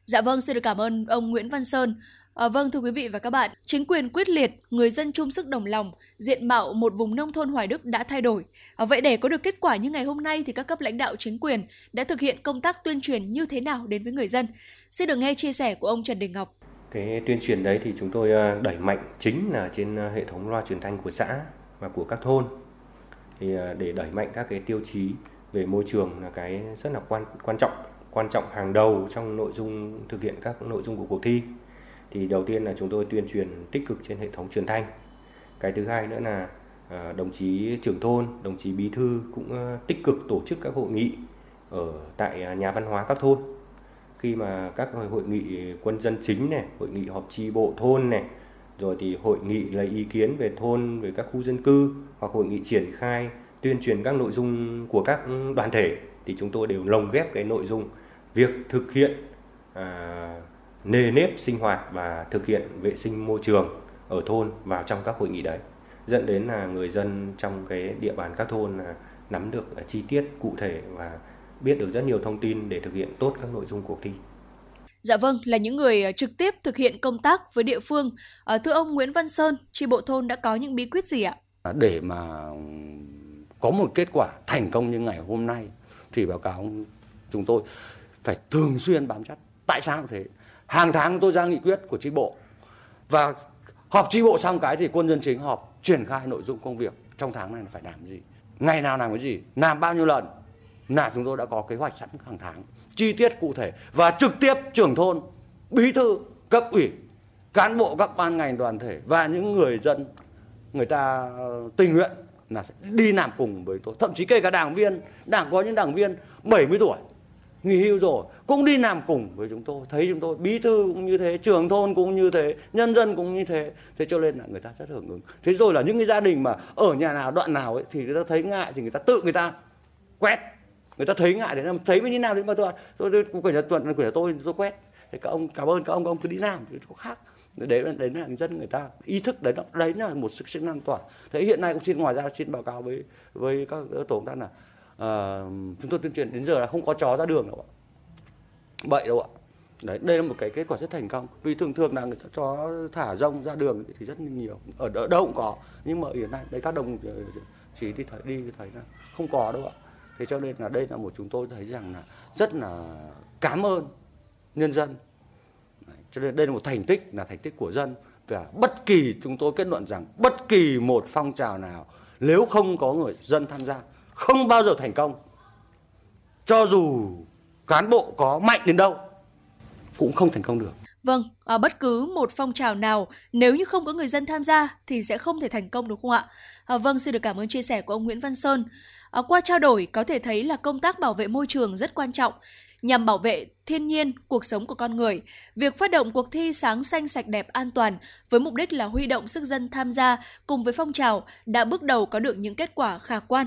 S2: Dạ vâng, xin được cảm ơn ông Nguyễn Văn Sơn. À, vâng thưa quý vị và các bạn, chính quyền quyết liệt, người dân chung sức đồng lòng, diện mạo một vùng nông thôn Hoài Đức đã thay đổi. À, vậy để có được kết quả như ngày hôm nay thì các cấp lãnh đạo chính quyền đã thực hiện công tác tuyên truyền như thế nào đến với người dân? Xin được nghe chia sẻ của ông Trần Đình Ngọc.
S19: Cái tuyên truyền đấy thì chúng tôi đẩy mạnh chính là trên hệ thống loa truyền thanh của xã và của các thôn. Thì để đẩy mạnh các cái tiêu chí về môi trường là cái rất là quan quan trọng quan trọng hàng đầu trong nội dung, thực hiện các nội dung của cuộc thi. Thì đầu tiên là chúng tôi tuyên truyền tích cực trên hệ thống truyền thanh. Cái thứ hai nữa là ờ, đồng chí trưởng thôn, đồng chí bí thư cũng ờ, tích cực tổ chức các hội nghị ở tại à, nhà văn hóa các thôn. Khi mà các hội nghị quân dân chính này, hội nghị họp tri bộ thôn này, rồi thì hội nghị lấy ý kiến về thôn, về các khu dân cư hoặc hội nghị triển khai tuyên truyền các nội dung của các đoàn thể thì chúng tôi đều lồng ghép cái nội dung việc thực hiện à, nề nếp sinh hoạt và thực hiện vệ sinh môi trường ở thôn vào trong các hội nghị đấy dẫn đến là người dân trong cái địa bàn các thôn là nắm được chi tiết cụ thể và biết được rất nhiều thông tin để thực hiện tốt các nội dung cuộc thi.
S2: Dạ vâng, là những người ờ, trực tiếp thực hiện công tác với địa phương. À, thưa ông Nguyễn Văn Sơn, tri bộ thôn đã có những bí quyết gì ạ?
S20: Để mà có một kết quả thành công như ngày hôm nay thì báo cáo chúng tôi phải thường xuyên bám chắc. Tại sao thế? Hàng tháng tôi ra nghị quyết của tri bộ và họp tri bộ xong cái thì quân dân chính họp triển khai nội dung công việc. Trong tháng này phải làm gì? Ngày nào làm cái gì? Làm bao nhiêu lần? Là chúng tôi đã có kế hoạch sẵn hàng tháng. Chi tiết cụ thể và trực tiếp trưởng thôn, bí thư, cấp ủy, cán bộ, các ban ngành đoàn thể và những người dân, người ta tình nguyện là sẽ đi làm cùng với tôi. Thậm chí kể cả đảng viên, đảng có những đảng viên 70 tuổi, nghỉ hưu rồi, cũng đi làm cùng với chúng tôi. Thấy chúng tôi, bí thư cũng như thế, trưởng thôn cũng như thế, nhân dân cũng như thế. Thế cho nên là người ta rất hưởng ứng. Thế rồi là những cái gia đình mà ở nhà nào, đoạn nào ấy, thì người ta thấy ngại thì người ta tự người ta quét. Người ta thấy ngại để làm thấy như nào đấy mà tôi tôi quyển là tuần quyển tôi tôi quét. Thì các ông, cảm ơn các ông các ông cứ đi làm thì có khác đấy là đấy là dân người ta ý thức đấy đấy là một sức sức lan tỏa thế hiện nay cũng xin ngoài ra xin báo cáo với với các tổ công tác là uh, chúng tôi tuyên truyền đến giờ là không có chó ra đường đâu ạ. Bậy đâu ạ. Đấy đây là một cái kết quả rất thành công. Vì thường thường là người ta chó thả rông ra đường thì rất nhiều. Ở, ở đâu cũng có nhưng mà hiện nay đây các đồng ờ, chỉ đi thấy đi thấy là không có đâu ạ. Thế cho nên là đây là một chúng tôi thấy rằng là rất là cảm ơn nhân dân cho nên đây là một thành tích là thành tích của dân và bất kỳ chúng tôi kết luận rằng bất kỳ một phong trào nào nếu không có người dân tham gia không bao giờ thành công cho dù cán bộ có mạnh đến đâu cũng không thành công được
S2: Vâng, à, bất cứ một phong trào nào nếu như không có người dân tham gia thì sẽ không thể thành công đúng không ạ? À, vâng, xin được cảm ơn chia sẻ của ông Nguyễn Văn Sơn. À, qua trao đổi có thể thấy là công tác bảo vệ môi trường rất quan trọng nhằm bảo vệ thiên nhiên, cuộc sống của con người. Việc phát động cuộc thi sáng xanh sạch đẹp an toàn với mục đích là huy động sức dân tham gia cùng với phong trào đã bước đầu có được những kết quả khả quan.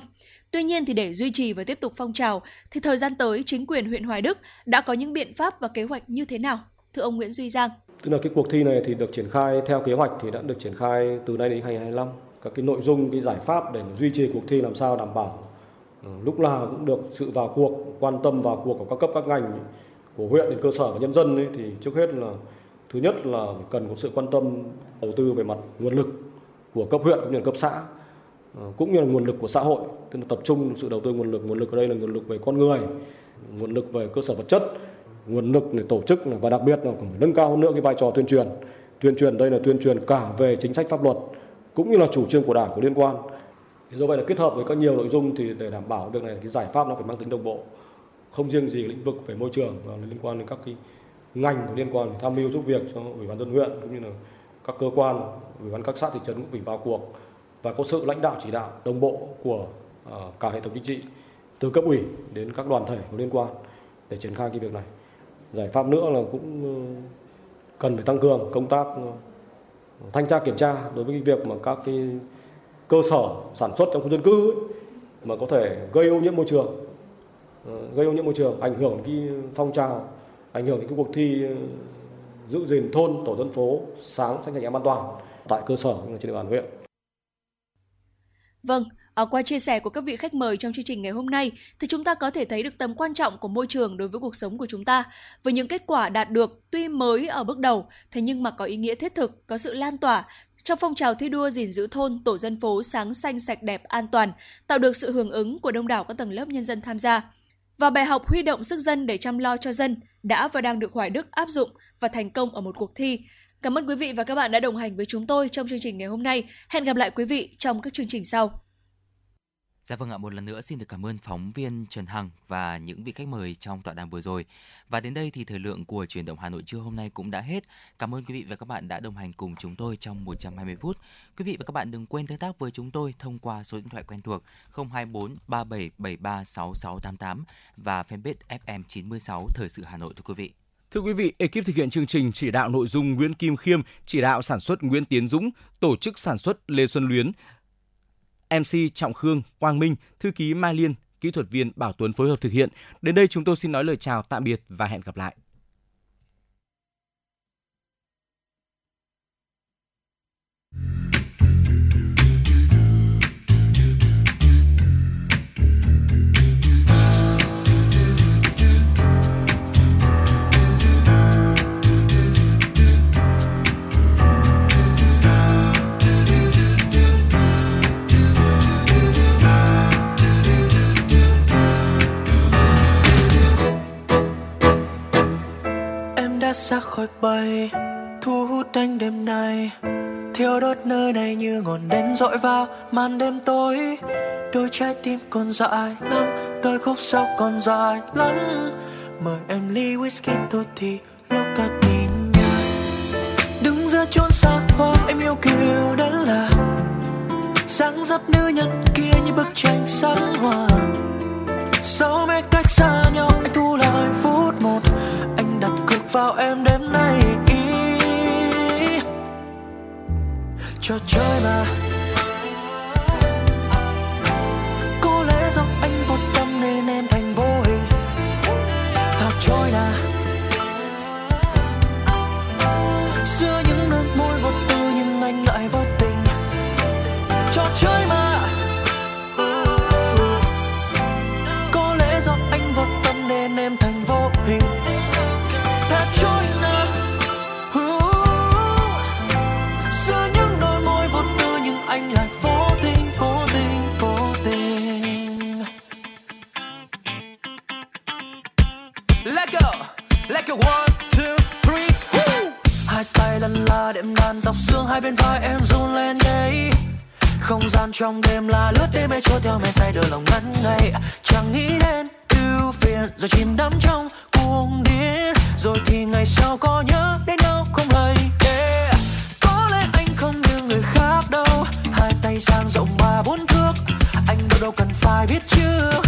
S2: Tuy nhiên thì để duy trì và tiếp tục phong trào thì thời gian tới chính quyền huyện Hoài Đức đã có những biện pháp và kế hoạch như thế nào? Thưa ông Nguyễn Duy Giang.
S18: Tức là cái cuộc thi này thì được triển khai theo kế hoạch thì đã được triển khai từ nay đến 2025. Các cái nội dung, cái giải pháp để duy trì cuộc thi làm sao đảm bảo Ừ, lúc nào cũng được sự vào cuộc, quan tâm vào cuộc của các cấp các ngành của huyện đến cơ sở và nhân dân ấy, thì trước hết là thứ nhất là cần có sự quan tâm đầu tư về mặt nguồn lực của cấp huyện cũng như là cấp xã ờ, cũng như là nguồn lực của xã hội. Tức là tập trung sự đầu tư nguồn lực nguồn lực ở đây là nguồn lực về con người nguồn lực về cơ sở vật chất nguồn lực để tổ chức và đặc biệt là phải nâng cao hơn nữa cái vai trò tuyên truyền. Tuyên truyền đây là tuyên truyền cả về chính sách pháp luật cũng như là chủ trương của đảng có liên quan do vậy là kết hợp với các nhiều nội dung thì để đảm bảo việc này cái giải pháp nó phải mang tính đồng bộ, không riêng gì lĩnh vực về môi trường mà liên quan đến các cái ngành có liên quan tham mưu giúp việc cho ủy ban dân huyện cũng như là các cơ quan, ủy ban các xã thị trấn cũng phải vào cuộc và có sự lãnh đạo chỉ đạo đồng bộ của à, cả hệ thống chính trị, từ cấp ủy đến các đoàn thể có liên quan để triển khai cái việc này. Giải pháp nữa là cũng ừ, cần phải tăng cường công tác ừ, thanh tra kiểm tra đối với cái việc mà các cái cơ sở sản xuất trong khu dân cư ấy, mà có thể gây ô nhiễm môi trường ờ, gây ô nhiễm môi trường ảnh hưởng cái phong trào ảnh hưởng đến cái cuộc thi ờ, giữ gìn thôn tổ dân phố sáng xanh sạch em an toàn tại cơ sở trên địa bàn huyện
S2: Vâng, ở qua chia sẻ của các vị khách mời trong chương trình ngày hôm nay thì chúng ta có thể thấy được tầm quan trọng của môi trường đối với cuộc sống của chúng ta. Với những kết quả đạt được tuy mới ở bước đầu, thế nhưng mà có ý nghĩa thiết thực, có sự lan tỏa trong phong trào thi đua gìn giữ thôn, tổ dân phố sáng xanh sạch đẹp an toàn, tạo được sự hưởng ứng của đông đảo các tầng lớp nhân dân tham gia. Và bài học huy động sức dân để chăm lo cho dân đã và đang được Hoài Đức áp dụng và thành công ở một cuộc thi. Cảm ơn quý vị và các bạn đã đồng hành với chúng tôi trong chương trình ngày hôm nay. Hẹn gặp lại quý vị trong các chương trình sau.
S3: Dạ vâng ạ, một lần nữa xin được cảm ơn phóng viên Trần Hằng và những vị khách mời trong tọa đàm vừa rồi. Và đến đây thì thời lượng của chuyển động Hà Nội trưa hôm nay cũng đã hết. Cảm ơn quý vị và các bạn đã đồng hành cùng chúng tôi trong 120 phút. Quý vị và các bạn đừng quên tương tác với chúng tôi thông qua số điện thoại quen thuộc 024 3773 6688 và fanpage FM 96 Thời sự Hà Nội thưa quý vị.
S4: Thưa quý vị, ekip thực hiện chương trình chỉ đạo nội dung Nguyễn Kim Khiêm, chỉ đạo sản xuất Nguyễn Tiến Dũng, tổ chức sản xuất Lê Xuân Luyến, MC Trọng Khương, Quang Minh, thư ký Mai Liên, kỹ thuật viên Bảo Tuấn phối hợp thực hiện. Đến đây chúng tôi xin nói lời chào tạm biệt và hẹn gặp lại.
S8: Em khói xa khỏi thu hút anh đêm nay thiêu đốt nơi này như ngọn đèn dội vào màn đêm tối. Đôi trái tim còn dại lắm đôi khúc sau còn dài lắm. Mời em ly whisky tôi thì lúc cất nhìn nhau đứng giữa chốn xa hoa, em yêu kiều đến là sáng dấp nữ nhân kia như bức tranh sáng hoa. Sau mấy cách xa nhau, anh thu lại phút một vào em đêm nay trò chơi mà
S5: Let go, let go. One, two, three, woo.
S8: hai tay lăn la đệm đàn dọc xương hai bên vai em run lên đây. Không gian trong đêm là lướt đêm mê trôi theo mê say đưa lòng ngắn ngây. Chẳng nghĩ đến ưu phiền rồi chìm đắm trong cuồng điên. Rồi thì ngày sau có nhớ đến nhau không lời yeah. có lẽ anh không như người khác đâu. Hai tay dang rộng ba bốn thước. Anh đâu đâu cần phải biết chưa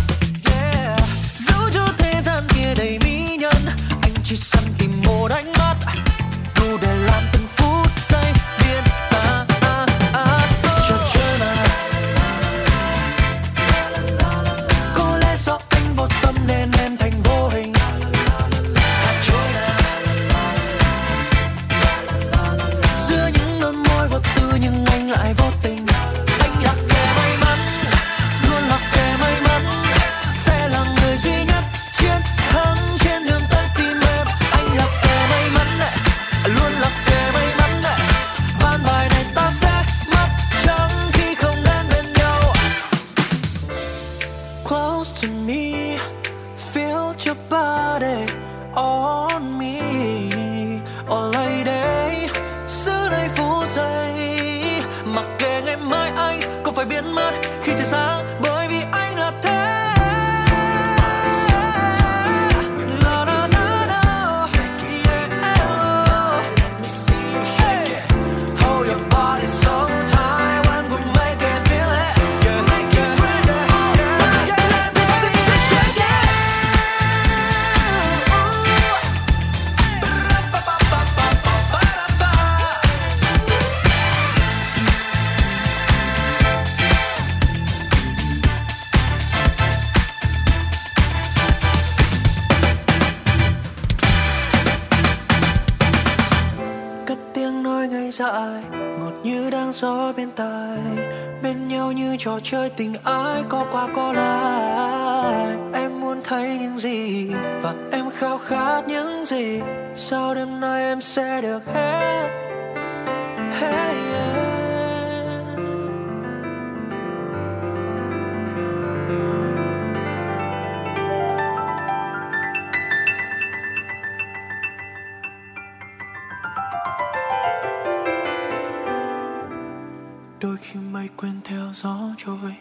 S8: trôi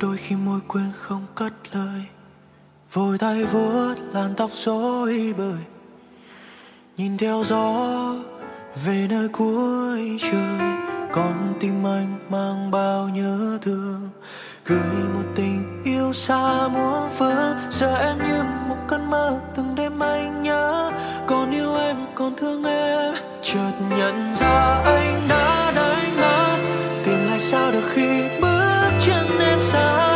S8: đôi khi môi quên không cất lời. Vội tay vuốt làn tóc rối bời. Nhìn theo gió về nơi cuối trời. Con tim anh mang bao nhớ thương. Gửi một tình yêu xa muôn phương. Giờ em như một cơn mơ từng đêm anh nhớ. Còn yêu em, còn thương em. Chợt nhận ra anh đã sao được khi bước chân em xa?